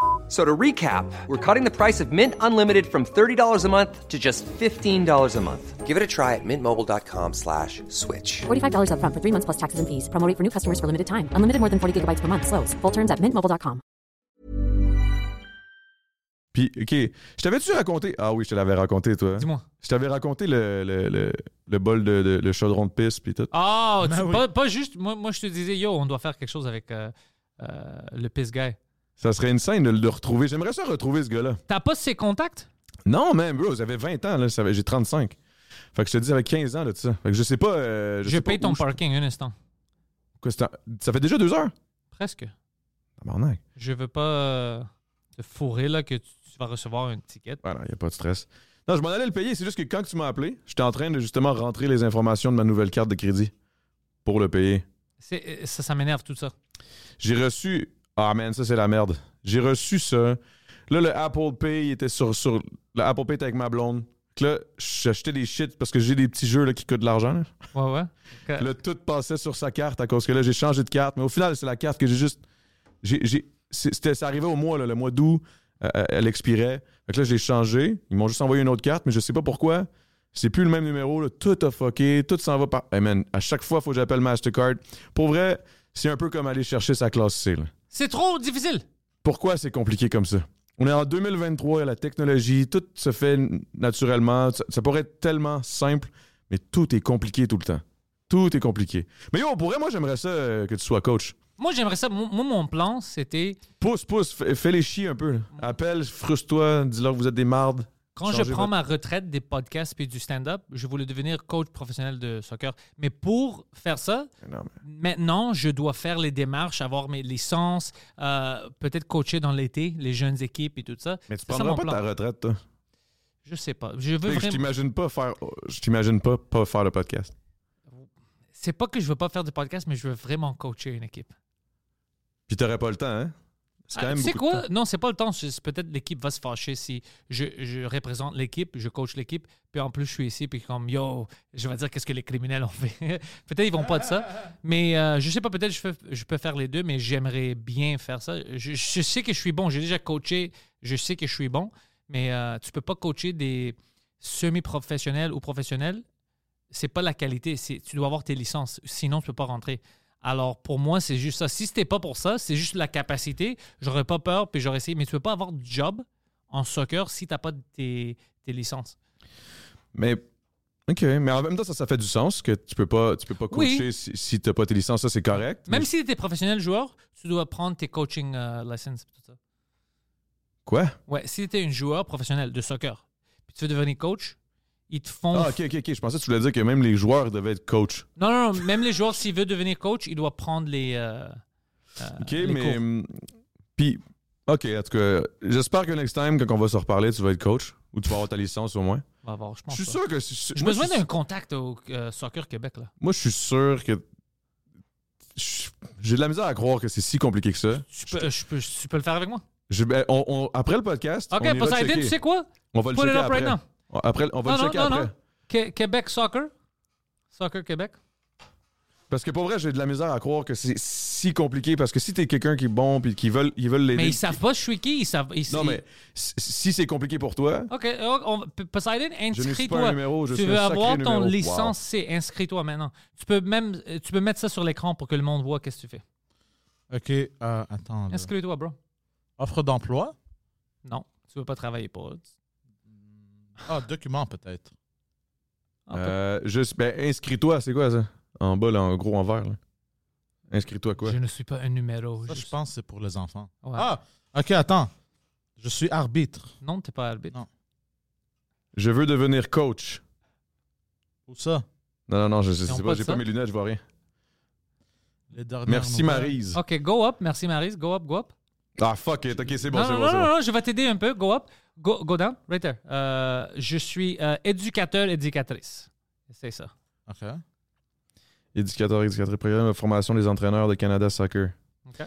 So to recap, we're cutting the price of Mint Unlimited from $30 a month to just $15 a month. Give it a try at mintmobile.com slash switch. $45 upfront for three months plus taxes and fees. Promo rate for new customers for limited time. Unlimited more than 40 gigabytes per month. Slows. Full terms at mintmobile.com. Puis, OK. Je t'avais-tu raconté? Ah oui, je te l'avais raconté, toi. Dis-moi. Je t'avais raconté le, le, le, le bol de, de- le chaudron de pisse, puis tout. Ah, Ben tu- oui. pas, pas juste. Moi, moi, je te disais, yo, on doit faire quelque chose avec euh, euh, le piss guy. Ça serait une scène de le retrouver. J'aimerais ça retrouver ce gars-là. T'as pas ses contacts? Non, même, bro, j'avais 20 ans, là. J'ai 35. Fait que je te dis, avec 15 ans, là, de ça. Fait que je sais pas. euh, paye ton parking un instant. Quoi, Ça fait déjà deux heures? Presque. Tabarnak. Je veux pas euh, te fourrer là que tu, tu vas recevoir une ticket. Voilà, y a pas de stress. Non, je m'en allais le payer. C'est juste que quand tu m'as appelé, j'étais en train de justement rentrer les informations de ma nouvelle carte de crédit pour le payer. Euh, Ça, ça m'énerve tout ça. J'ai reçu. Ah, man, ça, c'est la merde. J'ai reçu ça. Là, le Apple Pay il était sur. sur... Le Apple Pay était avec ma blonde. Que Là, j'achetais des shit parce que j'ai des petits jeux là, qui coûtent de l'argent. là. Ouais, ouais. Là, tout passait sur sa carte à cause que là, j'ai changé de carte. Mais au final, c'est la carte que j'ai juste. J'ai, c'était, ça arrivait au mois, là, le mois d'août. euh, euh, elle expirait. Fait que là, j'ai changé. Ils m'ont juste envoyé une autre carte, mais je sais pas pourquoi. C'est plus le même numéro. là. Tout a fucké. Tout s'en va par. Hey, man, à chaque fois, il faut que j'appelle Mastercard. Pour vrai, c'est un peu comme aller chercher sa classe C. là. C'est trop difficile. Pourquoi c'est compliqué comme ça? On est en 2023, il y a la technologie, tout se fait naturellement. Ça, ça pourrait être tellement simple, mais tout est compliqué tout le temps. Tout est compliqué. Mais yo, pour vrai, moi, j'aimerais ça euh, que tu sois coach. Moi, j'aimerais ça. Moi, mon plan, c'était Pousse, pousse, fais- fais-les chier un peu. Appelle, frustre-toi, dis-leur que vous êtes des mardes. Quand je prends votre- ma retraite des podcasts et du stand-up, je voulais devenir coach professionnel de soccer. Mais pour faire ça, Non, mais- maintenant, je dois faire les démarches, avoir mes licences, euh, peut-être coacher dans l'été, les jeunes équipes et tout ça. Mais tu ça prendras mon pas plan. ta retraite, toi? Je sais pas. Je veux que Je vraiment. t'imagine pas faire. Je t'imagine pas pas faire le podcast. C'est pas que je veux pas faire de podcast, mais je veux vraiment coacher une équipe. Puis t'aurais pas le temps, hein? C'est quand Ah, même sais beaucoup de quoi? temps. Non, c'est pas le temps. Peut-être l'équipe va se fâcher si je, je représente l'équipe, je coach l'équipe, puis en plus je suis ici, puis comme yo, je vais dire qu'est-ce que les criminels ont fait. peut-être ils vont pas de ça, mais euh, je sais pas. Peut-être je, je peux faire les deux, mais j'aimerais bien faire ça. Je, je sais que je suis bon. J'ai déjà coaché. Je sais que je suis bon, mais euh, tu peux pas coacher des semi-professionnels ou professionnels. C'est pas la qualité. C'est tu dois avoir tes licences, sinon tu peux pas rentrer. Alors, pour moi, c'est juste ça. Si c'était pas pour ça, c'est juste la capacité, j'aurais pas peur, puis j'aurais essayé. Mais tu peux pas avoir de job en soccer si t'as pas tes, tes licences. Mais, OK, mais en même temps, ça, ça fait du sens que tu peux pas, tu peux pas Oui. coacher si, si t'as pas tes licences. Ça, c'est correct. Même Mais- si tu es professionnel joueur, tu dois prendre tes coaching euh, licenses. Tout ça. Quoi? Ouais, si tu es un joueur professionnel de soccer, puis tu veux devenir coach, ils te font. Ah, OK, OK, OK. Je pensais que tu voulais dire que même les joueurs devaient être coach. Non, non, non. Même les joueurs, s'ils veulent devenir coach, ils doivent prendre les. euh, euh, OK, les mais... cours. hum, Puis, OK, en tout cas, j'espère que next time, quand on va se reparler, tu vas être coach ou tu vas avoir ta licence au moins. On va voir, je pense. Je suis pas. sûr que... J'ai besoin d'un contact au euh, Soccer Québec. là. Moi, je suis sûr que... J'ai de la misère à croire que c'est si compliqué que ça. Tu peux, je peux, tu peux le faire avec moi? Je- ben, on- on- après le podcast, Ok, on ira checker. tu sais quoi? On va le Put it checker up après. right now. Après, on va Non, le checker non, après. non. Québec Soccer. Soccer Québec. Parce que pour vrai, j'ai de la misère à croire que c'est si compliqué. Parce que si t'es quelqu'un qui est bon puis qui veulent, ils veulent l'aider. Mais ils savent pas je suis qui. Ils savent. ils- Non, mais si c'est compliqué pour toi, Ok, euh, on- Poseidon, inscris-toi. Tu veux avoir ton numéro. licence C, inscris-toi maintenant. Tu peux même euh, tu peux mettre ça sur l'écran pour que le monde voit qu'est-ce que tu fais. OK, euh, attends. Inscris-toi, bro. Offre d'emploi? Non, tu veux pas travailler pour eux. Ah, document peut-être. Peut- Euh, juste, ben, inscris-toi, c'est quoi ça? En bas, là, en gros, en vert. là. Inscris-toi quoi? Je ne suis pas un numéro. Ça, je pense que c'est pour les enfants. Ouais. Ah, OK, attends. Je suis arbitre. Non, t'es pas arbitre. Non. Je veux devenir coach. Où ça? Non, non, non, je, je Ils ont sais pas pas, de j'ai ça? pas mes lunettes, je vois rien. Les dernières Merci nouvelles. Marise. Ok, go up. Merci Marise. Go up, go up. Ah fuck it, ok, c'est bon, non, c'est non, bon, non, c'est non, bon. non, je vais t'aider un peu. Go up. Go, go down. Right there. Euh, je suis euh, éducateur, éducatrice. C'est ça. OK. Éducateur, éducatrice, programme de formation des entraîneurs de Canada Soccer. OK.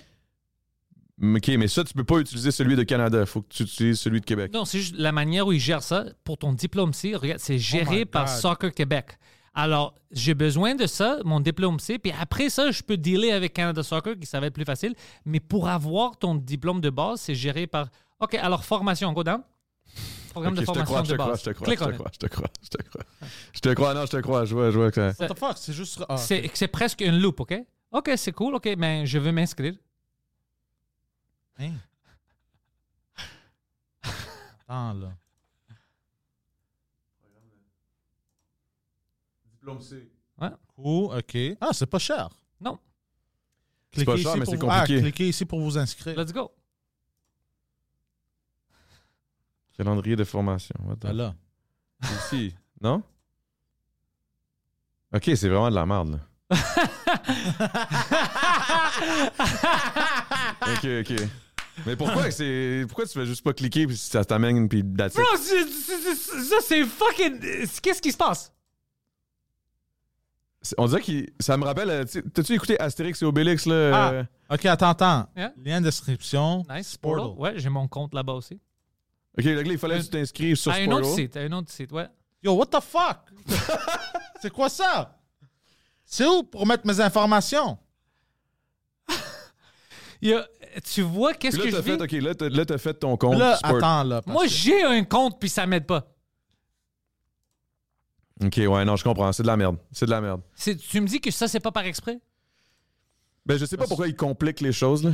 Ok, mais ça, tu peux pas utiliser celui de Canada. Faut que tu utilises celui de Québec. Non, c'est juste la manière où ils gèrent ça. Pour ton diplôme C, regarde, c'est géré my par. Soccer Québec. Alors, j'ai besoin de ça, mon diplôme C, puis après ça, je peux dealer avec Canada Soccer, qui ça va être plus facile. Mais pour avoir ton diplôme de base, c'est géré par. OK, alors formation, go down. Programme de je te formation crois, je de te crois, base. je te crois, je te crois, je te crois, je te crois. Je te crois, non, je te crois, je vois, je vois que ça... What the fuck? C'est juste... ah, C'est c'est presque une loupe, OK? OK, c'est cool, OK, mais je veux m'inscrire. Hein? Attends, là. Diplôme C. Cool, OK. Ah, c'est pas cher. Non. C'est pas cher, ici mais c'est ah, compliqué. cliquez ici pour vous inscrire. Let's go. Calendrier de formation. What the- Ben là. Ici, non? Ok, c'est vraiment de la merde, là. ok, ok. Mais pourquoi c'est pourquoi tu fais juste pas cliquer puis ça t'amène puis? Bro, ça, c'est fucking. Qu'est-ce qui se passe? On dirait que ça me rappelle. euh, T'as-tu écouté Astérix et Obélix là? Ah. euh, OK, attends, attends. Yeah. Lien de description. Nice. Portal. Ouais, j'ai mon compte là-bas aussi. Ok, là, il fallait que tu t'inscrives sur À un autre site, à un autre site, ouais. Yo, what the fuck? c'est quoi ça? C'est où pour mettre mes informations? Tu vois qu'est-ce Puis que là, je t'as vis? fait, ok, là, t'as, là, t'as fait ton compte. là, Sport- attends, là. parce Moi, que- j'ai un compte puis ça m'aide pas. Ok, ouais, non, je comprends. C'est de la merde. C'est de la merde. C'est- Tu me dis que ça, c'est pas par exprès? Ben, je sais pas pourquoi ils compliquent les choses, là.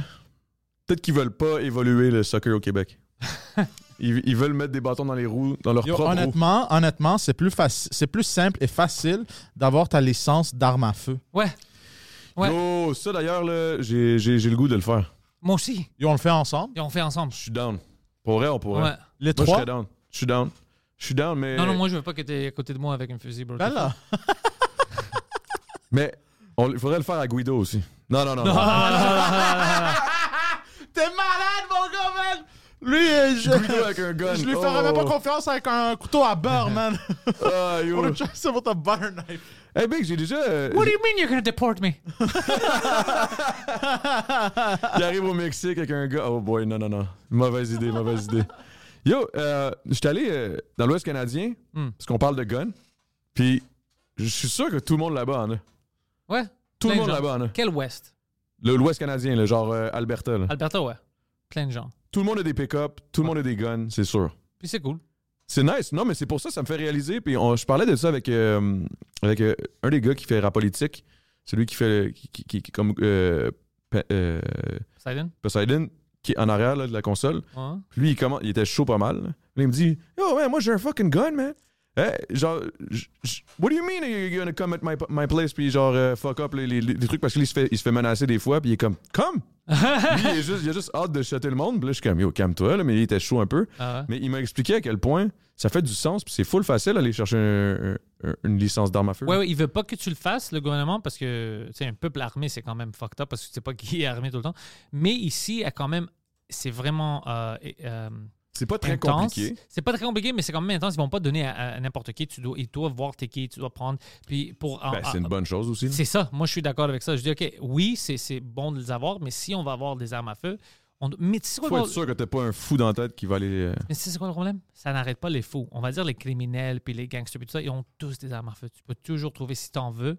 Peut-être qu'ils veulent pas évoluer le soccer au Québec. ils, ils veulent mettre des bâtons dans les roues, dans leur Yo, propre roue. honnêtement, honnêtement, c'est plus faci- c'est plus simple et facile d'avoir ta licence d'arme à feu. Ouais. Ouais. Yo, ça d'ailleurs, là, j'ai, j'ai, j'ai le goût de le faire. Moi aussi. Yo, on le fait ensemble? Et on fait ensemble. Je suis down. Pour vrai, on pourrait. Ouais. Les Moi, je trois? serais down. Je suis down. Je suis down, mais. Non, non, moi, je veux pas que tu à côté de moi avec un fusil, bro. Ben là. Mais on- il faudrait le faire à Guido aussi. Non, non, non. non. T'es malade, mon gars, man! Lui, euh, je, Guido avec un gun. je lui ferais même pas Oh. confiance avec un couteau à beurre, man. Ah, yo. Le votre butter knife. Hey, Big, j'ai déjà. euh, What do you mean you're gonna deport me? Il arrive au Mexique avec un gars. Oh boy, non, non, non. Mauvaise idée, mauvaise idée. Yo, euh, j'étais allé euh, dans l'Ouest canadien, Hmm. parce qu'on parle de gun. Puis, je suis sûr que tout le monde là-bas en a. Ouais. Tout Plein le de monde gens. là-bas en a. Quel Ouest? Le- L'Ouest canadien, là, genre euh, Alberta. là. Alberta, ouais. Plein de gens. Tout le monde a des pick-up, tout le monde a des guns, c'est sûr. Puis c'est cool. C'est nice. Non, mais c'est pour ça, ça me fait réaliser. Puis on- je parlais de ça avec, euh, avec euh, un des gars qui fait rap politique. Celui qui fait. Qui, qui- qui- qui- comme. Euh, Pe- euh, Poseidon? Poseidon, qui est en arrière là, de la console. Ouais. Puis lui, il, il était chaud pas mal. là. Il me dit Yo, man, moi j'ai un fucking gun, man. Hein, genre, what do you mean you're gonna come at my, my place puis genre euh, fuck up les, les- les trucs? Parce qu'il se fait, il se fait menacer des fois puis il est comme come. Lui, il, est juste, il a juste hâte de shotter le monde. Puis là, je suis comme yo, calme-toi là, mais il était chaud un peu. Ah ouais? Mais il m'a expliqué à quel point ça fait du sens puis c'est full facile d'aller chercher un- un- une licence d'arme à feu. Ouais, ouais, il veut pas que tu le fasses, le gouvernement, parce que, tu sais, un peuple armé, c'est quand même fucked up parce que tu sais pas qui est armé tout le temps. Mais ici, a quand même, c'est vraiment euh, euh, C'est pas très intense. compliqué. C'est pas très compliqué, mais c'est quand même intense. Ils vont pas donner à, à n'importe qui. Tu dois, ils doivent voir t'es qui, tu dois prendre. Puis pour. en- Ben, c'est une bonne chose aussi. C'est ça. Moi, je suis d'accord avec ça. Je dis, OK, oui, c'est c'est bon de les avoir, mais si on va avoir des armes à feu, on... mais tu sais quoi, Faut être sûr que t'as pas un fou dans la tête qui va aller. euh, mais tu sais c'est quoi le problème? Ça n'arrête pas les fous. On va dire les criminels puis les gangsters puis tout ça, ils ont tous des armes à feu. Tu peux toujours trouver si t'en veux.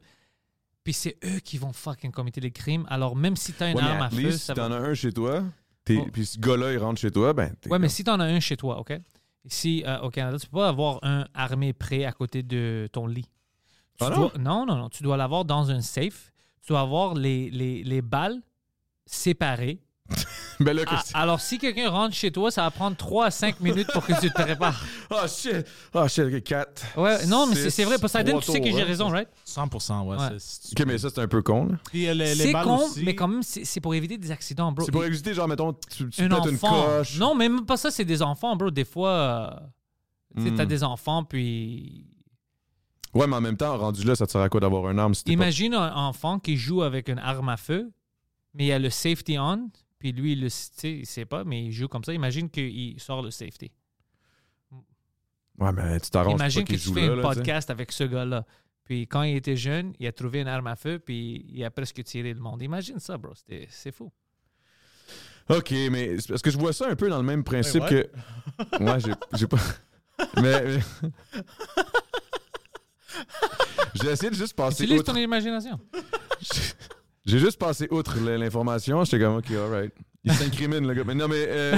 Puis c'est eux qui vont fucking commettre les crimes. Alors même si t'as une Ouais, arme à feu, ça si va... t'en as un chez toi, t'es- Oh. puis ce gars-là, il rentre chez toi, ben. Ouais, mais si t'en as un chez toi, OK? Ici, euh, au Canada, tu peux pas avoir un armé prêt à côté de ton lit. Tu Ah non? dois- non, non, non. Tu dois l'avoir dans un safe. Tu dois avoir les, les, les balles séparées. Ben là, Ah, que- alors, si quelqu'un rentre chez toi, ça va prendre 3 à 5 minutes pour que tu te prépares. Oh shit! Oh shit, ok, 4. Ouais, non, mais c'est- vrai. Poseidon, tu sais que hein. j'ai raison, right? 100%, ouais. Ouais. Ok, mais ça, c'est un peu con, là. Euh, C'est con, aussi, mais quand même, c'est pour éviter des accidents, bro. C'est pour éviter, genre, mettons, tu, tu un pètes une enfant. coche. Non, mais même pas ça, c'est des enfants, bro. Des fois, euh, tu sais, Hmm. t'as des enfants, puis. Ouais, mais en même temps, rendu là, ça te sert à quoi d'avoir un arme si pas- Imagine un enfant qui joue avec une arme à feu, mais il y a le safety on, puis lui, il le, tu sais, il sait pas, mais il joue comme ça. Imagine qu'il sort le safety. Ouais, mais tu t'arranges Imagine pas que qu'il tu joue fais là, un là, podcast avec ce gars-là. Puis quand il était jeune, il a trouvé une arme à feu, puis il a presque tiré le monde. Imagine ça, bro. C'est fou. Ok, mais parce que je vois ça un peu dans le même principe que. Ouais, j'ai, pas. mais. mais- j'ai essayé de juste passer Utilise outre. ton imagination. J'ai juste passé outre l'information. J'étais comme, ok, alright. Il s'incrimine, le gars. Mais non, mais. euh,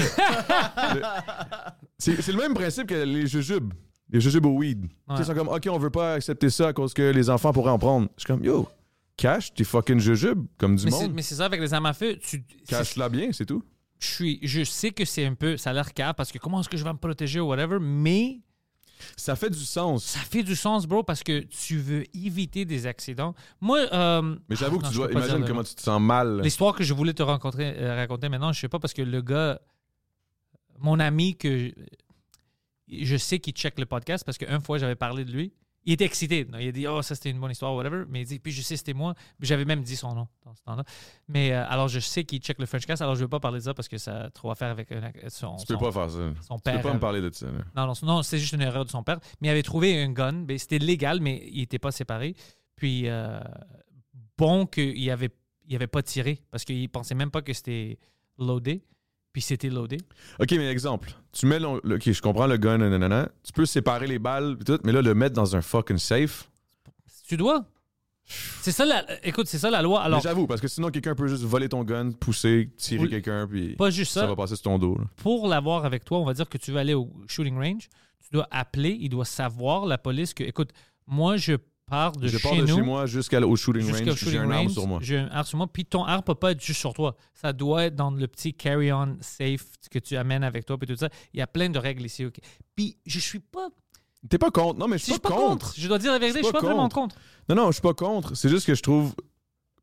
c'est, le même principe que les jujubes. Les jujubes au weed. Ouais. Ils sont comme, ok, on veut pas accepter ça à cause que les enfants pourraient en prendre. Je suis comme, yo, cache tes fucking jujubes comme du Mais monde. mais c'est ça avec les armes à feu. Tu, Cache-la bien, c'est tout. je, suis, je sais que c'est un peu, ça a l'air cap parce que comment est-ce que je vais me protéger ou whatever, mais Ça fait du sens. ça fait du sens, bro, parce que tu veux éviter des accidents. Moi, euh, Mais j'avoue ah, que tu dois. Imagine comment tu te sens mal. L'histoire que je voulais te rencontrer, euh, raconter maintenant, je sais pas parce que le gars, mon ami que je sais qu'il check le podcast parce qu'une fois j'avais parlé de lui, il était excité. Il a dit oh ça c'était une bonne histoire whatever, mais il dit puis je sais c'était moi, j'avais même dit son nom dans ce temps-là. Mais euh, alors je sais qu'il check le Frenchcast, alors je veux pas parler de ça parce que ça a trop à faire avec un- son, Tu peux pas faire ça. son Tu père. peux pas me euh, parler de ça. non, non, non, c'est juste une erreur de son père. Mais il avait trouvé un gun. C'était légal, mais il n'était pas séparé. Puis, euh, bon qu'il avait, il avait pas tiré parce qu'il pensait même pas que c'était loadé. Puis c'était loadé. Ok, mais exemple. Tu mets le, le- Ok, je comprends le gun, nanana. Tu peux séparer les balles et tout, mais là, le mettre dans un fucking safe. Tu dois. C'est ça la. Écoute, c'est ça la loi. Alors, j'avoue, parce que sinon, quelqu'un peut juste voler ton gun, pousser, tirer quelqu'un, puis pas juste ça. ça. va passer sur ton dos. là. Pour l'avoir avec toi, on va dire que tu veux aller au shooting range. Tu dois appeler. Il doit savoir, la police, que, écoute, moi, je pars de je chez pars de nous. chez moi jusqu'au shooting range, j'ai un range, sur moi. J'ai un arme sur moi. Puis ton arme peut pas être juste sur toi. Ça doit être dans le petit carry-on safe que tu amènes avec toi. Puis tout ça. Il y a plein de règles ici. Puis je suis pas. T'es pas contre. Non, mais je suis pas, pas contre. contre. Je dois dire la vérité. Je suis pas pas vraiment contre. Non, non, je suis pas contre. C'est juste que je trouve.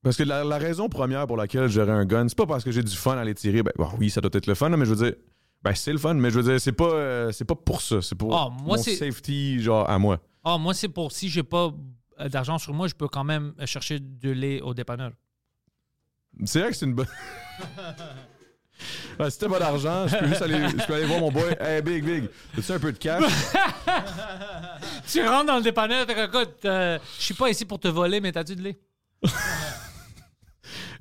Parce que la, la raison première pour laquelle j'aurais un gun, c'est pas parce que j'ai du fun à les tirer. Ben, bon, oui, ça doit être le fun, mais je veux dire. Ben, c'est le fun, mais je veux dire, c'est pas, euh, c'est pas pour ça. C'est pour Ah, moi, mon safety, genre, à moi. Ah, moi, c'est pour si j'ai pas euh, d'argent sur moi, je peux quand même chercher de lait au dépanneur. C'est vrai que c'est une bonne. Si t'as pas d'argent, je peux juste aller, je peux aller voir mon boy. Hey, Big, Big, as-tu un peu de cash? Tu rentres dans le dépanneur, t'es écoute, euh, je suis pas ici pour te voler, mais t'as-tu de lait?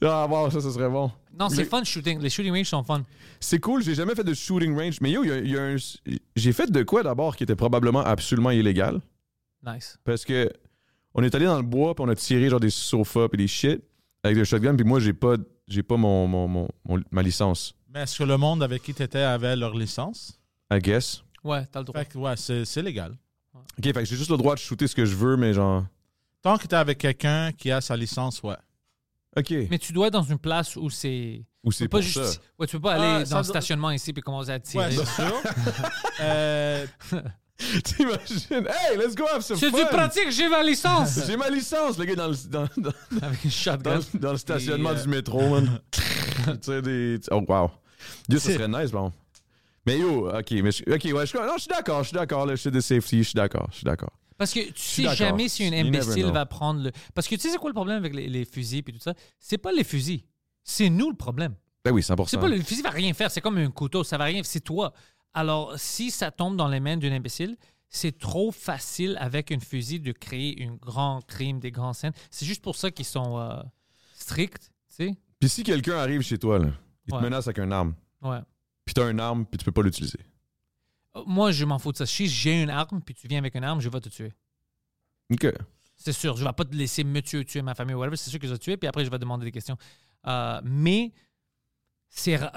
Ah, bon, ça, ça serait bon. Non, c'est fun, shooting. Les shooting range sont fun. C'est cool, j'ai jamais fait de shooting range. Mais yo, y a- il y a un- j'ai fait de quoi d'abord qui était probablement absolument illégal? Nice. Parce que on est allé dans le bois, puis on a tiré genre des sofas puis des shit avec des shotguns, puis moi, j'ai pas, j'ai pas mon, mon, mon- mon- ma licence, Mais est-ce que le monde avec qui tu étais avait leur licence? I guess. Ouais, t'as le droit. Fait que, ouais, c'est c'est légal. Ok, fait que j'ai juste le droit de shooter ce que je veux, mais genre. Tant que tu es avec quelqu'un qui a sa licence, ouais. Ok. Mais tu dois être dans une place où c'est. Tu c'est pas juste. Ouais, tu peux pas Ah, aller ça dans le doit- stationnement ici puis commencer à tirer. Ouais, c'est sûr. Euh, T'imagines? Hey, let's go have some C'est fun! du pratique, j'ai ma licence! J'ai ma licence, le gars, dans le, dans, dans- Avec une shotgun. dans le stationnement Et, euh, du métro, man. tu sais, des. Oh, wow. Dieu, ça C'est- serait nice, bon. Mais yo, ok, mais je, ok, ouais, je, non, je suis d'accord, je suis d'accord, le shit de safety, je suis d'accord, je suis d'accord. Parce que tu sais d'accord. jamais si un You never imbécile know. va prendre le. Parce que tu sais, c'est quoi le problème avec les, les fusils et tout ça? C'est pas les fusils. C'est nous le problème. Ben oui, 100%. C'est pas le, le fusil va rien faire. C'est comme un couteau. Ça va rien. C'est toi. Alors, si ça tombe dans les mains d'un imbécile, c'est trop facile avec un fusil de créer un grand crime, des grandes scènes. C'est juste pour ça qu'ils sont euh, stricts, tu sais? Puis si quelqu'un arrive chez toi, là, il Ouais. te menace avec une arme, Ouais. puis t'as une arme, puis tu peux pas l'utiliser. Euh, Moi, je m'en fous de ça. Si j'ai une arme, puis tu viens avec une arme, je vais te tuer. Ok. C'est sûr. Je vais pas te laisser me tuer, tuer ma famille ou whatever. C'est sûr que je vais te tuer, puis après, je vais demander des questions. Euh, mais ça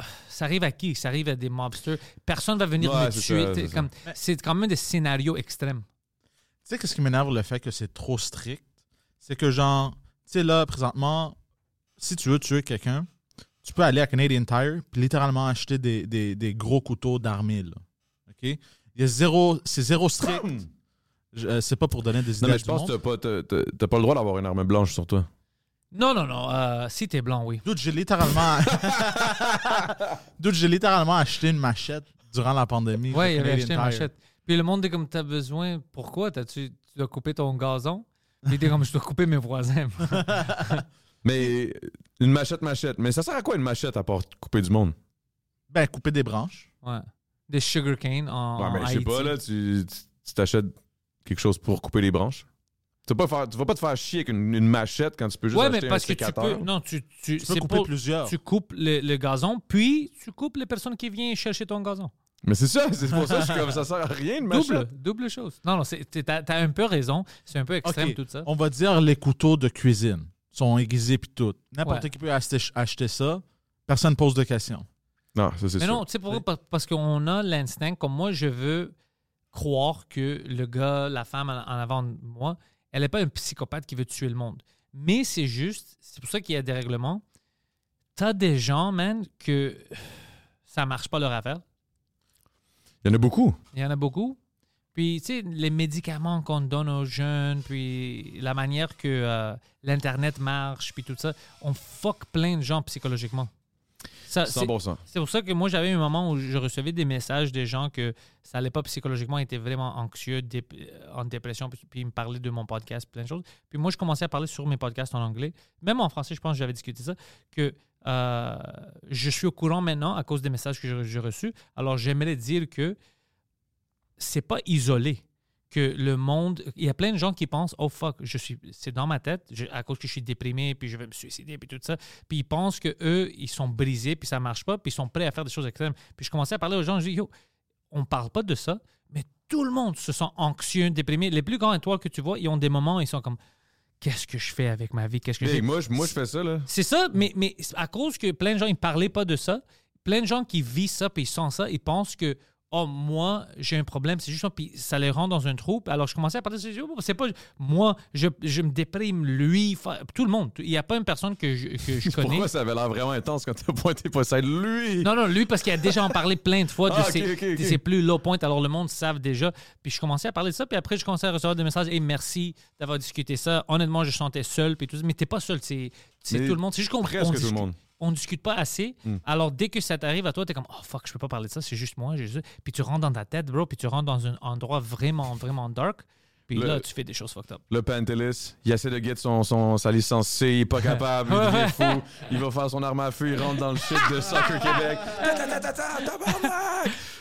arrive à qui? Ça arrive à des mobsters. Personne va venir Ouais, me c'est tuer. c'est ça. comme- C'est quand même des scénarios extrêmes. Tu sais, qu'est-ce qui m'énerve le fait que c'est trop strict? C'est que, genre, tu sais, là, présentement, si tu veux tuer quelqu'un, tu peux aller à Canadian Tire puis littéralement acheter des, des, des gros couteaux d'armée, là. OK? Il y a zéro, c'est zéro strict. Je- euh, c'est pas pour donner des idées Non, mais je pense que t'as pas, t'as- t'as- t'as pas le droit d'avoir une arme blanche sur toi. Non, non, non. euh, si t'es blanc, oui. Dude, j'ai littéralement... Dude, j'ai littéralement acheté une machette durant la pandémie. Ouais, il avait acheté une machette. Puis le monde dit comme t'as besoin. Pourquoi? Tu dois couper ton gazon? Puis t'es comme je dois couper mes voisins. Mais une machette, machette. Mais ça sert à quoi une machette à part couper du monde? Ben, couper des branches. ouais. Des sugar cane en, Ouais, mais je sais pas, là, tu- tu t'achètes quelque chose pour couper les branches? Tu vas pas, faire, tu vas pas te faire chier avec une, une machette quand tu peux juste Ouais, acheter mais parce un que tu sécateur. peux. Non, tu, tu, Tu peux couper pour- plusieurs. Tu coupes le, le gazon, puis tu coupes les personnes qui viennent chercher ton gazon. Mais c'est ça, c'est pour ça que je suis comme ça sert à rien une machette. Double, double chose. Non, non, t'as, t'as un peu raison. C'est un peu extrême tout ça. On va dire les couteaux de cuisine sont aiguisés puis tout. N'importe Ouais. qui peut acheter, acheter ça. Personne pose de questions. Non, ça c'est Mais sûr. non, tu sais pourquoi? Parce- Parce qu'on a l'instinct, comme moi, je veux croire que le gars, la femme en avant de moi, elle n'est pas un psychopathe qui veut tuer le monde. Mais c'est juste, c'est pour ça qu'il y a des règlements. T'as des gens, man, que ça marche pas leur affaire. Il y en a beaucoup. Il y en a beaucoup. Puis, tu sais, les médicaments qu'on donne aux jeunes, puis la manière que euh, l'Internet marche, puis tout ça, on fuck plein de gens psychologiquement. Ça, c'est- 100%. c'est pour ça que moi, j'avais un moment où je recevais des messages des gens que ça allait pas psychologiquement, ils étaient vraiment anxieux, euh, en dépression, puis, puis ils me parlaient de mon podcast, plein de choses. Puis moi, je commençais à parler sur mes podcasts en anglais. Même en français, je pense que j'avais discuté ça, que euh, je suis au courant maintenant à cause des messages que j'ai- j'ai reçus. Alors, j'aimerais dire que c'est pas isolé que le monde il y a plein de gens qui pensent oh fuck je suis c'est dans ma tête je- à cause que je suis déprimé puis je vais me suicider puis tout ça. Puis ils pensent que eux ils sont brisés puis ça marche pas puis ils sont prêts à faire des choses extrêmes. Puis je commençais à parler aux gens je dis yo on parle pas de ça mais tout le monde se sent anxieux déprimé. Les plus grands étoiles que tu vois ils ont des moments ils sont comme qu'est-ce que je fais avec ma vie? Qu'est-ce que je Hey, fais moi, je, moi, je fais ça, là. c'est ça, mais, mais à cause que plein de gens ne parlaient pas de ça, plein de gens qui vivent ça puis ils sentent ça, ils pensent que oh moi j'ai un problème, c'est juste ça, puis ça les rend dans un trou. Alors je commençais à parler de Oh, c'est pas moi, je, je me déprime, lui, tout le monde. Il n'y a pas une personne que je, que je connais. Pourquoi ça avait l'air vraiment intense quand t'as pointé pas ça? Lui! Non, non, lui, parce qu'il a déjà en parlé plein de fois de, Ah, ses, ok, ok, ok. de ses plus low points. Alors, le monde savent déjà. Puis, je commençais à parler de ça. Puis après, je commençais à recevoir des messages. Et merci d'avoir discuté ça. Honnêtement, je sentais seul. Puis tout ça. Mais t'es pas seul. C'est tout le monde. C'est juste qu'on presque on tout le monde. On discute pas assez. Hmm. Alors, dès que ça t'arrive à toi, t'es comme, oh fuck, je peux pas parler de ça. C'est juste moi. juste- Puis tu rentres dans ta tête, bro. Puis tu rentres dans un endroit vraiment, vraiment dark. Puis Le- là, tu fais des choses fucked up. Le Pantelis, il essaie de get son, son, sa licence C, il est pas capable, il devient fou, il va faire son arme à feu, il rentre dans le shit de Soccer Québec.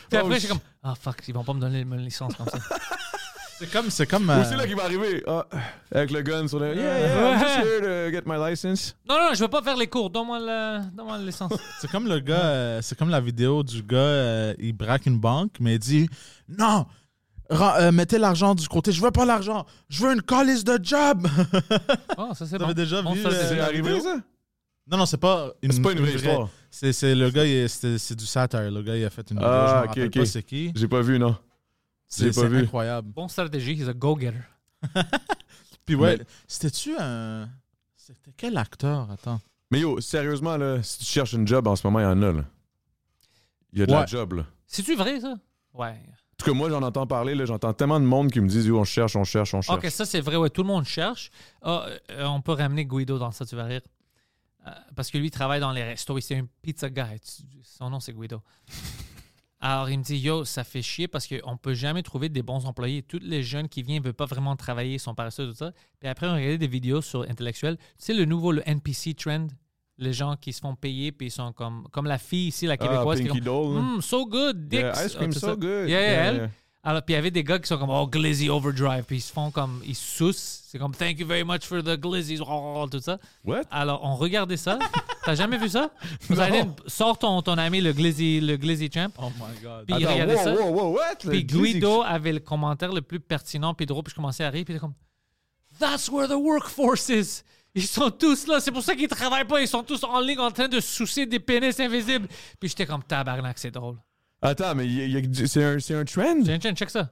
Puis Oh, après, sh- j'ai comme, ah fuck, ils vont pas me donner une licence comme ça. C'est comme. C'est comme Où euh, c'est là qu'il va arriver? Ah, avec le gun sur le. Yeah, yeah, I'm just here to get my license. non, non, je veux pas faire les cours. Donne-moi la, donne-moi la licence. c'est comme le gars. euh, c'est comme la vidéo du gars. euh, il braque une banque, mais il dit Non! euh, mettez l'argent du côté. Je veux pas l'argent. Je veux une calice de job. Oh, ça c'est T'avais bon. déjà On vu, euh. C'est la arrivé, vidéo? ça? non, non, c'est pas une, C'est pas une vraie histoire. C'est, c'est le gars, c'est, c'est du satire. Le gars, il a fait une vidéo. Ah, je ok, ok. pas c'est qui. J'ai pas vu, non. C'est, incroyable. Bon stratégie, he's a go-getter. Puis ouais, c'était-tu un. C'était quel acteur? Attends. Mais yo, sérieusement, là, si tu cherches une job en ce moment, il y en a, là. Il y a de la job, là. C'est-tu vrai, ça? Ouais. tout cas, moi, j'en entends parler. là, J'entends tellement de monde qui me disent, Yo, on cherche, on cherche, on cherche. Ok, ça c'est vrai, ouais, tout le monde cherche. Ah, euh, on peut ramener Guido dans ça, tu vas rire. Euh, parce que lui, il travaille dans les restos. C'est un pizza guy. Son nom, c'est Guido. Alors, il me dit, yo, ça fait chier parce qu'on peut jamais trouver des bons employés. Tous les jeunes qui viennent ne veulent pas vraiment travailler, ils sont paresseux, tout ça. Puis après, on regardait des vidéos sur Intellectuel. Tu sais, le nouveau, le NPC trend, les gens qui se font payer, puis ils sont comme, comme la fille ici, la Ah, québécoise. qui est comme. Hmm, so good, dicks. Yeah, ice cream Ah, tout so good. Yeah, yeah, Yeah, yeah. Alors, puis il y avait des gars qui sont comme, oh, glizzy overdrive. Puis ils se font comme, ils sucent. C'est comme, thank you very much for the glizzies. oh, tout ça. What? Alors, on regardait ça. T'as jamais vu ça? Poseidon, sors ton, ton ami, le glizzy, le glizzy champ. Oh my god. Puis il regardait wow, ça. wow, wow, what? Puis glizzy- Guido avait le commentaire le plus pertinent puis drôle. Puis je commençais à rire. Puis il était comme, That's where the workforce is. Ils sont tous là. C'est pour ça qu'ils travaillent pas. Ils sont tous en ligne en train de soucier des pénis invisibles. Puis j'étais comme, tabarnak, c'est drôle. Attends, mais il y a- il y a- c'est un, c'est un trend? Check ça.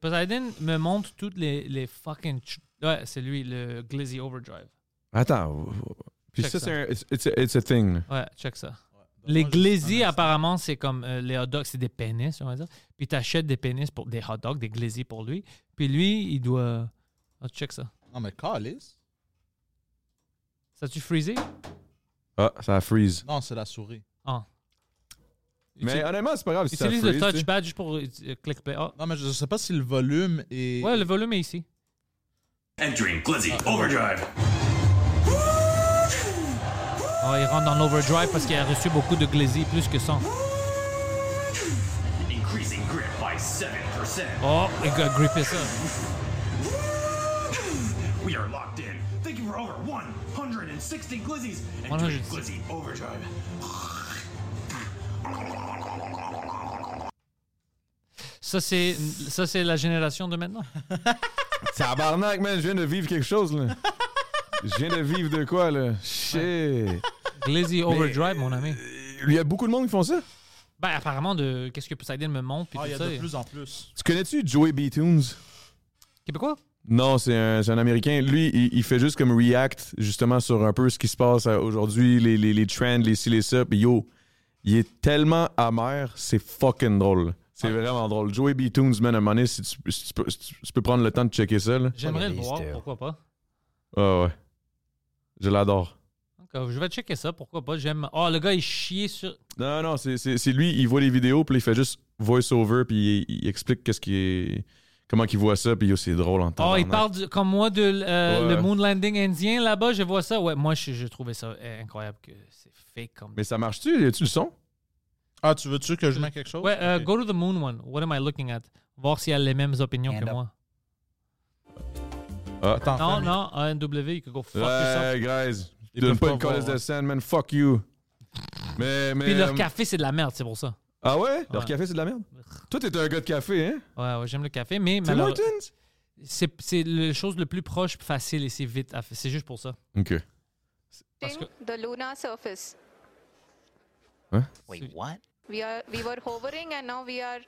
Poseidon- me montre toutes les, les fucking. Ouais, c'est lui, le Glizzy Overdrive. Attends. Puis Check ça, ça. c'est un. It's, it's a, it's a thing. Ouais, check ça. Les glizzy, apparemment, c'est comme euh, les hot dogs, c'est des pénis, on va dire. Puis t'achètes des pénis pour des hot dogs, des glizzy pour lui. Puis lui, il doit. Ah, check ça. Non, mais calice. Ça tu freezé? Ah, ça freeze. Non, c'est la souris. Ah. Mais Utilise- honnêtement, c'est pas grave si ça Utilise freeze. le tu sais. touchpad juste pour euh, click. Ah. Non, mais je sais pas si le volume est. Ouais, le volume est ici. Entering Glizzy Overdrive. Ah, il rentre dans l'overdrive parce qu'il a reçu beaucoup de glizzy, plus que 100. Increasing grip by 7%. Oh, il a grippé ça. We are locked in. Thank you for over 160 Glizzies. 160. Entering Glizzy Overdrive. Ça, c'est ça, c'est la génération de maintenant? Tabarnak, man, je viens de vivre quelque chose, là. Je viens de vivre de quoi, là? Shit. Glizzy Overdrive, mon ami. Il y a beaucoup de monde qui font ça? Ben, apparemment, de qu'est-ce que Poseidon me montre, puis Ah, il y a ça. de plus en plus. Tu connais-tu Joey B. Tunes? Québécois? Non, c'est un, c'est un Américain. Lui, il, il fait juste comme react justement sur un peu ce qui se passe euh, aujourd'hui, les, les, les trends, les ci, les ça. Puis yo, il est tellement amer, c'est fucking drôle. C'est vraiment drôle. Joey B. Tunes, man, à un moment donné, si tu, si tu peux, si tu- tu peux prendre le temps de checker ça. J'aimerais le voir, pourquoi pas. Ah ouais. Je l'adore. Je vais checker ça, pourquoi pas. J'aime. Oh, le gars, il chie sur. Non, non, c'est- c'est c'est lui, il voit les vidéos, puis il fait juste voice-over, puis il, il explique qu'est-ce qui est... Comment qu'il voit ça, puis yo, c'est drôle en temps. Oh, il parle du- comme moi de euh, Ouais. le moon landing indien là-bas, je vois ça. Ouais, moi, je, je trouvais ça euh, incroyable que c'est fake comme. Mais ça marche-tu? Y a-tu le son? Ah, tu veux-tu que je mette quelque chose? Ouais, euh, Ok. go to the moon one. What am I looking at? Voir s'il a les mêmes opinions que up. moi. Attends, Non, non, ANW, you could go fuck yourself. Ouais, guys. Ils Donne peuvent pas pas une voir, de ouais. scène, man. Fuck you. Mais, mais. Puis leur euh, café, c'est de la merde, c'est pour ça. Ah ouais? Leur Ouais. café, c'est de la merde? Toi, t'es un gars de café, hein? Ouais, ouais, j'aime le café, mais Tim malheure- Hortons? c'est c'est la chose le plus proche, facile et c'est vite. à. C'est juste pour ça. OK. Parce que- the lunar surface. Wait, what? We are we were hovering and now we are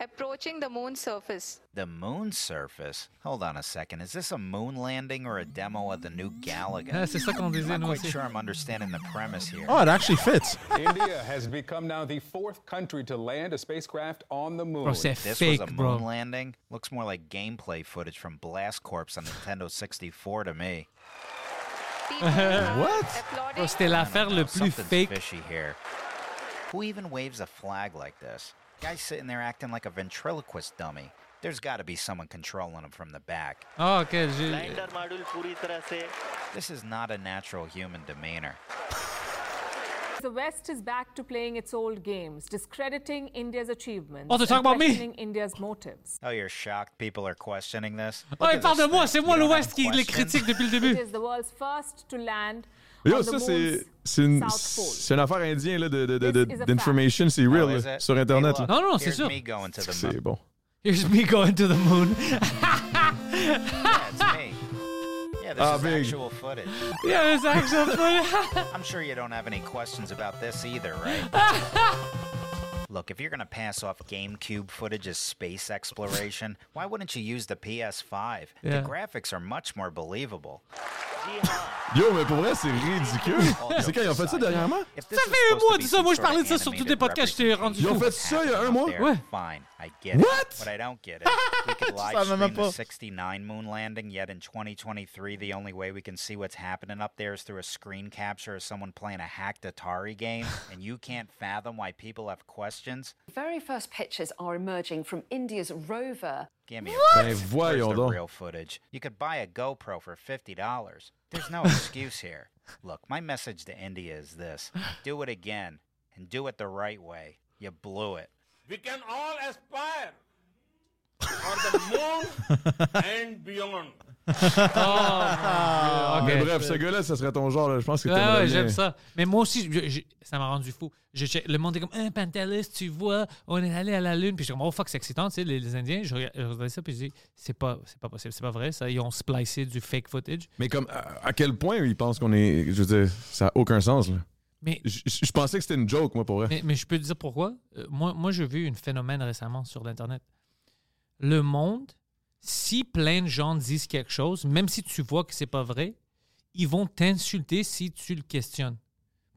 approaching the moon surface. The moon surface? Hold on a second. Is this a moon landing or a demo of the new Galaga? C'est ça qu'on disait, I'm not quite sure I'm understanding the premise here. Oh, it actually fits. India has become now the fourth country to land a spacecraft on the moon. Bro, This fake, was a bro. moon landing? Looks more like gameplay footage from Blast Corps on Nintendo 64 to me. What? applauding. Bro, C'était l'affaire le plus Something's fake. fishy here. Who even waves a flag like this? Guy's sitting there acting like a ventriloquist dummy. There's got to be someone controlling him from the back. Ah, ok. This is not a natural human demeanor. The West is back to playing its old games, discrediting India's achievements. Oh, they're talking about me. questioning India's motives. Oh, you're shocked people are questioning this? Oh, il parle de moi, c'est moi You don't l'Ouest have qui les critique depuis le début. is the world's first to land Yo, ça, c'est. une, c'est affaire indienne, de, de, de, d'information. C'est real, Oh, sur Internet. Hey, Non, non, c'est sûr. C'est bon. Here's me going to the moon. Yeah, this Ah, is big. actual footage. yeah, it's actually funny. I'm sure you don't have any questions about this either, right? Look, if you're going to pass off GameCube footage as space exploration, why wouldn't you use the PS5? Yeah. The graphics are much more believable. Yo, mais pour vrai, c'est ridicule. c'est quand ils ont fait ça dernièrement? Ça fait un mois de ça. Moi, je parlais de ça sur tous les podcasts. Je t'ai rendu Ils ont fou. fait ça il y a un mois? Ouais. Fine, I get What? it. What I don't get is we could live Ça, même stream pas. the 69 moon landing, yet in 2023, the only way we can see what's happening up there is through a screen capture of someone playing a hacked Atari game, and you can't fathom why people have questions. Very first pictures are emerging from India's rover. Give me Ben a break. voyons Where's the real footage? You could buy a GoPro for fifty dollars. There's no excuse here. Look, my message to India is this: do it again, and do it the right way. You blew it. We can all aspire for the moon and beyond. Ah, Mais bref, ce gars-là, ça serait ton genre. là. Je pense que t'aimerais ouais, j'aime ça. Mais moi aussi, je- je- ça m'a rendu fou. Je le monde est comme, un Pantelis, tu vois, on est allé à la Lune. Puis je suis comme, oh fuck, c'est excitant, tu sais, les, les Indiens. Je regardais ça, puis je dis, c'est pas, c'est pas possible, c'est pas vrai, ça. Ils ont splicé du fake footage. Mais comme, à, à quel point ils pensent qu'on est. Je veux dire, ça n'a aucun sens, là? Mais, Je, je- je pensais que c'était une joke, moi, pour vrai. mais, mais je peux te dire pourquoi? Euh, moi, moi j'ai vu un phénomène récemment sur l'Internet. Le monde, si plein de gens disent quelque chose, même si tu vois que c'est pas vrai, ils vont t'insulter si tu le questionnes.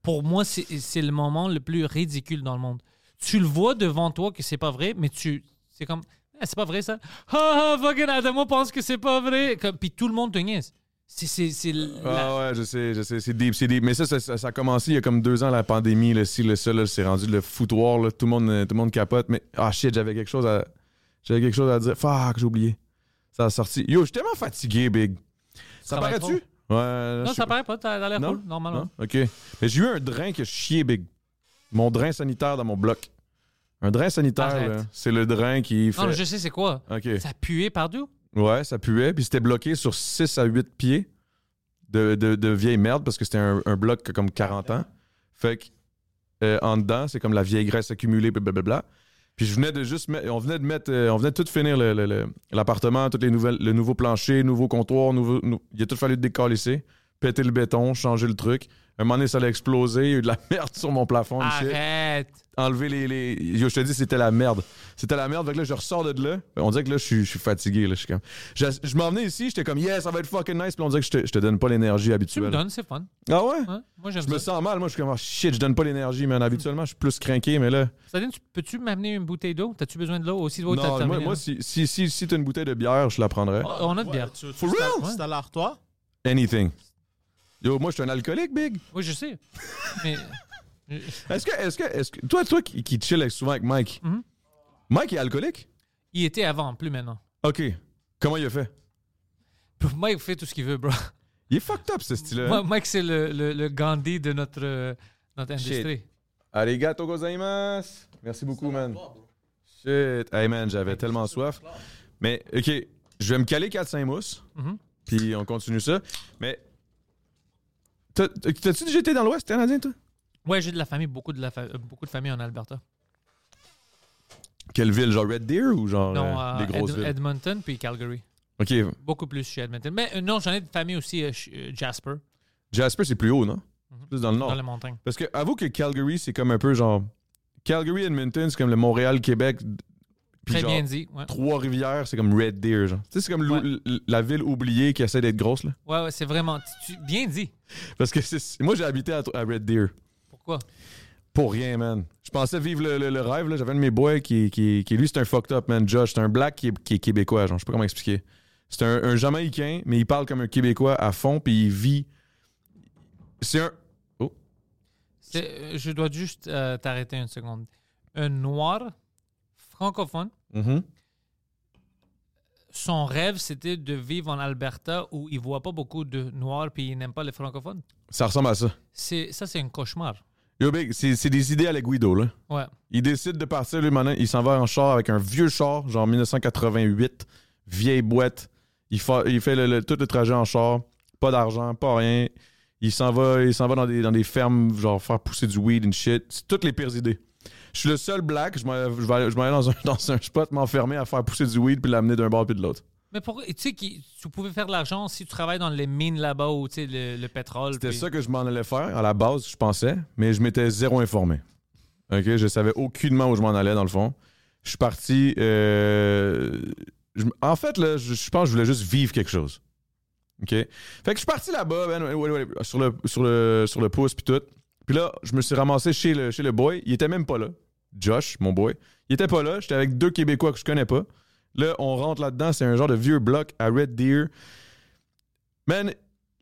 Pour moi, c'est le moment le plus ridicule dans le monde. Tu le vois devant toi que c'est pas vrai, mais tu. C'est comme. Ah, c'est pas vrai ça. Ah, ah, fucking Adamo pense que c'est pas vrai. Puis tout le monde te niaise. C'est. Ah ouais, je sais, je sais, c'est deep, c'est deep. Mais ça, ça, ça- a commencé il y a comme deux ans, la pandémie, là, si le c'est rendu le foutoir, tout, le monde, euh, tout le monde capote. Mais, ah shit, j'avais quelque chose à, j'avais quelque chose à dire. Fuck, j'ai oublié. Ça a sorti. Yo, je suis tellement fatigué, Big. Ça paraît-tu? Ouais. Non, je ça paraît pas. T'as l'air cool, normalement. Non? OK. Mais j'ai eu un drain qui a chié, Big. Mon drain sanitaire dans mon bloc. Un drain sanitaire, c'est le drain qui fait. Non, je sais c'est quoi. OK. Ça puait partout? Ouais, ça puait. Puis c'était bloqué sur 6 à 8 pieds de, de, de vieille merde parce que c'était un, un bloc qui a comme 40 ans. Fait que euh, en dedans, c'est comme la vieille graisse accumulée, blablabla. Puis je venais de juste mettre, on venait de mettre, euh, on venait de tout finir le- le- l'appartement, toutes les nouvelles, le nouveau plancher, nouveau comptoir, nouveau, nou- il a tout fallu décalisser, péter le béton, changer le truc. Un moment donné, ça allait exploser, il y a eu de la merde sur mon plafond. Arrête. Enlever les, les- Yo, je te dis, c'était la merde. C'était la merde. Fait que là, je ressors de là. On dirait que là, je suis, je suis fatigué. Là. Je, suis comme... je, je m'en venais ici, j'étais comme, yeah, ça va être fucking nice. Puis on dirait que je te, je te donne pas l'énergie Tu me habituelle. donnes, c'est fun. Ah ouais? Moi, j'aime Je me ça. sens mal. Moi, je suis comme, oh, shit, je donne pas l'énergie, man. Habituellement, je suis plus craqué, mais là. Sadine, tu- peux-tu m'amener une bouteille d'eau? T'as-tu besoin de l'eau aussi? T'as non, moi, terminé, moi si, si, si, si t'as une bouteille de bière, je la prendrais. Oh, on a de bière. Tu, tu, For real? tu t'installes toi? Anything. Yo, moi, je suis un alcoolique, big. Oui, je sais. Mais. Est-ce que, est-ce que, est-ce que. Toi, toi qui, qui chill souvent avec Mike, Mhm. Mike est alcoolique? Il était avant, plus maintenant. OK. Comment il a fait? Mike fait tout ce qu'il veut, bro. Il est fucked up, ce style-là. Mike, c'est le, le, le Gandhi de notre, euh, notre Shit. industrie. Arigato gozaimasu. Merci beaucoup, man. Shit. Hey, man, j'avais tellement soif. Mais, OK, je vais me caler 4-5 mousses, Mhm. puis on continue ça. Mais, t'as-tu déjà été dans l'Ouest canadien, toi? Ouais, j'ai de la famille, beaucoup de, la fa- euh, beaucoup de familles en Alberta. Quelle ville? Genre Red Deer ou genre non, euh, euh, des grosses Ed- villes? Edmonton puis Calgary. OK. Beaucoup plus chez Edmonton. Mais euh, non, j'en ai de famille aussi, euh, Jasper, Jasper, c'est plus haut, non? Plus dans le nord. dans les montagnes. Parce que, avoue que Calgary, c'est comme un peu genre. Calgary, Edmonton, c'est comme le Montréal-Québec. Puis Très genre, bien dit. Ouais, Trois-Rivières, c'est comme Red Deer, genre. Tu sais, c'est comme Ouais. la ville oubliée qui essaie d'être grosse, là. ouais, ouais, c'est vraiment. tu- bien dit. Parce que moi, j'ai habité à, à Red Deer. Pourquoi? Pour rien, man. Je pensais vivre le, le- le rêve, là. J'avais un de mes boys qui, qui, qui lui, c'est un fucked up, man. Josh, c'est un black qui est, qui est québécois, genre. Je sais pas comment expliquer. C'est un, un Jamaïcain, mais il parle comme un Québécois à fond, puis il vit. C'est un. Oh. Euh, je dois juste euh, t'arrêter une seconde. Un noir francophone, Mhm. son rêve, c'était de vivre en Alberta où il voit pas beaucoup de noirs puis il n'aime pas les francophones. Ça ressemble à ça. C'est, ça, c'est un cauchemar. Yo, big, c'est c'est des idées à la Guido, là. Ouais. Il décide de partir, lui, maintenant. Il s'en va en char avec un vieux char, genre 1988, vieille boîte. Il, fa- il fait le- le- tout le trajet en char, pas d'argent, pas rien. Il s'en va, il s'en va dans, des, dans des fermes, genre faire pousser du weed and shit. C'est toutes les pires idées. Je suis le seul black, je m'en vais je dans un, dans un spot, m'enfermer à faire pousser du weed puis l'amener d'un bord puis de l'autre. Mais pourquoi, tu sais, tu pouvais faire de l'argent si tu travailles dans les mines là-bas ou tu sais, le, le pétrole. C'était puis- ça que je m'en allais faire, à la base, je pensais, mais je m'étais zéro informé. OK? Je savais aucunement où je m'en allais, dans le fond. Je suis parti. euh, je- en fait, là, je, je pense que je voulais juste vivre quelque chose. OK? Fait que je suis parti là-bas, man, ouais, ouais, ouais, sur, le, sur, le, sur le pouce, puis tout. Puis là, je me suis ramassé chez le, chez le boy. Il était même pas là. Josh, mon boy. Il était pas là. J'étais avec deux Québécois que je connais pas. Là, on rentre là-dedans. C'est un genre de vieux bloc à Red Deer. Man,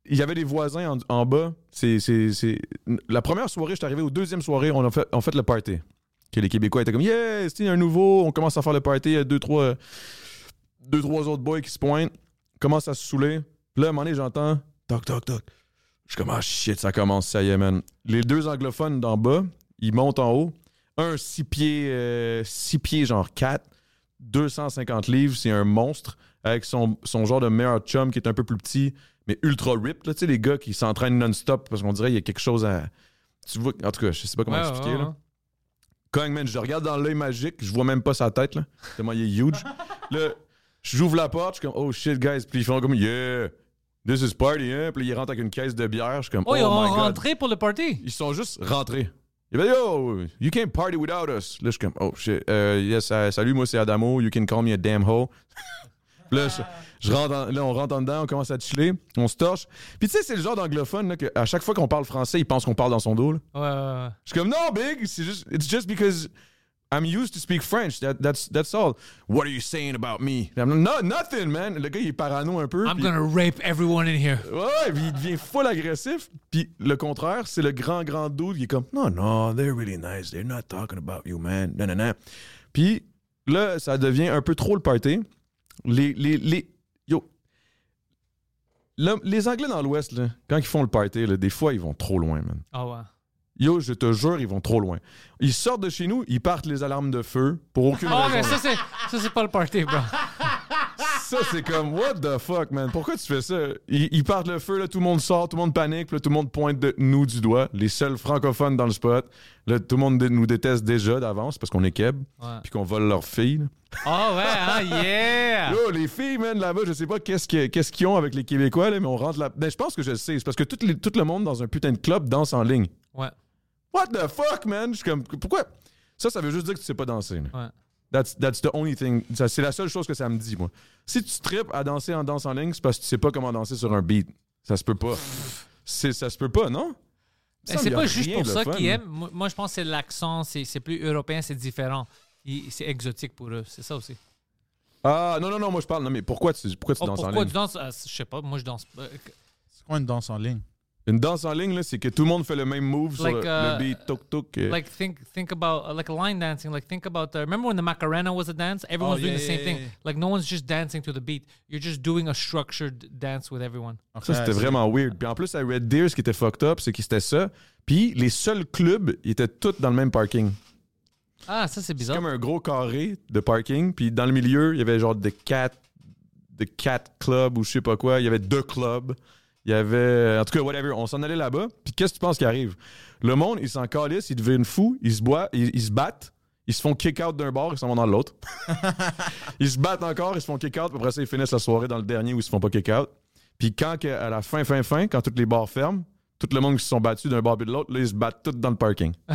il y avait des voisins en, bas. C'est, c'est. La première soirée, je suis arrivé aux deuxième soirée, on a fait, on fait le party. Que les Québécois étaient comme Yeah, c'est un nouveau? On commence à faire le party. Il y a deux, trois, deux, trois autres boys qui se pointent. Commence à se saouler. Puis là, à un moment donné, j'entends toc, toc, toc. Je suis comme Ah shit, ça commence, ça y est, man. Les deux anglophones d'en bas, ils montent en haut. Un 6 pieds, euh, six pieds genre 4, 250 livres, c'est un monstre. Avec son, son genre de meilleur chum qui est un peu plus petit, mais ultra ripped. là. Tu sais, les gars qui s'entraînent non-stop parce qu'on dirait qu'il y a quelque chose à. Tu vois, en tout cas, je sais pas comment Ouais, expliquer. ouais, ouais. Je regarde dans l'œil magique, je vois même pas sa tête, là. Tellement il est huge. là, j'ouvre la porte, je suis comme, oh shit, guys. Puis ils font comme, yeah, this is party, hein? Puis ils rentrent avec une caisse de bière. Je suis comme, Oh, oh, ils ont my god. rentré pour le party? Ils sont juste rentrés. Il va yo, you can't party without us. Là, je suis comme, oh shit. Euh, yes, euh, salut, moi c'est Adamo. You can call me a damn hoe. Là, je, je rentre en- là, on rentre en dedans, on commence à chiller, on se torche. Puis tu sais, c'est le genre d'anglophone là, que à chaque fois qu'on parle français, il pense qu'on parle dans son dos. là. Ouais, ouais, ouais. Je suis comme, non, big, c'est juste, it's just because I'm used to speak French. That, that's, that's all. What are you saying about me? I'm no, nothing, man. Le gars, il est parano un peu. I'm puis- gonna rape everyone in here. Ouais, puis il devient full agressif. Puis le contraire, c'est le grand, grand dude qui est comme Non, non, they're really nice. They're not talking about you, man. Non, non, non. Puis là, ça devient un peu trop le party. Les. les, les yo. Là, les Anglais dans l'Ouest, quand ils font le party, là, des fois, ils vont trop loin, man. Ah ouais. Yo, je te jure, ils vont trop loin. Ils sortent de chez nous, ils partent les alarmes de feu pour aucune Ah, raison. mais ça, c'est, ça, c'est pas le party, bro. Ça, c'est comme, what the fuck, man? Pourquoi tu fais ça? Ils, ils partent le feu, là, tout le monde sort, tout le monde panique, là, tout le monde pointe de nous du doigt, les seuls francophones dans le spot. Là, tout le monde dé- nous déteste déjà d'avance parce qu'on est keb, puis qu'on vole leurs filles. Ah ouais, hein, yeah! Yo, les filles, man, là-bas, je sais pas qu'est-ce que- qu'est-ce qu'ils ont avec les Québécois, là, mais on rentre là. Ben, je pense que je le sais. C'est parce que tout, les- tout le monde dans un putain de club danse en ligne. Ouais. What the fuck, man? Je suis comme, pourquoi? Ça, ça veut juste dire que tu sais pas danser. là. Ouais. That's, that's the only thing. C'est la seule chose que ça me dit, moi. Si tu tripes à danser en danse en ligne, c'est parce que tu sais pas comment danser sur un beat. Ça se peut pas. C'est, ça se peut pas, non? Ben, c'est pas juste pour ça qu'ils aiment. Moi, moi, je pense que c'est l'accent, c'est, c'est plus européen, c'est différent. Il- c'est exotique pour eux, c'est ça aussi. Ah, non, non, non, moi je parle. Non, mais pourquoi tu, pourquoi tu Oh, danses en pourquoi ligne? tu danses? Ah, je sais pas, moi je danse pas. C'est quoi une danse en ligne? Une danse en ligne, là, c'est que tout le monde fait le même move sur Like, le, uh, le beat, toc toc. euh. Like think think about uh, like line dancing. Like think about uh, remember when the Macarena was a dance? Everyone's Oh, doing yeah, the same yeah, thing. yeah. Like no one's just dancing to the beat. You're just doing a structured dance with everyone. Ça, c'était vraiment weird. Puis en plus, à Red Deer, ce qui était fucked up, c'est que c'était ça. Puis les seuls clubs, ils étaient tous dans le même parking. Ah, ça c'est C'est bizarre. comme un gros carré de parking. Puis dans le milieu, il y avait genre des cat, de cat club ou je sais pas quoi. Il y avait deux clubs. Il y avait. En tout cas, whatever. On s'en allait là-bas. Puis qu'est-ce que tu penses qui arrive? Le monde, ils s'en calissent, ils deviennent fous, ils se boivent, ils, ils se battent. Ils se font kick out d'un bar, ils s'en vont dans l'autre. ils se battent encore, ils se font kick out, puis après ça, ils finissent la soirée dans le dernier où ils se font pas kick out. Puis quand, à la fin, fin, fin, quand tous les bars ferment, tout le monde qui se sont battus d'un bar puis de l'autre, là, ils se battent tous dans le parking.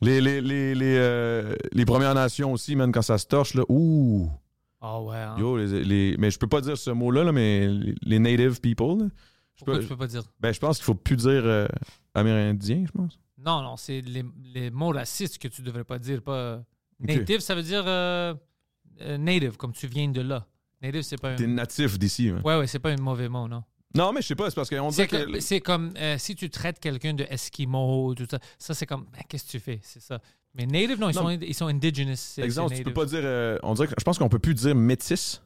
Les, les, les, les, euh, les Premières Nations aussi, man, quand ça se torche, là, ouh! Ah ouais. hein. Yo, les, les- mais je peux pas dire ce mot-là, là, mais les, native people, là, je Pourquoi peux- tu peux pas dire? ben, je pense qu'il faut plus dire euh, amérindien, je pense. Non, non, c'est les, les mots racistes que tu devrais pas dire. Pas Ok. native, ça veut dire euh, euh, native, comme tu viens de là. Native, c'est pas un. T'es natif d'ici. hein. Ouais, ouais, c'est pas un mauvais mot, non. Non, mais je sais pas, c'est parce qu'on dirait que. c'est comme, euh, si tu traites quelqu'un de tout ça, ça c'est comme, ben, qu'est-ce que tu fais? C'est ça. Mais native, non, ils, Non. Sont, ils sont indigenous. Exemple, tu peux pas dire. euh, on dirait je pense qu'on peut plus dire métis.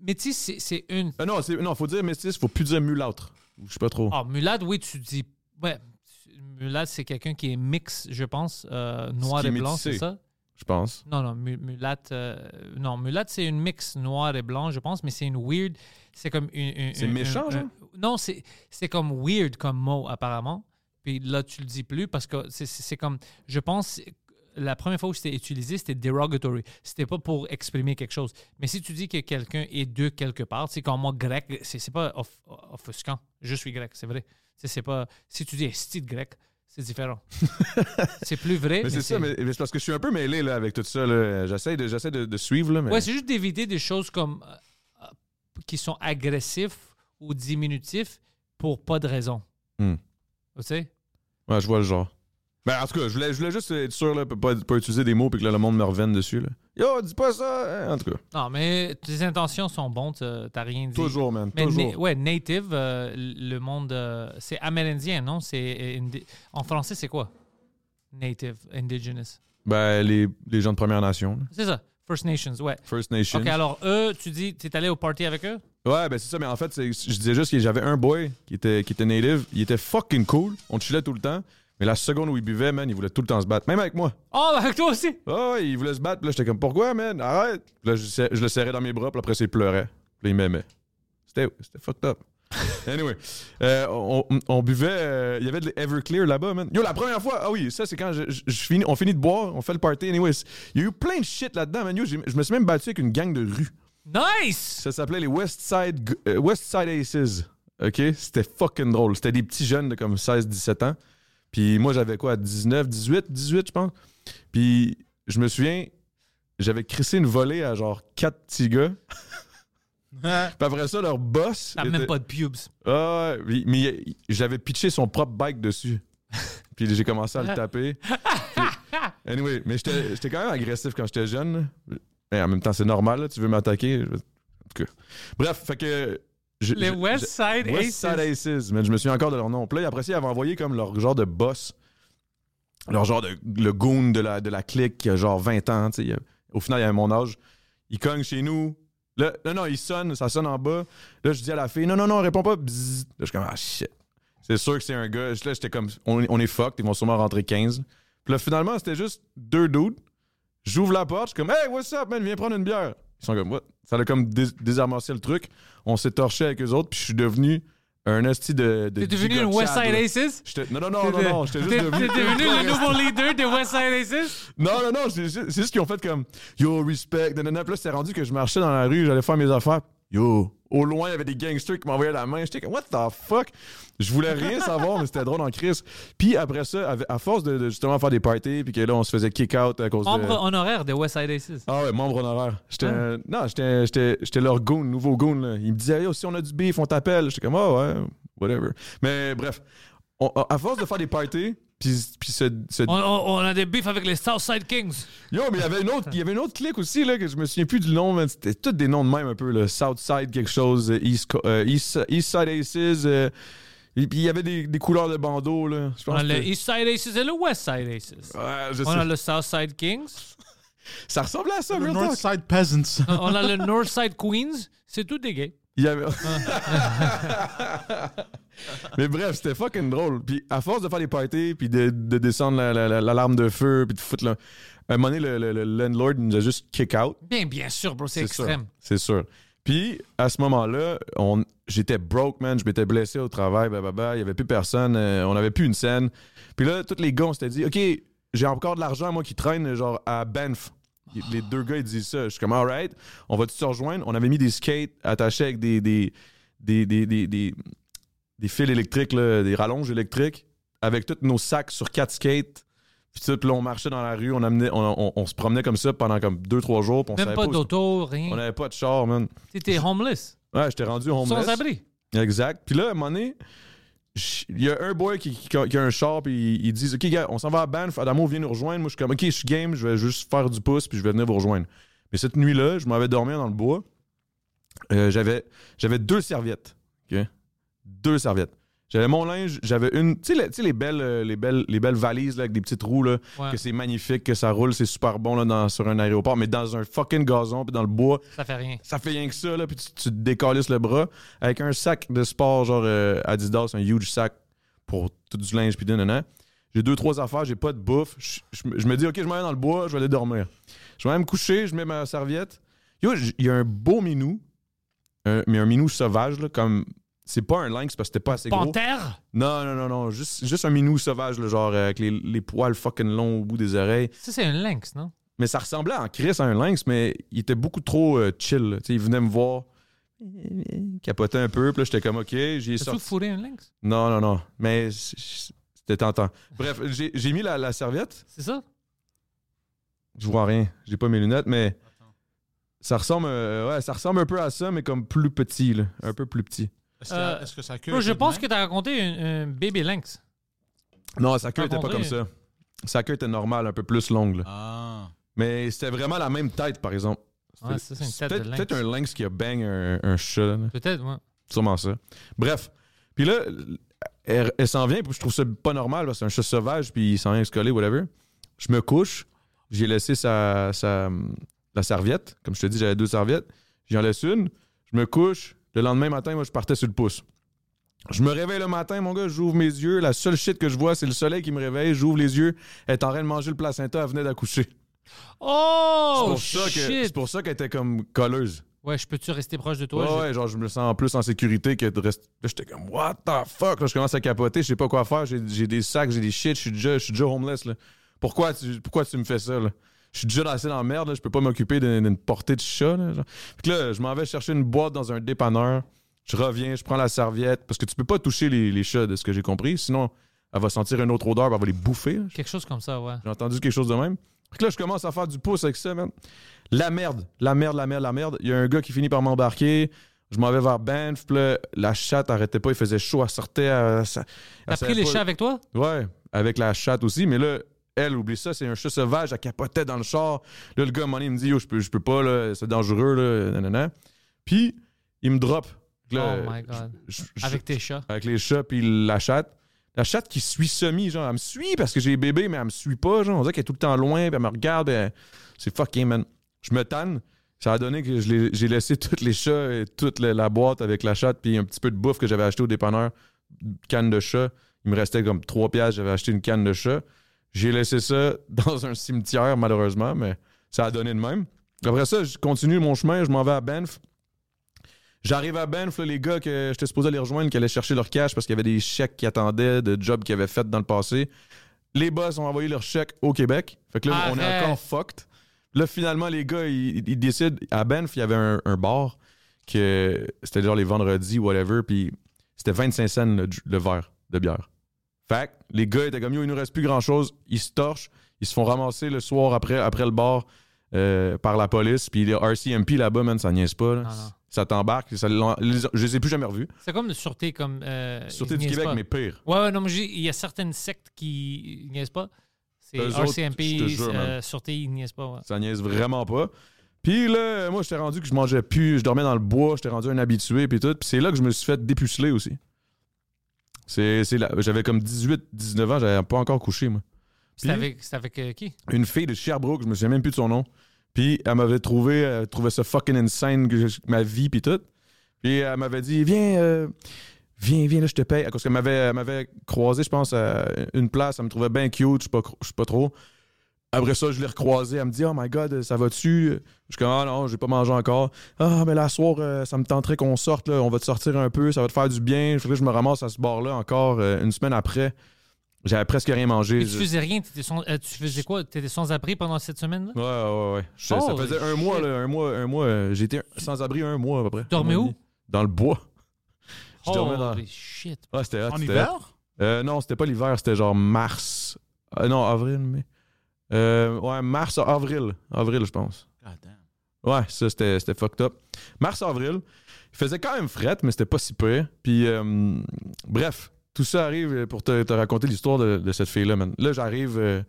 Métis, c'est, une. Euh, non, non, faut dire métis, faut plus dire mulâtre. Je sais pas trop. Ah, mulâtre, oui, tu dis. Ouais, mulâtre, c'est quelqu'un qui est mix, je pense, euh, noir et blanc, c'est ça? Je pense. Non, non, mu- mulâtre. non, mulâtre, c'est une mix noir et blanc, je pense, mais c'est une weird. C'est comme une. une- C'est méchant, un- genre? un- non, c'est comme weird comme mot, apparemment. Puis là, tu le dis plus parce que c'est, comme. Je pense. La première fois où c'était utilisé, c'était derogatory. C'était pas pour exprimer quelque chose. Mais si tu dis que quelqu'un est de quelque part, c'est comme moi, grec, c'est, pas off- offusquant. Je suis grec, c'est vrai. C'est, pas. Si tu dis esti de grec, c'est différent. c'est plus vrai. Mais c'est ça, mais, mais c'est parce que je suis un peu mêlé là, avec tout ça. J'essaie de, de, de suivre. Là, mais... Ouais, c'est juste d'éviter des choses comme euh, euh, qui sont agressifs ou diminutif pour pas de raison. Hmm. Tu sais? Ouais, je vois le genre. Ben, en tout cas, je voulais, je voulais juste être sûr, là, pas, pas utiliser des mots puis que là, le monde me revienne dessus. Là. Yo, dis pas ça! hein, En tout cas, Non, mais tes intentions sont bonnes, t'as rien dit. toujours, man. Mais toujours. na- ouais, native, euh, le monde, euh, c'est amérindien, non? C'est euh, en français, c'est quoi? Native, indigenous. Ben, les, les gens de Première Nation. C'est ça, First Nations, ouais. First Nation. Ok, alors eux, tu dis, t'es allé au party avec eux? Ouais, ben c'est ça, mais en fait, je disais juste que j'avais un boy qui était, qui était native. Il était fucking cool. On chillait tout le temps. Mais la seconde où il buvait, man, il voulait tout le temps se battre. Même avec moi. Oh, avec toi aussi! Ah ouais, il voulait se battre. Puis là, j'étais comme, pourquoi, man? Arrête. Puis là, je, le serrais dans mes bras. Puis après, il pleurait. Puis là, il m'aimait. C'était fucked up. Anyway, euh, on, on buvait. euh, Il y avait de l'Everclear là-bas, man. Yo, la première fois, ah oui, ça, c'est quand je, je- je finis, on finit de boire, on fait le party. Anyways, il y a eu plein de shit là-dedans, man. Yo, je me suis même battu avec une gang de rue. Nice! Ça s'appelait les West Side, euh, West Side Aces. OK? C'était fucking drôle. C'était des petits jeunes de comme 16-17 ans. Puis moi, j'avais quoi? 19, 18, 18, je pense. Puis je me souviens, j'avais crissé une volée à genre quatre petits gars. Puis après ça, leur boss. T'as était- même pas de pubes. Ah, ouais, mais- mais j'avais pitché son propre bike dessus. Puis j'ai commencé à le taper. Puis- anyway, mais j'étais quand même agressif quand j'étais jeune. Mais en même temps, c'est normal, là, tu veux m'attaquer. je- En tout cas. Bref, fait que. je- Les je- West je- Side West Aces. Side Aces, mais je me souviens encore de leur nom. Puis là, après ça, ils avaient envoyé comme leur genre de boss, leur genre de le goon de la, de la clique qui a genre 20 ans. Au final, il avait mon âge. Il cogne chez nous. Là, non, non, il sonne, ça sonne en bas. Là, je dis à la fille, non, non, non, réponds pas. Bzzz. Là, je suis comme, ah shit. C'est sûr que c'est un gars. Là, j'étais comme, on, on est fucked, ils vont sûrement rentrer 15. Puis là, finalement, c'était juste deux dudes. J'ouvre la porte, je suis comme, hey, what's up, man, viens prendre une bière. Ils sont comme, what? Ça a comme dés- le truc. On s'est torché avec eux autres, puis je suis devenu un hostie de. de T'es devenu un West Side. Aces? Non, non, non, non, non, j'étais juste devenu. t'es devenu le nouveau leader des West Side Aces? Non, non, non, c'est juste, c'est qu'ils ont fait comme Yo, respect, nanana. Puis là, c'était rendu que je marchais dans la rue, j'allais faire mes affaires. Yo, au loin, il y avait des gangsters qui m'envoyaient la main. J'étais comme, what the fuck? Je voulais rien savoir, mais c'était drôle en crise. Puis après ça, à, force de, de justement faire des parties, puis que là, on se faisait kick out à cause Membre de. honoraire des West Side Aces. Ah ouais, membre honoraire. J'étais, euh, non, j'étais, j'étais, j'étais leur goon, nouveau goon. Là. Ils me disaient, yo, si on a du beef, on t'appelle. J'étais comme, ah ouais, whatever. Mais bref, on- à force de faire des parties, puis, puis ce, ce- On, a des beefs avec les Southside Kings. Yo, mais il y avait une autre, il y avait une autre clique aussi, là, que je me souviens plus du nom, mais c'était tous des noms de même un peu, là. Southside quelque chose, euh, East, euh, East, East Side Aces, euh, et puis il y avait des, des couleurs de bandeau, là. Je On a le que- East Side Aces et le West Side Aces. Ouais, je On a le Southside Kings. Ça ressemblait à ça, Le real talk. Northside Peasants. on a le Northside Queens. C'est tout des gays. Il y avait... Mais bref, c'était fucking drôle. Puis à force de faire des parties, puis de, de descendre la- la- la- l'alarme de feu, puis de foutre là. À un moment donné, le, le- le landlord nous a juste kick out. Bien, bien sûr, bro, c'est extrême. C'est sûr. Puis, à ce moment-là, j'étais broke, man. Je m'étais blessé au travail, blablabla. Il n'y avait plus personne. euh, on n'avait plus une scène. Puis là, tous les gars, on s'était dit, OK, j'ai encore de l'argent, moi, qui traîne, genre, à Banff. Les deux gars, ils disent ça. Je suis comme, all right, on va se rejoindre? On avait mis des skates attachés avec des, des, des, des, des, des- fils électriques, là, des rallonges électriques, avec tous nos sacs sur quatre skates. Puis, tout, là, on marchait dans la rue, on, amenait, on, on- on se promenait comme ça pendant comme deux, trois jours. on Même savait pas d'auto, rien. On n'avait pas de char, man. T'étais homeless. Ouais, j'étais rendu homeless. Sans abri. Exact. Puis là, à un moment donné, il y a un boy qui, qui a, qui a un char, puis ils, ils disent Ok, gars, on s'en va à Banff, Adamo vient nous rejoindre. Moi, je suis comme Ok, je suis game, je vais juste faire du pouce, puis je vais venir vous rejoindre. Mais cette nuit-là, je m'en vais dormir dans le bois. Euh, j'avais, j'avais deux serviettes. ok? Deux serviettes. J'avais mon linge, j'avais une. Tu sais, les, les belles, euh, les, belles, les belles valises là, avec des petites roues, là, Ouais. que c'est magnifique, que ça roule, c'est super bon là, dans- sur un aéroport, mais dans un fucking gazon, puis dans le bois, Ça fait rien. ça fait rien que ça, là, puis tu, tu te décalisses le bras avec un sac de sport, genre euh, Adidas, un huge sac pour tout du linge, puis nanana. J'ai deux, trois affaires, j'ai pas de bouffe. Je, je me- je me dis, OK, je m'en vais dans le bois, je vais aller dormir. Je vais aller me coucher, je mets ma serviette. Yo, il y a un beau minou, un- mais un minou sauvage, là, comme. C'est pas un lynx parce que c'était pas assez gros. Panthère? Non, non, non, non. Juste, juste un minou sauvage, là, genre euh, avec les, les poils fucking longs au bout des oreilles. Ça, c'est un lynx, non? Mais ça ressemblait en Chris à un lynx, mais il était beaucoup trop euh, chill. Tu il venait me voir, il capotait un peu, puis là, j'étais comme, OK, j'ai T'as-tu sorti. fourré un lynx? Non, non, non. Mais c'était tentant. Bref, j'ai j'ai mis la, la serviette. C'est ça? Je vois rien. J'ai pas mes lunettes, mais ça ressemble, euh, ouais, ça ressemble un peu à ça, mais comme plus petit, là. Un peu plus petit. Est-ce Euh, que, est-ce que sa queue. je pense que tu as raconté un, baby lynx. Non, sa queue était pas comme ça. Sa queue était normale, un peu plus longue. là. Ah. Mais c'était vraiment la même tête, par exemple. Ouais, c'est peut-être, un lynx qui a bang un, un chat. là. Peut-être, ouais. Sûrement ça. Bref. Puis là, elle, elle s'en vient, puis je trouve ça pas normal, parce que c'est un chat sauvage, puis il s'en vient se coller, whatever. Je me couche, j'ai laissé sa, sa- la serviette. Comme je te dis, j'avais deux serviettes. J'en laisse une, je me couche. Le lendemain matin, moi, je partais sur le pouce. Je me réveille le matin, mon gars, j'ouvre mes yeux. La seule shit que je vois, c'est le soleil qui me réveille. J'ouvre les yeux. Elle est en train de manger le placenta, elle venait d'accoucher. Oh, c'est pour ça qu'elle était comme colleuse. Ouais, je peux-tu rester proche de toi? Ouais, Je- ouais, genre, je me sens plus en sécurité que de rester. Là, j'étais comme, what the fuck? Là, je commence à capoter, je sais pas quoi faire. J'ai j'ai des sacs, j'ai des shit, je suis déjà, je suis déjà homeless, là. Pourquoi tu, pourquoi tu me fais ça, là? Je suis déjà assez dans la merde, là. Je peux pas m'occuper d'une portée de chat, là. genre. Fait que là, je m'en vais chercher une boîte dans un dépanneur. Je reviens, je prends la serviette. Parce que tu peux pas toucher les, les chats, de ce que j'ai compris. Sinon, elle va sentir une autre odeur, puis elle va les bouffer, là. Quelque chose comme ça, ouais. J'ai entendu quelque chose de même. Fait que là, je commence à faire du pouce avec ça, man. La merde, la merde, la merde, la merde. Il y a un gars qui finit par m'embarquer. Je m'en vais vers Banff. Puis là, la chatte arrêtait pas. Il faisait chaud. Elle sortait. T'as pris les pas- chats avec toi? Ouais, avec la chatte aussi. Mais là, elle, oublie ça, c'est un chat sauvage. Elle capotait dans le char. Là, le gars, donné, il me dit Yo, je peux, je peux pas, là, c'est dangereux. Là, nanana. Puis, il me drop. Là, oh my God. je- je- avec tes chats. avec les chats puis la chatte. La chatte qui suit semi, genre, elle me suit parce que j'ai bébé, mais elle me suit pas, genre. On dirait qu'elle est tout le temps loin, puis elle me regarde, elle- c'est fucking, man. Je me tanne. Ça a donné que j'ai laissé tous les chats et toute la, la boîte avec la chatte, puis un petit peu de bouffe que j'avais acheté au dépanneur, canne de chat. Il me restait comme trois piastres, j'avais acheté une canne de chat. J'ai laissé ça dans un cimetière, malheureusement, mais ça a donné de même. Après ça, je continue mon chemin, je m'en vais à Banff. J'arrive à Banff, là, les gars que j'étais supposé aller rejoindre, qui allaient chercher leur cash parce qu'il y avait des chèques qui attendaient de jobs qu'ils avaient fait dans le passé. Les boss ont envoyé leur chèque au Québec. Fait que là, on est encore fucked. Là, finalement, les gars, ils, ils décident. À Banff, il y avait un, un bar que c'était genre les vendredis, whatever, puis c'était 25 cents le, le verre de bière. Fait que les gars étaient comme yo, il nous reste plus grand chose. Ils se torchent, ils se font ramasser le soir après, après le bar euh, par la police. Puis les RCMP là-bas, man, ça niaise pas. là. Non, non. Ça t'embarque. ça les- je les ai plus jamais revus. C'est comme de sûreté, comme. euh, Sûreté du Québec, pas. mais pire. Ouais, ouais, non, mais il y a certaines sectes qui niaisent pas. C'est RCMP, jure, euh, sûreté, ils niaisent pas. ouais. Ça niaise vraiment pas. Puis là, moi, j'étais rendu que je mangeais plus, je dormais dans le bois, j'étais rendu un habitué, puis tout. Puis c'est là que je me suis fait dépuceler aussi. C'est, c'est là- j'avais comme 18, 19 ans, j'avais pas encore couché, moi. C'était Puis- avec, c'était avec euh, qui? une fille de Sherbrooke, je me souviens même plus de son nom. Puis elle m'avait trouvé, elle trouvait ça fucking insane, que je- ma vie, puis tout. Puis elle m'avait dit, viens, euh, viens, viens, là, je te paye. Parce qu'elle m'avait, elle m'avait croisé, je pense, à une place, elle me trouvait bien cute, je sais pas, je sais pas trop. Après ça, je l'ai recroisé, elle me dit, oh my god, ça va-tu? Je suis comme, ah non, j'ai pas mangé encore. Ah, mais la soir, euh, ça me tenterait qu'on sorte, là, on va te sortir un peu, ça va te faire du bien. Là, je me ramasse à ce bar-là encore euh, une semaine après. J'avais presque rien mangé. Et tu Je- faisais rien, sans- euh, tu faisais quoi? T'étais sans abri pendant cette semaine-là? Ouais, ouais, ouais. Je- ça faisait un mois, là, un mois, un mois. euh, J'étais sans abri un mois à peu près. Dormais mois et où? Dans le bois. Je dormais dans. Holy shit. Ouais, c'était hot, En hiver? Euh, non, c'était pas l'hiver, c'était genre mars. Euh, non, avril, mais. Euh, ouais, mars, avril. Avril, je pense. Ouais, ça, c'était fucked up. Mars-avril, il faisait quand même fret, mais c'était pas si pire. Puis, euh, bref, tout ça arrive pour te, te raconter l'histoire de, de cette fille-là, man. Là, j'arrive, euh,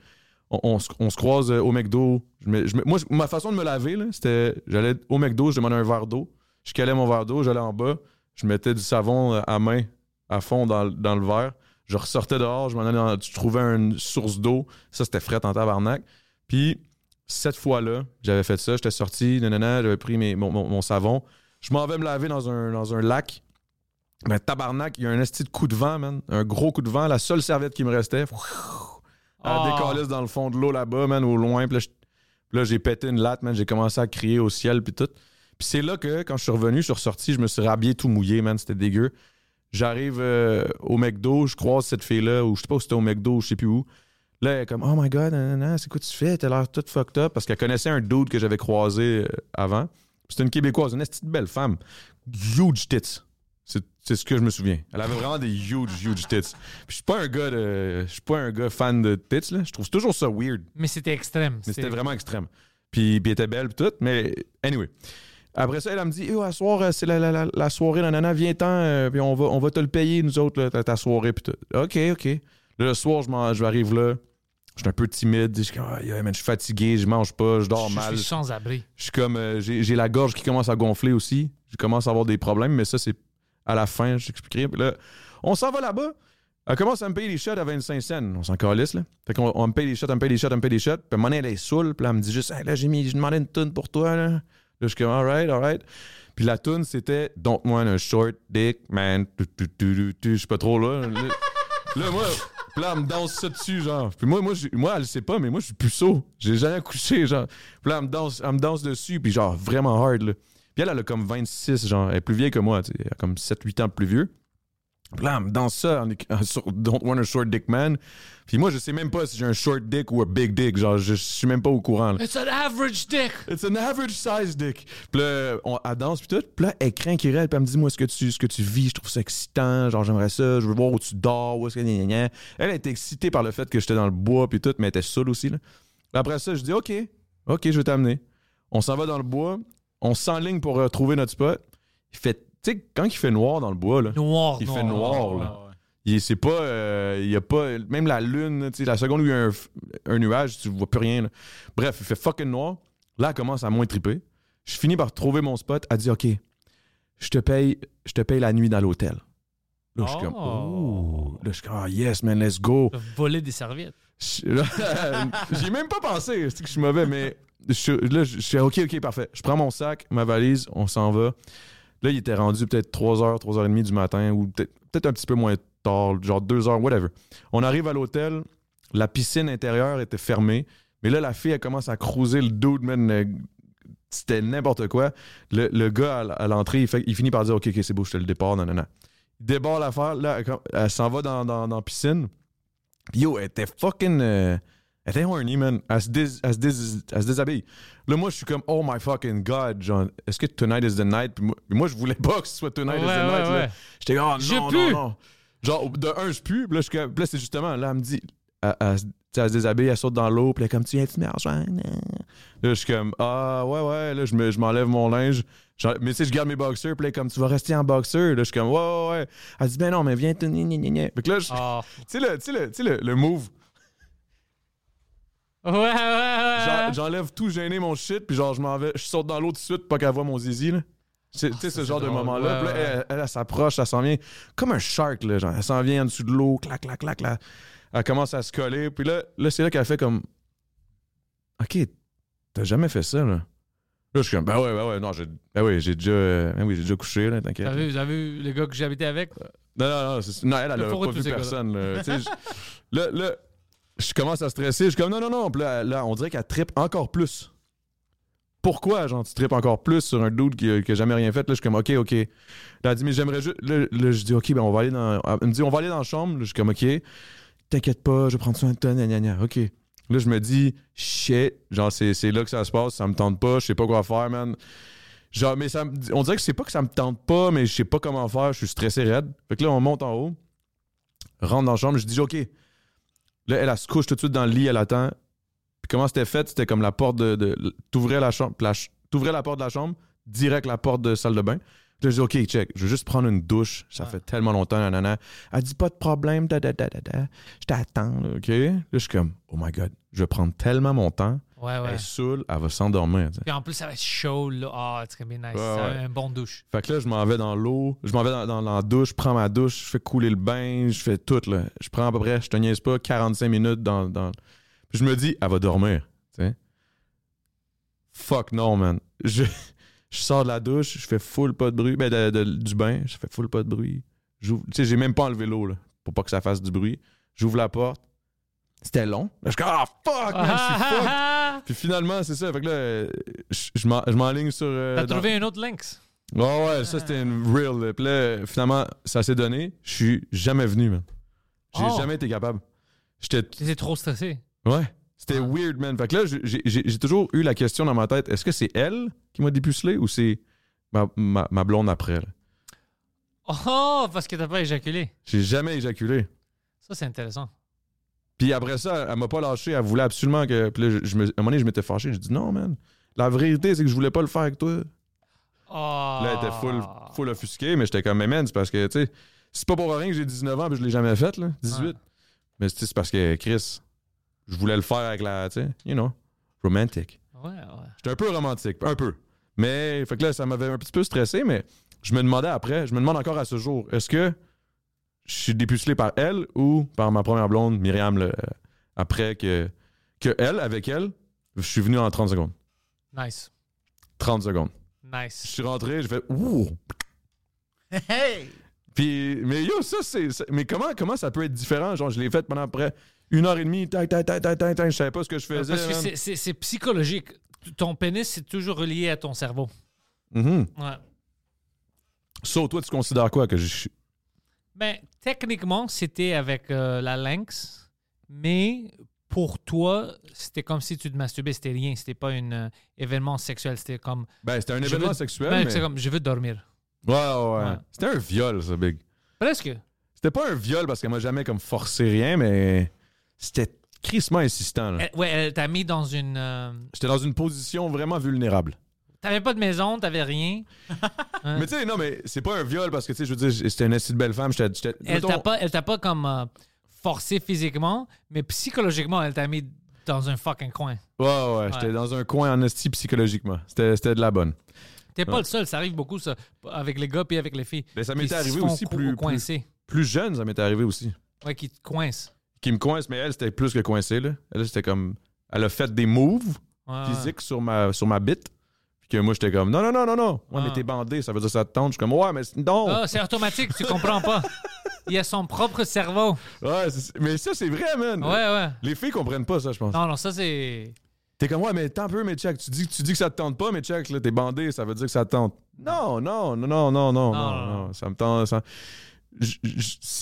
on, on se- on se croise au McDo. Je me- je me- moi, ma façon de me laver, c'était, j'allais au McDo, je demandais un verre d'eau. Je calais mon verre d'eau, j'allais en bas, je mettais du savon à main, à fond dans, dans le verre. Je ressortais dehors, je m'en allais dans, je trouvais une source d'eau. Ça, c'était fret en tabarnak. Puis, cette fois-là, j'avais fait ça, j'étais sorti, nanana, j'avais pris mes- mon, mon- mon savon. Je m'en vais me laver dans un, dans un lac. Mais tabarnak, il y a un esti de coup de vent, man. Un gros coup de vent. La seule serviette qui me restait, elle Ah. décalisse dans le fond de l'eau là-bas, man, au loin. Puis là, je- puis là, j'ai pété une latte, man. J'ai commencé à crier au ciel, puis tout. Puis c'est là que, quand je suis revenu, je suis ressorti, je me suis rhabillé tout mouillé, man. C'était dégueu. J'arrive euh, au McDo, je croise cette fille-là, ou je sais pas si c'était au McDo, je sais plus où. Là, elle est comme, oh my god, c'est quoi tu fais? T'as l'air toute fucked up. Parce qu'elle connaissait un dude que j'avais croisé euh, avant. C'était une Québécoise, une petite belle femme. Huge tits. C'est c'est ce que je me souviens. Elle avait vraiment des huge, huge tits. Puis je suis pas un gars de. Je suis pas un gars fan de tits, là. Je trouve toujours ça weird. Mais c'était extrême. Mais c'était vraiment extrême. Puis, puis elle était belle, puis tout. Mais, anyway. Après ça, elle, elle me dit, Eh, à soir, euh, c'est la, la, la, la soirée, nanana, viens-t'en, euh, puis on va, on va te le payer, nous autres, là, ta, ta soirée. Puis tout. OK, OK. Là, le soir, je, je arrive là. Je suis un peu timide. Je suis comme, man, je suis fatigué, je mange pas, je dors Je mal. suis sans abri. Je suis comme. euh, j'ai la gorge qui commence à gonfler aussi. Je commence à avoir des problèmes, mais ça, c'est à la fin, je t'expliquerai. Puis là, on s'en va là-bas. Elle commence à me payer les shots à 25 cents. On s'en calisse, là. Fait qu'on on me paye les shots, elle me paye les shots, elle me paye les shots. Puis à un moment donné, elle est saoule. Puis là, elle me dit juste, Hey, là, j'ai demandé une toune pour toi, là. Là, je suis comme, alright, alright. Puis la toune, c'était Don't want a short dick, man. Je suis pas trop là. Là, moi, là, elle me danse ça dessus, genre. Puis moi, moi, moi, elle le sait pas, mais moi, je suis puceau. J'ai jamais couché, genre. Puis là, elle me danse, elle me danse dessus, puis genre, vraiment hard, là. Puis elle, elle a comme 26, genre. Elle est plus vieille que moi. Elle a comme 7-8 ans plus vieux. Là, elle danse ça Don't Want a Short Dick Man. Puis moi, je sais même pas si j'ai un short dick ou un big dick. Genre, je, je suis même pas au courant. là. It's an average dick. It's an average size dick. Puis là, on, elle danse, puis tout. Puis là, elle craint qu'il puis elle me dit, moi, ce que, tu, ce que tu vis, je trouve ça excitant. Genre, j'aimerais ça. Je veux voir où tu dors, où est-ce que. gna. Elle était excitée par le fait que j'étais dans le bois, puis tout, mais elle était saoule aussi. Là. Après ça, je dis, OK, OK, je vais t'amener. On s'en va dans le bois. On s'enligne pour euh, trouver notre spot. Il fait, tu sais, quand il fait noir dans le bois, là, Noir, il noir, fait noir, noir, là. ouais, ouais. Il c'est pas euh, il y a pas même la lune, la seconde où il y a un, nuage, tu vois plus rien. là. Bref, il fait fucking noir. Là, elle commence à moins triper. Je finis par trouver mon spot, elle dit OK. Je te paye je te paye la nuit dans l'hôtel. Là, je suis comme Oh. Ouh. Là, je suis comme ah, yes man, let's go. Voler des serviettes. Je- J'y ai même pas pensé, c'est que je suis mauvais, mais je, là, je je suis OK, OK, parfait. Je prends mon sac, ma valise, on s'en va. Là, il était rendu peut-être 3h, 3h30 du matin, ou peut-être un petit peu moins tard, genre 2h, whatever. On arrive à l'hôtel, la piscine intérieure était fermée, mais là, la fille, elle commence à cruiser le dude, man. euh, C'était n'importe quoi. Le, le gars, à l'entrée, il, finit par dire OK, OK, c'est beau, je te le départ, non, non, non. Il débarre l'affaire, là, elle, s'en va dans, la piscine. Yo, elle était fucking. euh, elle était horny, man. Elle se, dés- elle se dés- elle se déshabille. Là, moi, je suis comme, oh my fucking god, genre, est-ce que tonight is the night? Puis moi, je voulais pas que ce soit tonight is the Ouais, night. ouais. J'étais comme, oh non, pue. non, non. Genre, de un, je pue. Puis là, je suis comme- puis là, c'est justement, là, elle me dit, elle, elle se- tu sais, elle se déshabille, elle saute dans l'eau, puis elle est comme, tu viens-tu me rejoindre? Là, je suis comme, ah, ouais, ouais. Là, je me- je m'enlève mon linge. Mais tu sais, je garde mes boxers, puis là, comme, tu vas rester en boxer. Là, je suis comme, ouais, ouais, ouais. Elle dit, ben non, mais viens, tu là, je- Ah. tu sais, tu tu le move. Ouais, ouais, ouais. J'en- J'enlève tout gêné mon shit, puis genre, je m'en vais, je saute dans l'eau tout de suite, pas qu'elle voit mon zizi, là. C'est- Tu sais, ce genre de moment-là. Ouais, elle, elle, elle s'approche, elle s'en vient comme un shark, là. Genre, elle s'en vient en dessous de l'eau, clac, clac, clac, là. Elle commence à se coller, puis là, là c'est là qu'elle fait comme. Ok, t'as jamais fait ça, là? Là, je suis comme, ben ouais, ben ouais, non, j'ai, ben oui, j'ai déjà, euh, ben oui, j'ai déjà couché, là, t'inquiète. Vous avez, vous avez vu le gars que j'habitais avec? Non, non, non, c'est- non, elle, elle Le a pas vu personne. Là, là, là, je commence à stresser. Je suis comme, non, non, non. Puis là, on dirait qu'elle trippe encore plus. Pourquoi, genre, tu tripes encore plus sur un dude qui, qui a jamais rien fait? Là, je suis comme, OK, OK. Là, elle dit, mais j'aimerais juste. Là, je dis, OK, ben, on va aller dans. Elle me dit, on va aller dans la chambre. Je suis comme, OK. T'inquiète pas, je vais prendre soin de toi, gna, gna. OK. Là, je me dis, shit, genre, c'est là que ça se passe, ça me tente pas, je sais pas quoi faire, man. Genre, mais ça on dirait que c'est pas que ça me tente pas, mais je sais pas comment faire, je suis stressé raide. Fait que là, on monte en haut, rentre dans la chambre, je dis, OK. Là, elle, elle se couche tout de suite dans le lit, elle attend. Puis comment c'était fait, c'était comme la porte de. de T'ouvrais la chambre, la ch- t'ouvrais la porte de la chambre, direct la porte de salle de bain. Puis là, je dis, OK, check, je veux juste prendre une douche. Ça fait tellement longtemps, nanana. Elle dit, pas de problème, da, da, da, da, da. Je t'attends, OK? Là, je suis comme, oh my God, je vais prendre tellement mon temps. Ouais, ouais. Elle est saoule, elle va s'endormir. tu sais. Puis en plus, ça va être chaud, là. Ah, it's gonna be nice. Ouais, Ça ouais. un bon douche. Fait que là, je m'en vais dans l'eau, je m'en vais dans, dans la douche, je prends ma douche, je fais couler le bain, je fais tout, là. Je prends à peu près, je te niaise pas, 45 minutes dans. dans... Puis je me dis, elle va dormir, tu sais. Fuck non, man. Je, je sors de la douche, je fais full pas de bruit, ben de- de- du bain, je fais full pas de bruit. J'ouvre- Tu sais, j'ai même pas enlevé l'eau, là, pour pas que ça fasse du bruit. J'ouvre la porte. C'était long. Là, je suis comme, ah, fuck, man, je suis fuck. Puis finalement, c'est ça. Fait que là, je, je m'en- je m'enligne sur. euh, T'as dans- trouvé un autre lynx? Ouais, ouais, ça c'était une real. là. Puis là, finalement, ça s'est donné. Je suis jamais venu, man. J'ai Oh. jamais été capable. J'étais. T'étais trop stressé. Ouais. C'était weird, man. Fait que là, j'ai- j'ai j'ai toujours eu la question dans ma tête est-ce que c'est elle qui m'a dépucelé ou c'est ma, ma- ma blonde après là? Oh, parce que t'as pas éjaculé. J'ai jamais éjaculé. Ça, c'est intéressant. Puis après ça, elle m'a pas lâché. Elle voulait absolument que. Puis là, je, je me- à un moment donné, je m'étais fâché. J'ai dit non, man. La vérité, c'est que je voulais pas le faire avec toi. Oh. Là, elle était full, full offusquée, mais j'étais comme, mais man, c'est parce que, tu sais, c'est pas pour rien que j'ai 19 ans et je l'ai jamais fait, là, 18. Ouais. Mais c'est parce que, Chris, je voulais le faire avec la, tu sais, you know, romantic. Ouais, ouais. J'étais un peu romantique, un peu. Mais, fait que là, ça m'avait un petit peu stressé, mais je me demandais après, je me demande encore à ce jour, est-ce que je suis dépucelé par elle ou par ma première blonde, Myriam, le- après que, que elle, avec elle, je suis venu en 30 secondes. Nice. 30 secondes. Nice. Je suis rentré, j'ai fait ouh. Hey! Puis, mais yo, ça, c'est. Mais comment, comment ça peut être différent? Genre, je l'ai fait pendant après une heure et demie, tac, tac, tac, tac, tac, je savais pas ce que je faisais. Parce que c'est- psychologique. Ton pénis, c'est toujours relié à ton cerveau. Mhm. Ouais. So, toi, tu considères quoi? Que je suis. Ben, techniquement, c'était avec euh, la lynx, mais pour toi, c'était comme si tu te masturbais, c'était rien, c'était pas un euh, événement sexuel, c'était comme... Ben, c'était un je événement veux- sexuel, Ben, mais- C'est comme, je veux dormir. Ouais, ouais, ouais. Ouais. C'était un viol, ça, Big. Presque. C'était pas un viol parce qu'elle m'a jamais comme forcé rien, mais c'était crissement insistant. là. Elle- ouais, elle t'a mis dans une... euh, J'étais dans une position vraiment vulnérable. T'avais pas de maison, t'avais rien. Hein? Mais tu sais, non, mais c'est pas un viol parce que, tu sais, je veux dire, c'était une assez belle femme. J'étais. j'étais- Elle mettons- t'a pas, elle t'a pas comme euh, forcé physiquement, mais psychologiquement, elle t'a mis dans un fucking coin. Ouais, ouais, j'étais dans un coin en esti psychologiquement. C'était c'était de la bonne. T'es pas Ouais. le seul, ça arrive beaucoup, ça, avec les gars puis avec les filles. Mais ça m'était arrivé aussi plus, plus, plus jeune, ça m'était arrivé aussi. Ouais, qui te coincent. Qui me coince, mais elle, c'était plus que coincé, là. Elle, c'était comme. Elle a fait des moves Ouais, physiques sur ma, sur ma bite que moi, j'étais comme, non, non, non, non, non. Ouais, mais ah. t'es bandé, ça veut dire ça te tente. Je suis comme, ouais, mais non. Ah, c'est automatique, tu comprends pas. Il a son propre cerveau. Ouais, mais ça, c'est vrai, man. Ouais, ouais. Les filles comprennent pas ça, je pense. Non, non, ça, c'est. T'es comme, ouais, mais tant peu, mais check. Tu dis, tu dis que ça te tente pas, mais check, là, t'es bandé, ça veut dire que ça te tente. Non, non, non, non, non, non, ah. non, non. Ça me tente. Ça...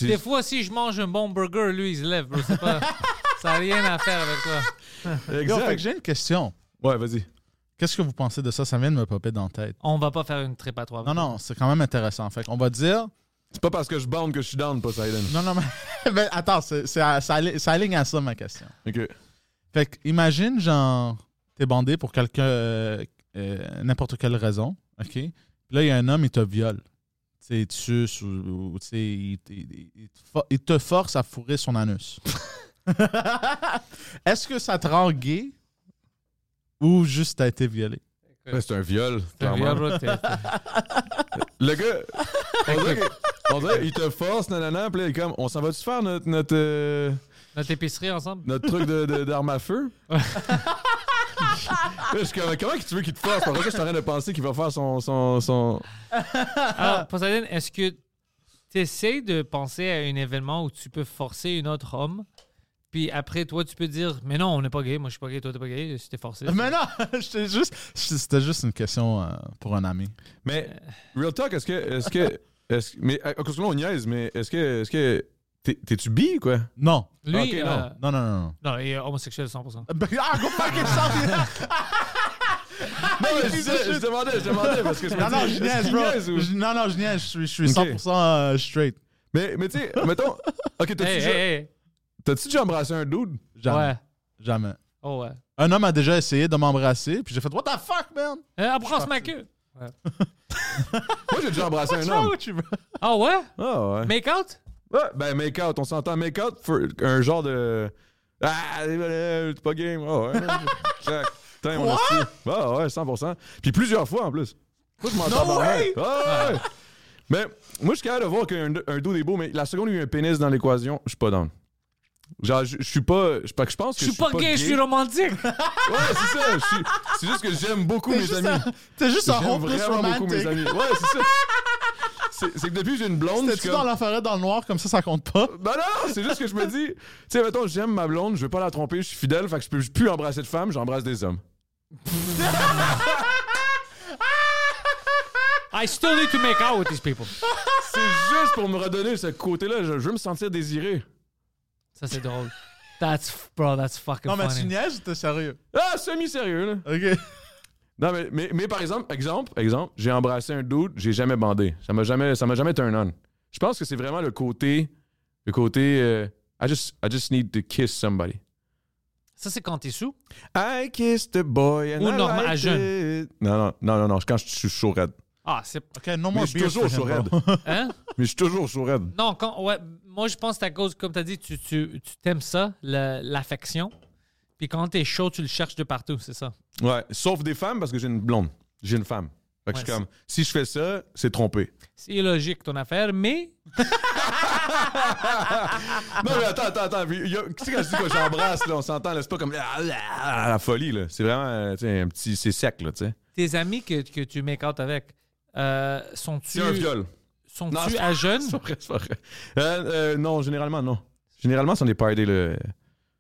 Des fois, si je mange un bon burger, lui, il se lève, bro. C'est pas. ça n'a rien à faire avec toi. Exact. Fait que j'ai une question. Ouais, vas-y. Qu'est-ce que vous pensez de ça? Ça vient de me popper dans la tête. On va pas faire une trip à trois. Non, non, c'est quand même intéressant. Fait qu'on va dire. C'est pas parce que je bande que je suis down, pas Silent. Non, non, mais. attends, c'est, c'est à- ça, ali- ça aligne à ça ma question. Ok. Fait que, imagine, genre, t'es bandé pour quelqu'un, euh, euh, n'importe quelle raison, OK? Puis là, il y a un homme, il te viole. Tu sais, il te suce ou, ou, tu sais, il, il- il te for- il te force à fourrer son anus. Est-ce que ça te rend gay? Ou juste t'as été violé? Ouais, c'est un viol, clairement. viol, Le gars, on dirait, que- on dirait, il te force, nanana, puis là, il est comme, on s'en va-tu faire notre, notre, euh, Notre épicerie ensemble? notre truc de- de- d'arme à feu? Je suis comme, comment que tu veux qu'il te force? Après ça, je suis en train de penser qu'il va faire son... son, son... Alors, Poseidon, est-ce que tu essaies de penser à un événement où tu peux forcer un autre homme, puis après, toi, tu peux dire, mais non, on n'est pas gay, moi je suis pas gay, toi t'es pas gay, c'était forcé. Mais non, j'étais juste, c'était juste une question euh, pour un ami. Mais, real talk, est-ce que... Est-ce que est-ce, mais, à cause on niaise, mais est-ce que... Est-ce que t'es- T'es-tu bi, quoi? Non. Lui, Ok, non. euh, Non, non, non, non. non, il est homosexuel 100%. Ben, ah, go fucking! Non, mais je, disais- je demandais, je demandais, parce que je Non, non, je niaise, bro. ou- Je- Non, non, je niaise. Je suis, je suis Ok. 100% euh, straight. Mais, mais tu sais, mettons... OK, t'as-tu Hey, déjà, hey, hey. T'as-tu déjà embrassé un dude? Jamais. Ouais. Jamais. Oh ouais. Un homme a déjà essayé de m'embrasser, puis j'ai fait What the fuck, man? Euh, Embrasse ma queue. Moi, j'ai déjà embrassé un homme. Ah ouais? Ah ouais. Make out? Ouais, ben make out, on s'entend make out for un genre de ah euh, t'es pas game. Ah ouais. Check. Putain, on a su. Ah ouais, 100%. Puis plusieurs fois en plus. Moi, je m'en No way! Ah ouais. Mais moi, je suis capable de voir qu'un un dos est beau, mais la seconde où il y a un pénis dans l'équation, je suis pas down. Genre, je je suis pas. Je je pense que Je suis pas gay, je suis romantique. Ouais, c'est ça. je suis- C'est juste que j'aime beaucoup mes juste amis. T'es juste un J'aime vraiment beaucoup mes romantic. amis. Ouais, c'est ça. C'est que depuis que j'ai une blonde, T'es-tu comme- dans la forêt dans le noir, comme ça, ça compte pas? ben non, c'est juste que je me dis, tu sais, mettons, j'aime ma blonde, je veux pas la tromper, je suis fidèle, fait que je peux plus embrasser de femmes, j'embrasse des hommes. I still need to make out with these people. C'est juste pour me redonner ce côté-là, je, je veux me sentir désiré. Ça, c'est drôle. That's, bro, that's fucking Non, mais tu funny. niaises ou t'es sérieux? Ah, semi-sérieux, là. Ok. Non, mais, mais, mais par exemple, exemple, exemple, j'ai embrassé un dude, j'ai jamais bandé. Ça m'a jamais, ça m'a jamais turn on. Je pense que c'est vraiment le côté, le côté, euh, I just, I just need to kiss somebody. Ça, c'est quand t'es sous? I kissed the boy and Ou I normal, à liked jeune. it. Non, non, non, non, non, quand je suis chaud raide. Ah, c'est. OK, no Mais more je suis beers toujours for chaud him, raide. bro. Hein? Mais je suis toujours chaud raide. Non, quand, ouais, moi, je pense que c'est à cause, comme tu as dit, tu, tu, tu t'aimes ça, le- l'affection. Puis quand t'es chaud, tu le cherches de partout, c'est ça. Ouais, sauf des femmes parce que j'ai une blonde. J'ai une femme. Fait que je suis Ouais, comme, si je fais ça, c'est trompé. C'est illogique ton affaire, mais Non, mais attends, attends, attends. Il y a- Tu sais, quand je dis que j'embrasse, là, on s'entend, là, c'est pas comme ah, ah, la folie, là. C'est vraiment, euh, tu sais, un petit. C'est sec, là, tu sais. tes amis que, que tu make out avec, euh, sont-tu. C'est un viol. Sont-tu Non, c'est- à jeune? C'est pas vrai, c'est pas vrai. Euh, euh, non, généralement, non. Généralement, c'est des parties, là.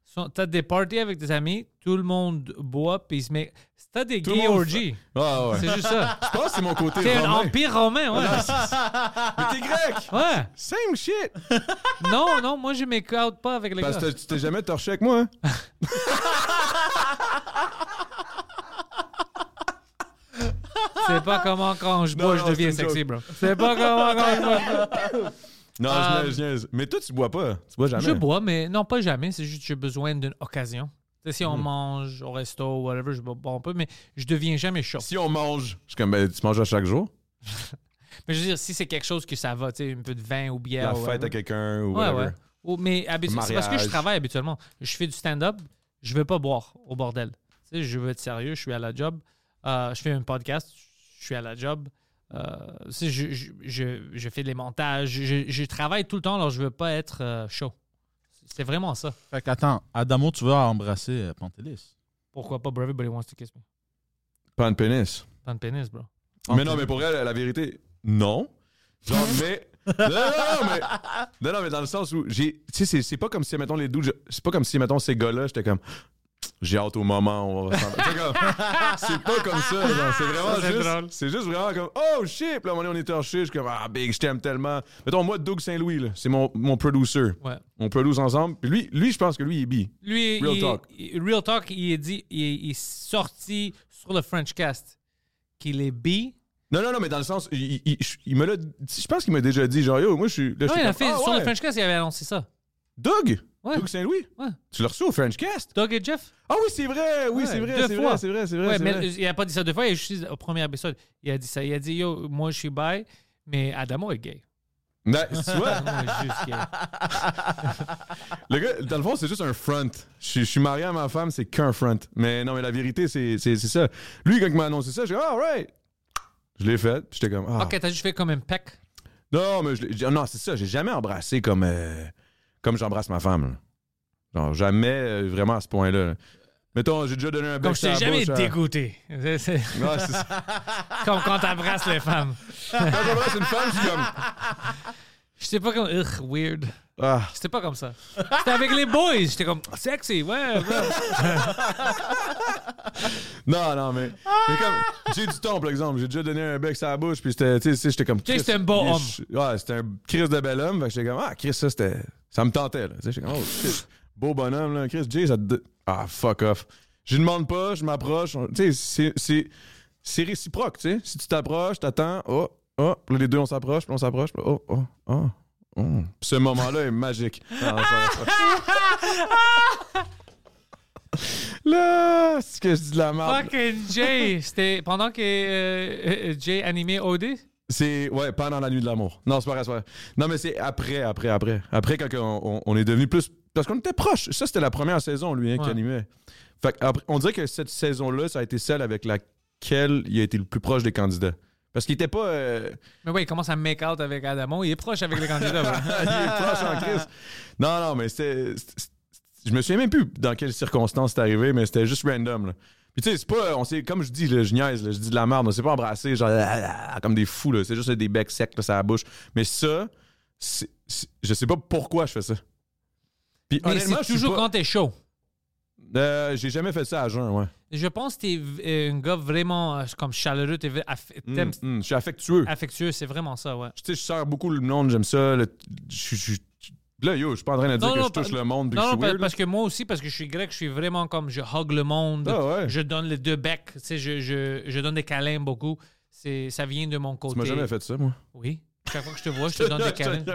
Sont- T'as des parties avec tes amis, tout le monde boit, puis il se met. T'as des Tout le gay monde orgies. Ah, ouais. C'est juste ça. Je pense que c'est mon côté T'es un romain. empire romain, ouais. Mais t'es grec! Ouais. Same shit! Non, non, moi je make out pas avec les Parce gars. tu t'es jamais torché avec moi, hein? C'est pas comment quand je bois, non, je deviens sexy, bro. C'est pas comment quand je bois. Non, Euh, je niaise, je niaise. Mais toi, tu bois pas. Tu bois jamais. Je bois, mais non, pas jamais. C'est juste que j'ai besoin d'une occasion. Si on Mhm. mange au resto whatever, je bois un peu, mais je deviens jamais chaud. Si on mange, je suis comme, ben, tu manges à chaque jour? Mais je veux dire, si c'est quelque chose que ça va, tu sais, un peu de vin ou bière. La ou fête à quelqu'un ou Ouais, whatever. ouais. Ou- mais habituellement, c'est parce que je travaille habituellement. Je fais du stand-up, je veux pas boire au bordel. Tu sais, je veux être sérieux, je suis à la job. Euh, je fais un podcast, je suis à la job. Euh, je, je, je, je fais des montages, je, je travaille tout le temps, alors je veux pas être euh, chaud. C'est vraiment ça. Fait qu'attends, Adamo, tu vas embrasser euh, Pantelis? Pourquoi pas, bro? Everybody wants to kiss me. Pas de pénis. Pas de pénis, bro. Mais non, mais pour elle, la vérité, non. Genre, mais. Non, non, non, mais. Non, non, mais dans le sens où j'ai. Tu sais, c'est- c'est pas comme si, mettons, les douze. C'est pas comme si, mettons, ces gars-là, j'étais comme. J'ai hâte au moment où on va s'en- C'est pas comme ça, genre. C'est vraiment Ça, juste. C'est juste vraiment comme. Oh shit! Puis là, à un moment donné, on est torché. Je suis comme. Ah, big, je t'aime tellement. Mettons, moi, Doug Saint-Louis, là, c'est mon, mon producer. Ouais. On produce ensemble. Puis lui, lui, je pense que lui, il est bi. Lui, Real il, talk. il- Real Talk, il est, dit, il, est- il est sorti sur le Frenchcast qu'il est bi. Non, non, non, mais dans le sens. Il, il- il- il me l'a. Je pense qu'il m'a déjà dit, genre, yo, moi, je suis. là, Ouais, il a fait, Ah, sur ouais. le Frenchcast, il avait annoncé ça. Doug? Ouais. Doug Saint-Louis? Ouais. Tu l'as reçu au Frenchcast? Doug et Jeff? Ah oui, c'est vrai, oui, Ouais, c'est vrai, c'est vrai, c'est vrai, c'est vrai. Ouais, mais vrai. il a pas dit ça deux fois, il a juste dit au premier épisode. Il a dit ça. Il a dit, yo, moi, je suis bi, mais Adamo est gay. Non, tu vois, le gars, dans le fond, c'est juste un front. Je suis- je suis marié à ma femme, c'est qu'un front. Mais non, mais la vérité, c'est ça. Lui, quand il m'a annoncé ça, j'ai dit, ah, right. Je l'ai fait, puis j'étais comme, ah. Ok, t'as juste fait comme un peck. Non, mais je j'ai- non, c'est ça, j'ai jamais embrassé comme, euh, comme j'embrasse ma femme. là. Jamais euh, vraiment à ce point-là. là. Mettons, j'ai déjà donné un bec Comme je t'ai jamais bouche dégoûté. C'est- c'est- Ouais, c'est ça. comme quand t'embrasses les femmes. Quand j'embrasse une femme, je suis comme, Je sais pas comme. Ugh, weird. Ah. C'était pas comme ça. C'était avec les boys. J'étais comme sexy, ouais. ouais. Non, non, mais, mais comme j'ai du temps, par exemple. J'ai déjà donné un bec sur la bouche, puis c'était, tu sais, j'étais comme. Chris, c'était un beau homme. Ouais, c'était un Chris de bel homme. Fait que j'étais comme, ah, Chris, ça, c'était. Ça me tentait, là. J'étais comme, oh, shit. Beau bonhomme, là. Chris, Jay, ça te. Ah, fuck off. Je lui demande pas, je m'approche. Tu sais, c'est- c'est. Réciproque, tu sais. Si tu t'approches, t'attends, oh, oh, puis les deux, on s'approche, puis on s'approche, oh, oh, oh. Oh. Puis ce moment-là est magique. Non, ça- Là, c'est que je dis de la merde. Fucking Jay. C'était pendant que euh, euh, Jay animait OD. C'est ouais, pendant la nuit de l'amour. Non, c'est pas vrai, c'est pas vrai. Non, mais c'est après, après, après. Après, quand on, on- on est devenu plus. Parce qu'on était proches. Ça, c'était la première saison, lui, hein, qui animait. Fait on dirait que cette saison-là, ça a été celle avec laquelle il a été le plus proche des candidats. Parce qu'il était pas. euh, Mais ouais, il commence à make out avec Adamo. Il est proche avec les candidats. il est proche en crise. Non, non, mais c'était. Je me souviens même plus dans quelles circonstances c'est arrivé, mais c'était juste random. Là. Puis tu sais, c'est pas. On s'est, comme je dis, là, je niaise, là, je dis de la merde, on s'est pas embrassé, genre ah, ah, comme des fous, là. C'est juste des becs secs, là, sur la bouche. Mais ça, c'est- c'est- je sais pas pourquoi je fais ça. Puis Mais honnêtement, c'est toujours pas- quand t'es chaud. Euh, j'ai jamais fait ça à jeun, ouais. Je pense que t'es euh, un gars vraiment euh, comme chaleureux. Hum, hum, je suis affectueux. affectueux. C'est vraiment ça, ouais. Tu sais, je sers beaucoup le monde, j'aime ça. le- je- je- je- Là, yo, je suis pas en train de dire Non, que non, je touche le monde Non, que je non, là. parce que moi aussi, parce que je suis grec, je suis vraiment comme je hug le monde. Ah ouais. Je donne les deux becs. Tu sais, je, je, je donne des câlins beaucoup. Ça vient de mon côté. Tu m'as jamais fait ça, moi. Oui. Chaque fois que je te vois, je te donne des câlins.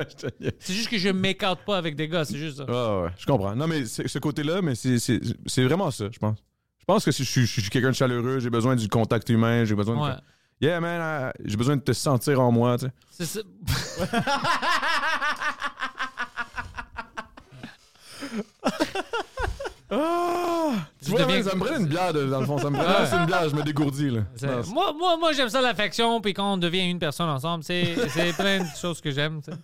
C'est juste que je make out pas avec des gars, c'est juste ça. Ouais, ouais, je comprends. Non, mais ce côté-là, mais c'est vraiment ça, je pense. Je pense que si je suis, je suis quelqu'un de chaleureux, j'ai besoin du contact humain, j'ai besoin Ouais. de. Yeah, man, euh, j'ai besoin de te sentir en moi, tu sais. C'est ça. Ah! Tu vois, deviens- ça me prend une bière, de- dans le fond. Ça me prend Ouais. une bière, je me dégourdis, là. Moi, moi, moi j'aime ça l'affection, puis quand on devient une personne ensemble, c'est plein de choses que j'aime. tu sais.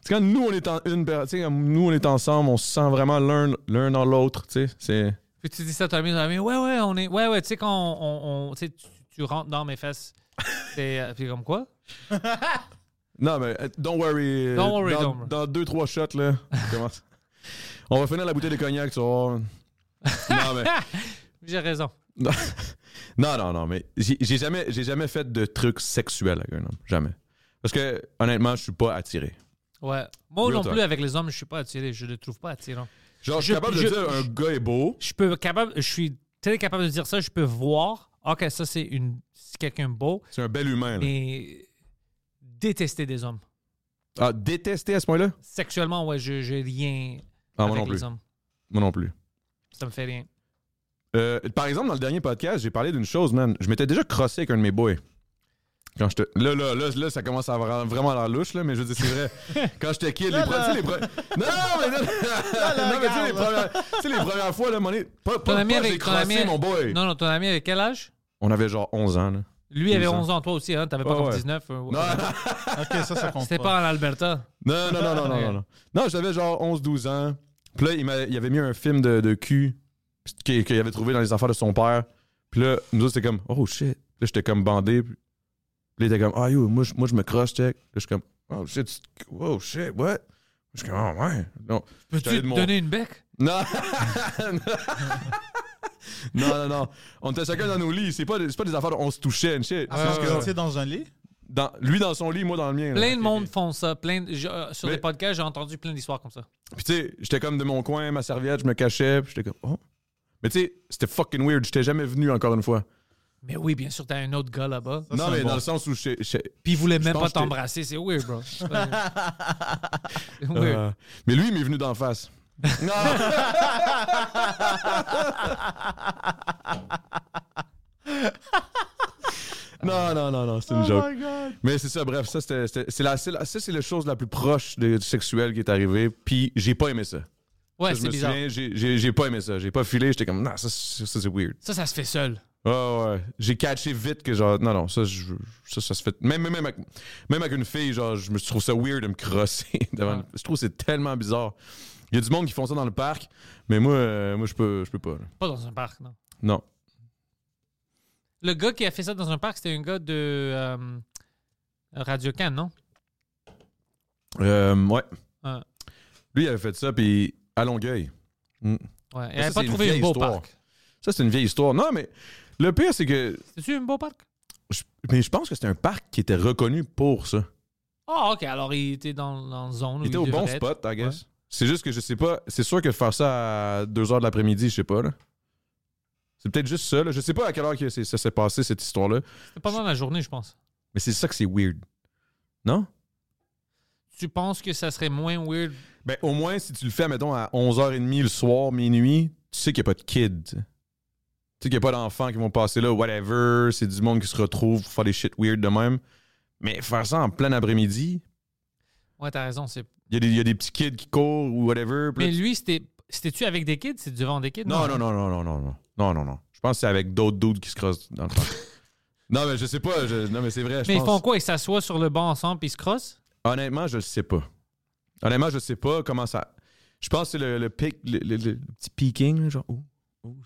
C'est quand nous, on est en une nous, on est ensemble, on se sent vraiment l'un l'un dans l'autre, tu sais. C'est. Puis tu dis ça à ton ami, ton ami, ouais, ouais, on est. Ouais, ouais, tu sais, quand on. on- tu, rentres dans mes fesses. C'est. euh, Puis comme quoi? Non, mais euh, don't worry. euh, Don't worry, dans, don't worry. dans deux, trois shots, là. commence. On va finir la bouteille de cognac, tu vas voir. Non, mais. J'ai raison. Non, non, non, mais j'ai jamais, jamais fait de trucs sexuels avec un homme. Jamais. Parce que, honnêtement, je suis pas attiré. Ouais. Moi Real non talk. plus, avec les hommes, je suis pas attiré. Je le trouve pas attirant. Genre, je suis capable de dire un gars est beau. Je peux capable, je suis très capable de dire ça. Je peux voir, ok, ça c'est une, c'est quelqu'un beau, C'est un bel humain, là. mais détester des hommes. Ah, détester à ce point-là? Sexuellement, ouais, je j'ai rien Ah, moi avec non plus. les hommes. Moi non plus. Ça me fait rien. Euh, par exemple, dans le dernier podcast, j'ai parlé d'une chose, man. Je m'étais déjà crossé avec un de mes boys. Quand j'étais. Là, là, là, là, ça commence à avoir vraiment la louche, là, mais je veux dire, c'est vrai. Quand j'étais kid, les, Là, pre- là. tu sais, les pre- Non, mais non, non, mais tu sais, les premières, tu sais, les premières fois, là, mon nez- pas, Ton pas, ami pas avec ton ami- mon boy. Non, non, ton ami avec quel âge? On avait genre 11 ans, là. Lui avait 12 ans. 11 ans, toi aussi, hein? T'avais pas Ouais, comme ouais. 19. euh, Non, Ok, ça, ça compte C'était pas. pas en Alberta. Non, non, non, non, non, non, non. Non, j'avais genre 11-12 ans. Puis là, il, m'a- il avait mis un film de, de cul qu'il qu'il avait trouvé dans les affaires de son père. Puis là, nous autres, c'était comme, oh shit. Là, j'étais comme bandé. Puis là, il était comme, ah yo, moi, je- moi je me cross, check. Là, je suis comme, oh shit, oh shit, what? Je suis comme, oh ouais. Non. Peux-tu te mon- donner une bec? Non. non, non, non. On était chacun dans nos lits. C'est pas, des- c'est pas des affaires, on se touchait, and shit. Ah, C'est parce juste que que- vous étiez dans un lit? dans, lui dans son lit, moi dans le mien. là. Plein de monde font ça. Plein de- je- euh, sur Mais- les podcasts, j'ai entendu plein d'histoires comme ça. Puis tu sais, j'étais comme de mon coin, ma serviette, je me cachais, puis j'étais comme oh. Mais tu sais, c'était fucking weird, j'étais jamais venu encore une fois. Mais oui, bien sûr, t'as un autre gars là-bas. non, mais dans le sens où je je- Puis il voulait je même pas t'embrasser. C'est weird, bro. Weird. Euh, mais lui, il m'est venu d'en face. Non! non, non, non, non, c'est une Oh joke. my God. Mais c'est ça, bref, ça, c'était, c'était- c'est la, c'est la- ça, c'est la chose la plus proche de, du sexuel qui est arrivée, puis j'ai pas aimé ça. Ouais, Ça, je c'est me bizarre. souviens, j'ai, j'ai, j'ai pas aimé ça. J'ai pas filé, j'étais comme, non, ça, ça, c'est weird. Ça, ça se fait seul. Ouais, ouais, ouais. J'ai catché vite que genre, non, non, ça, je- ça, ça se fait. Même, même, avec, même avec une fille, genre, je me trouve ça weird de me crosser. devant une- Je trouve que c'est tellement bizarre. Il y a du monde qui font ça dans le parc, mais moi, euh, moi je peux, je peux pas. là. Pas dans un parc, non. Non. Le gars qui a fait ça dans un parc, c'était un gars de euh, Radio Can, non? Euh, ouais. Ouais. Lui, il avait fait ça, puis à Longueuil. Mm. Ouais. Il Ça, avait c'est pas trouvé un beau histoire. parc. Ça, c'est une vieille histoire. Non, mais le pire, c'est que. C'est-tu un beau parc? je- mais je pense que c'était un parc qui était reconnu pour ça. Ah, ok. Alors, il était dans, dans la zone où Il était au bon être. spot, I guess. C'est juste que je sais pas. C'est sûr que faire ça à 2 h de l'après-midi, je sais pas, là. C'est peut-être juste ça, là. Je sais pas à quelle heure que ça s'est passé, cette histoire-là. C'était pendant la journée, je pense. Mais c'est ça que c'est weird. Non? Tu penses que ça serait moins weird? Ben, au moins, si tu le fais, mettons, à 11h30 le soir, minuit, tu sais qu'il n'y a pas de kids. Tu sais qu'il n'y a pas d'enfants qui vont passer là, whatever. C'est du monde qui se retrouve pour faire des shit weird de même. Mais faire ça en plein après-midi, Ouais, t'as raison. il y, a des- il y a des petits kids qui courent ou whatever. Mais lui, c'était. C'était-tu avec des kids? C'est devant des kids? Non, non, non, non, non, non, non. Non, non, non. Je pense que c'est avec d'autres dudes qui se crossent dans le parc. non, mais je sais pas. je- Non, mais c'est vrai. je Mais ils font quoi? Ils s'assoient sur le banc ensemble puis ils se crossent? Honnêtement, je sais pas. Honnêtement, je sais pas comment ça. Je pense que c'est le, le pic, le, le- le petit peeking, là, genre, oh,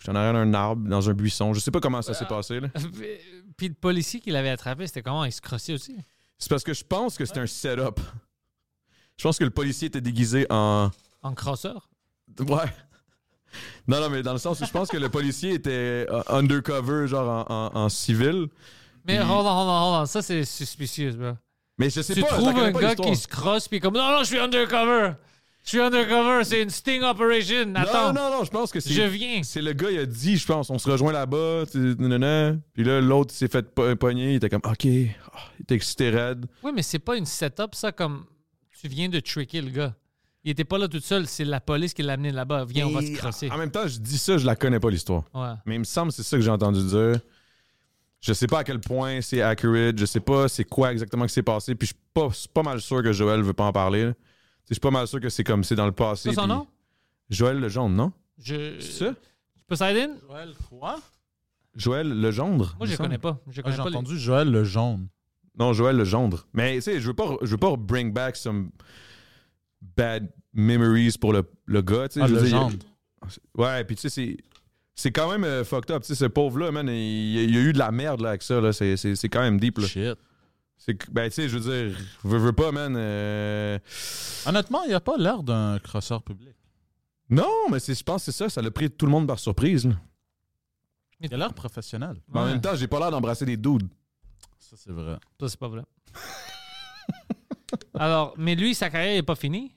suis en arrière d'un arbre, dans un buisson. Je sais pas comment ça s'est passé, là. Puis le policier qui l'avait attrapé, c'était comment? Il se crossait aussi? C'est parce que je pense que c'était un setup. Je pense que le policier était déguisé en. En crosseur? Ouais. Non, non, mais dans le sens où je pense que le policier était euh, undercover, genre en, en- en civil. Mais hold on, hold on, hold on. Ça, c'est suspicieux, bro. Mais je sais tu pas. trouves un pas, gars qui se crosse puis comme non non je suis undercover je suis undercover c'est une sting operation attends Non, non, non, je pense que c'est. Je viens. C'est le gars, il a dit, je pense, on se rejoint là-bas. Puis là, l'autre il s'est fait po- pogner, il était comme, OK. Ah, il était excité raide. oui mais c'est pas une setup ça comme tu viens de tricker le gars il était pas là tout seul c'est la police qui l'a amené là-bas viens on va se crosser En même temps, je dis ça, je la connais pas l'histoire. ouais Mais il me semble que c'est ça que j'ai entendu dire. Je sais pas à quel point c'est accurate. Je sais pas c'est quoi exactement qui s'est passé. Puis je suis pas, mal sûr que Joël veut pas en parler. là. Je suis pas mal sûr que c'est comme c'est dans le passé. C'est son nom? Joël Legendre, non? Je... C'est ça? Poseidon? Joël quoi? Joël Legendre? Moi, je me le semble. connais pas. Je Ah, connais J'ai pas les- entendu Joël le jaune. Non, Joël Legendre. Mais tu sais, je veux pas, je veux pas bring back some bad memories pour le, le gars. tu sais. Ah, je veux dire, Legendre. il- Ouais, puis tu sais, c'est. C'est quand même euh, fucked up. Tu sais, ce pauvre-là, man, il, il y a eu de la merde là, avec ça. Là. C'est, c'est, c'est quand même deep. Là. Shit. C'est, que- ben, tu sais, je veux dire, veux, veux pas, man. euh, Honnêtement, il a pas l'air d'un crosseur public. Non, mais c'est, je pense que c'est ça. Ça l'a pris tout le monde par surprise. là. Il a l'air professionnel. Mais en Ouais. même temps, j'ai pas l'air d'embrasser des dudes. Ça, c'est vrai. Ça, c'est pas vrai. Alors, mais lui, sa carrière n'est pas finie?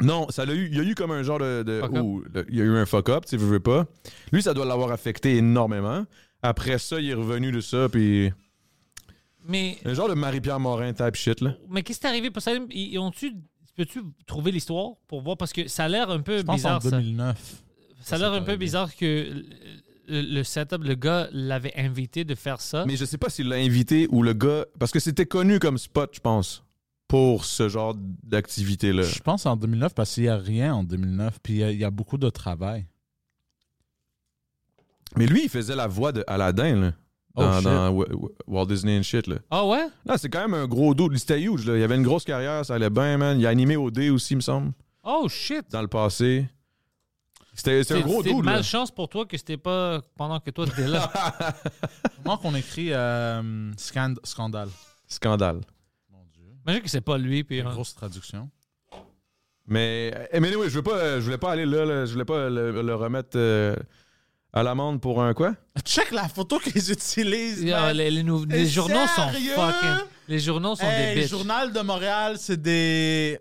Non, ça l'a eu, il y a eu comme un genre de. de- Fuck up. ouh, le- il y a eu un fuck-up, tu sais, veux, veux pas. Lui, ça doit l'avoir affecté énormément. Après ça, il est revenu de ça, puis. Mais, Un genre de Marie-Pierre Morin type shit, là. mais qu'est-ce qui est arrivé? Ils, ont-tu... Peux-tu trouver l'histoire pour voir? Parce que ça a l'air un peu Je pense en bizarre. ça. 2009. Ça a l'air un peu bizarre que le, le setup, le gars l'avait invité de faire ça. Mais je sais pas s'il l'a invité ou le gars. Parce que c'était connu comme spot, je pense, pour ce genre d'activité-là. Je pense en 2009 parce qu'il n'y a rien en 2009. Puis il y a- il y, a beaucoup de travail. Mais lui, il faisait la voix de Aladdin, là. Oh, Dans, Walt Disney and shit, là. Ah ouais? Là, c'est quand même un gros dude. C'était huge, là. Il avait une grosse carrière, ça allait bien, man. Il a animé au D aussi, il me semble, Oh shit! dans le passé. C'était c'est un gros C'est dude, là. malchance pour toi que c'était pas pendant que toi t'étais là. Comment qu'on écrit euh, scand- scandale? Scandale. Mon Dieu. Imagine que c'est pas lui. Puis, Une grosse traduction. Mais, eh, mais anyway, je veux pas, je voulais pas aller là, là. je voulais pas le, le remettre euh, à l'amende pour un quoi? Check la photo qu'ils utilisent. Yeah, les, les nou- les journaux sont fucking. Les journaux sont Hey, des le bitches. journal de Montréal, c'est des.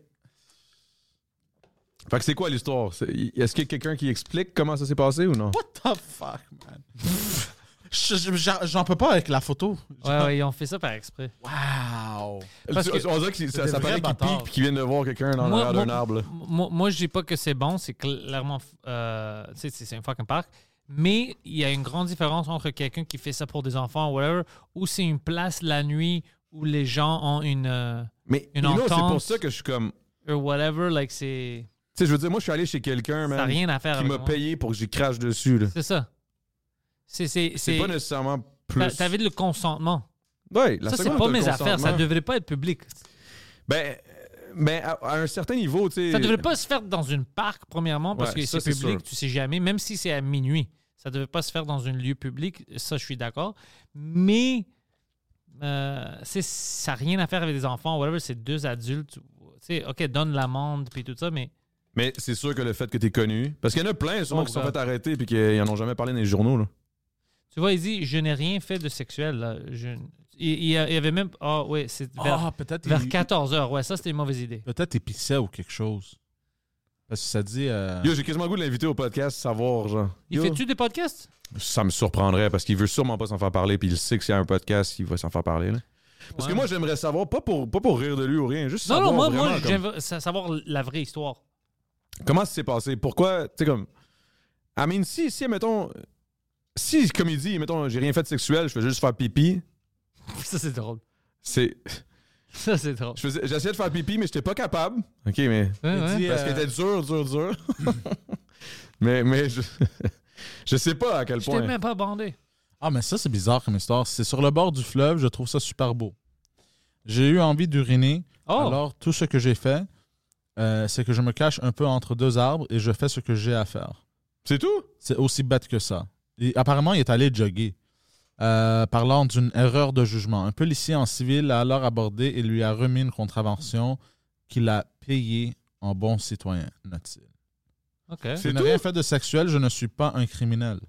Fait que c'est quoi l'histoire? C'est- Est-ce qu'il y a quelqu'un qui explique comment ça s'est passé ou non? What the fuck, man? Je- je- J'en j'en peux pas avec la photo. Ouais, ouais, ils ont fait ça par exprès. Wow. Parce Tu- que- on dirait que ça, c'est ça des paraît vrais qu'il pique bâtards. puis qu'il vient de voir quelqu'un dans l'arrière d'un moi- arbre. là. Moi, moi, je dis pas que c'est bon, c'est clairement. euh, tu sais, c'est c'est un fucking parc. Mais il y a une grande différence entre quelqu'un qui fait ça pour des enfants ou whatever, ou c'est une place la nuit où les gens ont une. euh, Mais Une know, c'est entente. pour ça que je suis comme. or whatever, like c'est. Tu sais, je veux dire, moi, je suis allé chez quelqu'un, Ça man, rien à faire qui m'a payé pour que j'y crache dessus. là. C'est ça. C'est. Pas nécessairement plus. T'avais le consentement. Ouais, la ça, c'est pas mes affaires. Ça devrait pas être public. Ben, ben à, à un certain niveau, tu sais. Ça devrait pas se faire dans une parc, premièrement, parce Ouais, que c'est c'est public, sûr. tu sais jamais, même si c'est à minuit. Ça devrait pas se faire dans un lieu public, ça, je suis d'accord. Mais euh, c'est- ça n'a rien à faire avec des enfants, whatever, c'est deux adultes. Tu sais, OK, donne l'amende, puis tout ça, mais Mais c'est sûr que le fait que t'es connu. Parce qu'il y en a plein, sûrement, Oh, qui se sont fait arrêter puis qui en ont jamais parlé dans les journaux. Là. tu vois, il dit Je n'ai rien fait de sexuel. Là. Je- il, y avait même. Ah, oui, c'est vers, Ah, vers il- 14 heures. Ouais, ça, c'était une mauvaise idée. Peut-être il pissait ou quelque chose. Parce que ça dit. euh, Yo, j'ai quasiment le goût de l'inviter au podcast, savoir, genre. Il fait-tu des podcasts? Ça me surprendrait parce qu'il veut sûrement pas s'en faire parler puis il sait que s'il y a un podcast, il va s'en faire parler. là. Parce Ouais. que moi, j'aimerais savoir, pas pour, pas pour rire de lui ou rien, juste Non, savoir non, moi, vraiment moi comme- j'aimerais sa- savoir la vraie histoire. comment ça s'est passé? Pourquoi, tu sais, comme. I mean, si, si, mettons. Si, comme il dit, mettons, j'ai rien fait de sexuel, je fais juste faire pipi, Ça, c'est drôle. c'est. Ça, c'est drôle. je faisais- J'essayais de faire pipi, mais j'étais pas capable. OK, mais. Ouais, ouais. dit, Parce euh, qu'elle était dur, dur, dur. mais mais je, je sais pas à quel Je t'ai point. même pas bandé. Ah, mais ça, c'est bizarre comme histoire. C'est sur le bord du fleuve, je trouve ça super beau. J'ai eu envie d'uriner. Oh! Alors, tout ce que j'ai fait, euh, c'est que je me cache un peu entre deux arbres et je fais ce que j'ai à faire. C'est tout? C'est aussi bête que ça. Et apparemment, il est allé jogger. Euh, parlant d'une erreur de jugement. Un policier en civil l'a alors abordé et lui a remis une contravention qu'il a payée en bon citoyen, note-t-il. OK. Je n'ai rien fait de sexuel, je ne suis pas un criminel.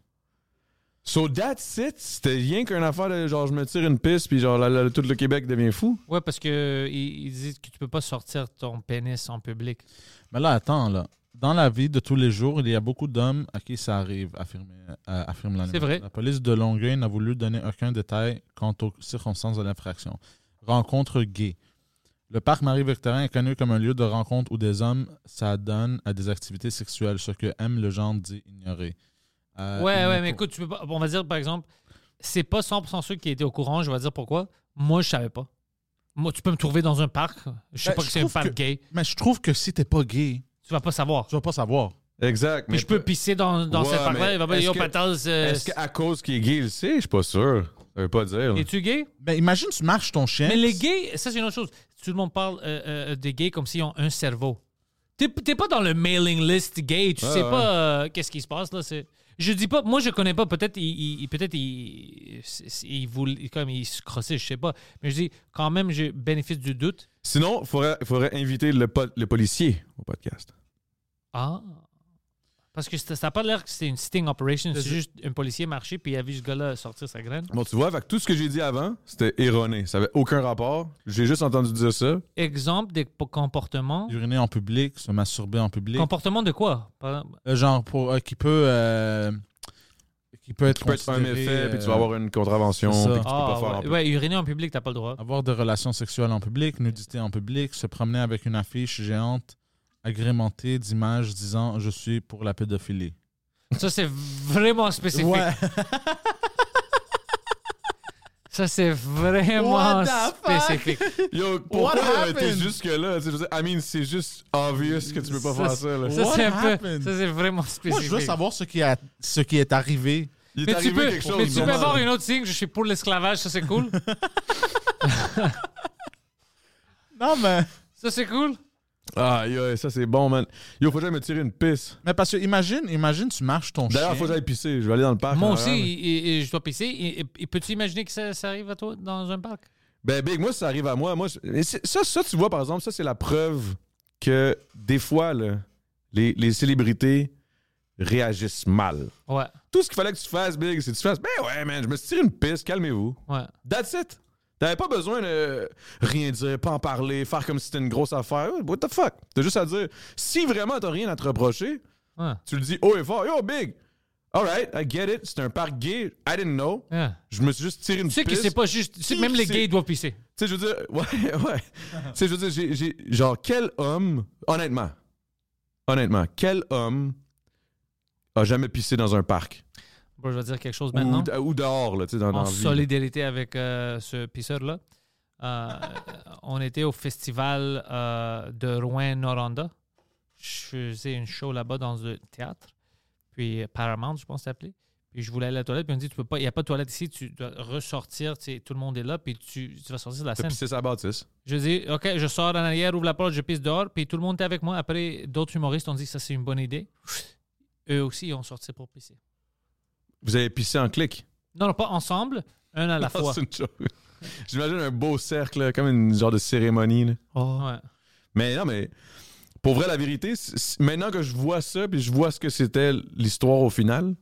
So that's it? C'était rien qu'une affaire de genre je me tire une piste puis genre la- la- tout le Québec devient fou? Ouais, parce que il, il dit que tu peux pas sortir ton pénis en public. Mais là, attends, là. Dans la vie de tous les jours, il y a beaucoup d'hommes à qui ça arrive, affirme, euh, affirme l'animal. C'est vrai. La police de Longueuil n'a voulu donner aucun détail quant aux circonstances de l'infraction. Rencontre gay. Le parc Marie-Victorin est connu comme un lieu de rencontre où des hommes s'adonnent à des activités sexuelles, ce que M. Legendre dit ignorer. Euh, ouais, ouais, mais écoute, tu peux pas. On va dire, par exemple, c'est pas 100% ceux qui étaient au courant, je vais dire pourquoi. Moi, je savais pas. Moi, tu peux me trouver dans un parc. Je sais Ben, pas que c'est un parc que- gay. Mais je trouve que si t'es pas gay, Tu vas pas savoir. tu vas pas savoir. Exact. Puis je peux pisser dans, dans Ouais, ce parc-là. mais Il va pas est-ce dire, que- euh, Est-ce qu'à cause qu'il est gay, il le sait? Je suis pas sûr. Ça veut pas dire. es-tu gay? Ben, imagine, tu marches ton chien. Mais les gays, ça, c'est une autre chose. Tout le monde parle euh, euh, des gays comme s'ils ont un cerveau. T'es pas dans le mailing list gay. Tu Ouais, sais ouais. pas euh, qu'est-ce qui se passe, là. c'est- Je dis pas, moi, je connais pas. Peut-être il, il- peut-être il, il, voulait- comme il se crossait, je sais pas. Mais je dis, quand même, j'ai bénéfice du doute. Sinon, il faudrait, faudrait inviter le, po- le policier au podcast. Ah. Parce que ça n'a pas l'air que c'était une sting operation. C'est juste un policier marché puis il a vu ce gars-là sortir sa graine. Bon, tu vois, fait que tout ce que j'ai dit avant, c'était erroné. Ça avait aucun rapport. J'ai juste entendu dire ça. Exemple des po- comportements. Uriner en public, se masturber en public. Comportement de quoi? Par- Euh, genre, pour, euh, qui peut. euh, qui peut être Qui peut être un considéré, méfait, puis tu vas euh, avoir une contravention, c'est ça. puis que tu peux Ah, pas faire en ouais, plus. ouais, uriner en public, t'as pas le droit. Avoir des relations sexuelles en public, nudité en public, se promener avec une affiche géante agrémentée d'images disant Je suis pour la pédophilie. Ça, c'est vraiment spécifique. Ouais. Ça, c'est vraiment What the fuck? spécifique. Yo, pourquoi t'es jusque-là? Je veux dire, I mean, c'est juste obvious que tu peux pas faire ça. Là. Ça, What c'est un peu- happened? ça, c'est vraiment spécifique. Moi, je veux savoir ce qui, a, ce qui est arrivé. Il est mais tu peux, quelque chose. mais tu peux avoir une autre signe, je suis pour l'esclavage, ça c'est cool. Non, mais. ça c'est cool? Ah, yo, ça c'est bon, man. Yo, faut que j'aille me tirer une pisse. Mais parce que imagine, imagine, tu marches ton chien. D'ailleurs, faut que j'aille pisser. Je vais aller dans le parc. Moi en aussi, arrière, et- et je dois pisser. Et, et- et peux-tu imaginer que ça, ça arrive à toi dans un parc? Ben, Big, moi, ça arrive à moi. moi je- mais c'est- ça, ça, tu vois, par exemple, ça, c'est la preuve que des fois, là, les, les célébrités réagissent mal. Ouais, Tout ce qu'il fallait que tu fasses, Big, c'est que tu fasses Ben ouais, man, je me suis tiré une pisse, calmez-vous. ouais. That's it. T'avais pas besoin de rien dire, pas en parler, faire comme si c'était une grosse affaire. What the fuck? T'as juste à dire, si vraiment t'as rien à te reprocher, ouais. tu le dis haut et fort. Yo, Big, alright, I get it. C'est un parc gay. I didn't know. yeah. Je me suis juste tiré une Tu sais que pisse. c'est pas juste. tu sais, même les gays doivent pisser. Tu sais, je veux dire, ouais, ouais. tu sais, je veux dire, genre, quel homme, honnêtement, honnêtement, quel homme a jamais pissé dans un parc? Bon, je vais dire quelque chose maintenant. Ou, ou dehors, là, tu sais, dans, en solidarité avec euh, ce pisseur-là. Euh, on était au festival euh, de Rouen-Noranda. Je faisais une show là-bas dans un théâtre. Puis Paramount, je pense appelé. Puis je voulais aller à la toilette. Puis on me dit, tu peux pas, il n'y a pas de toilette ici. Tu dois ressortir. tu sais, Tout le monde est là. Puis tu, tu vas sortir de la scène. pissé sa bâtisse. Je dis, OK, je sors en arrière, ouvre la porte, je pisse dehors. Puis tout le monde était avec moi. Après, d'autres humoristes ont dit, ça, c'est une bonne idée. Eux aussi, ils ont sorti pour pisser. Vous avez pissé en clic? Non, non, pas ensemble, un à la Non, fois. c'est une joke. J'imagine un beau cercle, comme une genre de cérémonie. là. Ouais. Mais non, mais pour vrai, la vérité, maintenant que je vois ça, puis je vois ce que c'était l'histoire au final,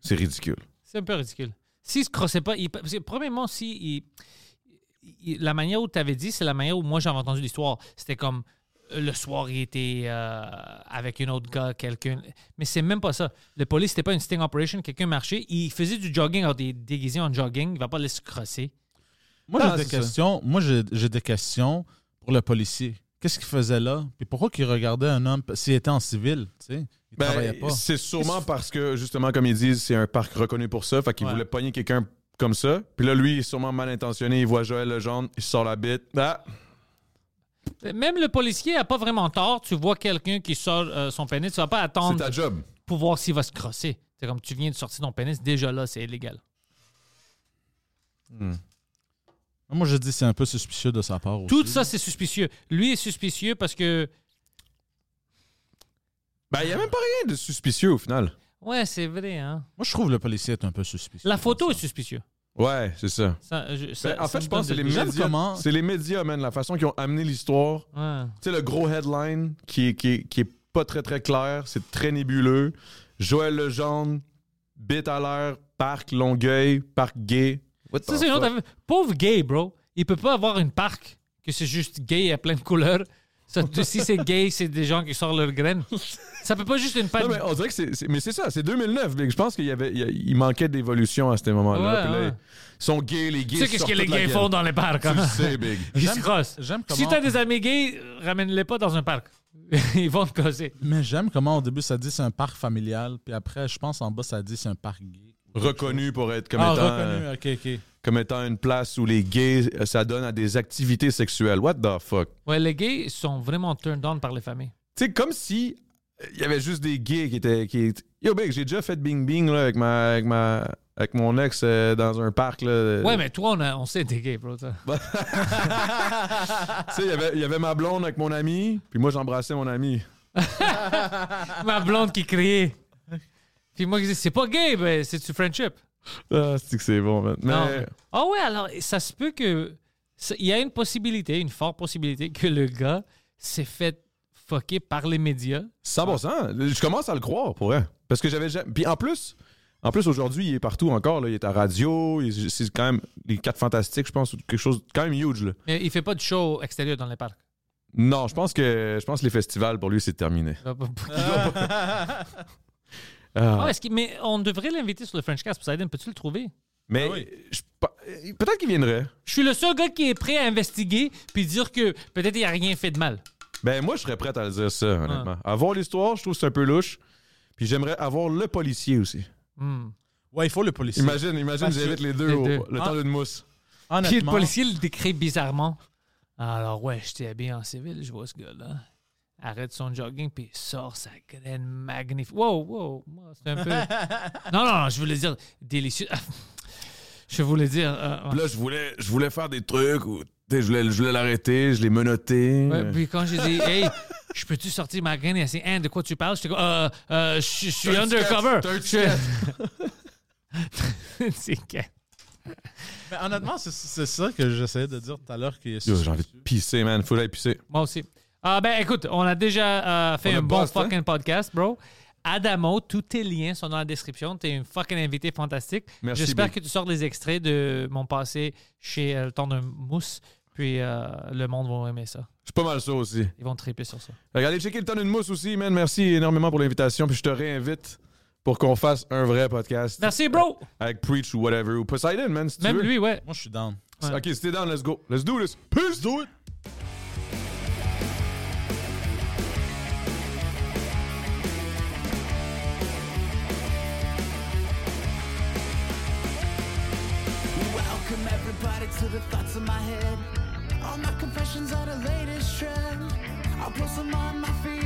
c'est ridicule. C'est un peu ridicule. S'il se crossait pas, il- parce que premièrement, si il- il- la manière où tu avais dit, c'est la manière où moi j'avais entendu l'histoire. C'était comme le soir, il était euh, avec un autre gars, quelqu'un. Mais c'est même pas ça. Le police, c'était pas une sting operation. Quelqu'un marchait, il faisait du jogging, alors des déguisés en jogging. Il va pas laisser se crosser. Moi, Ah, j'ai des c'est ça. questions. Moi, j'ai j'ai des questions pour le policier. Qu'est-ce qu'il faisait là? Puis pourquoi qu'il regardait un homme? S'il était en civil? Tu sais, il Ben, travaillait pas. c'est sûrement parce que, justement, comme ils disent, c'est un parc reconnu pour ça. Fait qu'il Ouais. voulait pogner quelqu'un comme ça. Puis là, lui, il est sûrement mal intentionné. Il voit Joël Legendre, il sort la bite. Ah! Même le policier a pas vraiment tort. Tu vois quelqu'un qui sort euh, son pénis, tu vas pas C'est attendre ta job. pour voir s'il va se crosser. C'est comme tu viens de sortir ton pénis, déjà là, c'est illégal. Moi, je dis c'est un peu suspicieux de sa part aussi. Tout ça, c'est suspicieux. Lui est suspicieux parce que Ben, il n'y a même pas rien de suspicieux au final. Ouais, c'est vrai, hein. Moi, je trouve le policier est un peu suspicieux. La photo est suspicieux. Ouais, c'est ça. Ça, je- ça- Ben, en ça fait, je pense que c'est les médias. comment- C'est les médias, man, la façon qu'ils ont amené l'histoire. Ouais. Tu sais, le gros headline qui est, qui, est, qui est pas très très clair, c'est très nébuleux. Joël Legendre, bite à l'air, parc Longueuil, parc gay. Ça, c'est une autre. Pauvre gay, bro. Il peut pas avoir une parc que c'est juste gay à plein de couleurs. Ça, si c'est gay, c'est des gens qui sortent leurs graines. Ça peut pas juste une. Non, mais on dirait que c'est. Mais c'est ça, c'est 2009. Big. Je pense qu'il y avait, il manquait d'évolution à ce moment-là. Ouais, ouais. Ils sont gays, les gays. Tu sais qu'est-ce que les gays font dans les parcs, Tu hein? le sais, Big. Ils se crossent. Si t'as des amis gays, ramène-les pas dans un parc. Ils vont te causer. Mais j'aime comment au début ça dit c'est un parc familial, puis après, je pense en bas ça dit c'est un parc gay. Reconnu pour être comme Ah, étant. reconnu, euh. Comme étant une place où les gays, euh, ça donne à des activités sexuelles. What the fuck? Ouais, les gays sont vraiment turned on par les familles. Tu sais, comme si euh, il y avait juste des gays qui étaient. Qui... Yo, mec, j'ai déjà fait bing bing là, avec, ma, avec, ma, avec mon ex euh, dans un parc. Là. Ouais, mais toi, on, a- on sait t'es gay, bro. Tu sais, il y avait- il y avait ma blonde avec mon ami, puis moi, j'embrassais mon ami. Ma blonde qui criait. Puis moi, qui dis, c'est pas gay, ben, c'est du friendship? Ah, c'est que c'est bon, man. Mais. Ah ouais, alors, ça se peut que. Il y a une possibilité, une forte possibilité que le gars s'est fait fucker par les médias. 100%. Je commence à le croire, pour vrai. Parce que j'avais jamais. Puis en plus, en plus aujourd'hui, il est partout encore. Là. Il est à radio. C'est quand même les quatre fantastiques, je pense, ou quelque chose quand même huge. Là. Mais il fait pas de show extérieur dans les parcs. Non, je pense que je pense que les festivals pour lui c'est terminé. Ah. Ah, est-ce qu'il- mais on devrait l'inviter sur le French Cast. Poseidon, peux-tu le trouver? Mais je- pa- peut-être qu'il viendrait. Je suis le seul gars qui est prêt à investiguer puis dire que peut-être il n'y a rien fait de mal. Ben moi je serais prêt à le dire ça, honnêtement. Avoir l'histoire, je trouve que c'est un peu louche. Puis j'aimerais avoir le policier aussi. Hmm. Ouais, il faut le policier. Imagine, imagine, Parce que- les deux, les au- deux. le Ah. temps d'une mousse. Puis le policier le décrit bizarrement. Alors, ouais, j'étais habillé en civil, je vois ce gars-là. Arrête son jogging, puis sort sa graine magnifique. Wow, wow, moi, c'est un peu. non, non, non, je voulais dire délicieux. je voulais dire. euh, là, je voulais, je voulais faire des trucs où je voulais, je voulais l'arrêter, je l'ai menotté. Ouais, puis quand j'ai dit, hey, je peux-tu sortir ma graine? Elle s'est dit, Hein, de quoi tu parles? J'étais comme, euh, euh, je suis undercover. C'est mais honnêtement, c'est- c'est ça que j'essayais de dire tout à l'heure. J'ai envie de pisser, man. Faut que j'aille pisser. Moi aussi. Ah ben écoute, on a déjà euh, fait On un bon hein? fucking podcast, bro. Adamo, tous tes liens sont dans la description. T'es une fucking invité fantastique. Merci, J'espère que tu sors des extraits de mon passé chez euh, le temps d'un mousse. Puis euh, le monde va aimer ça. Je suis pas mal ça aussi. Ils vont triper sur ça. Regardez, checker le temps d'une mousse aussi, man. Merci énormément pour l'invitation. Puis je te réinvite pour qu'on fasse un vrai podcast. Merci, bro! Avec Preach ou whatever. Ou Poseidon, man, si tu Même veux. lui, ouais. Moi, je suis down. Ouais. Ok, si t'es down, let's go. Let's do this. Peace. Do it. The thoughts in my head. All my confessions are the latest trend. I'll post them on my feed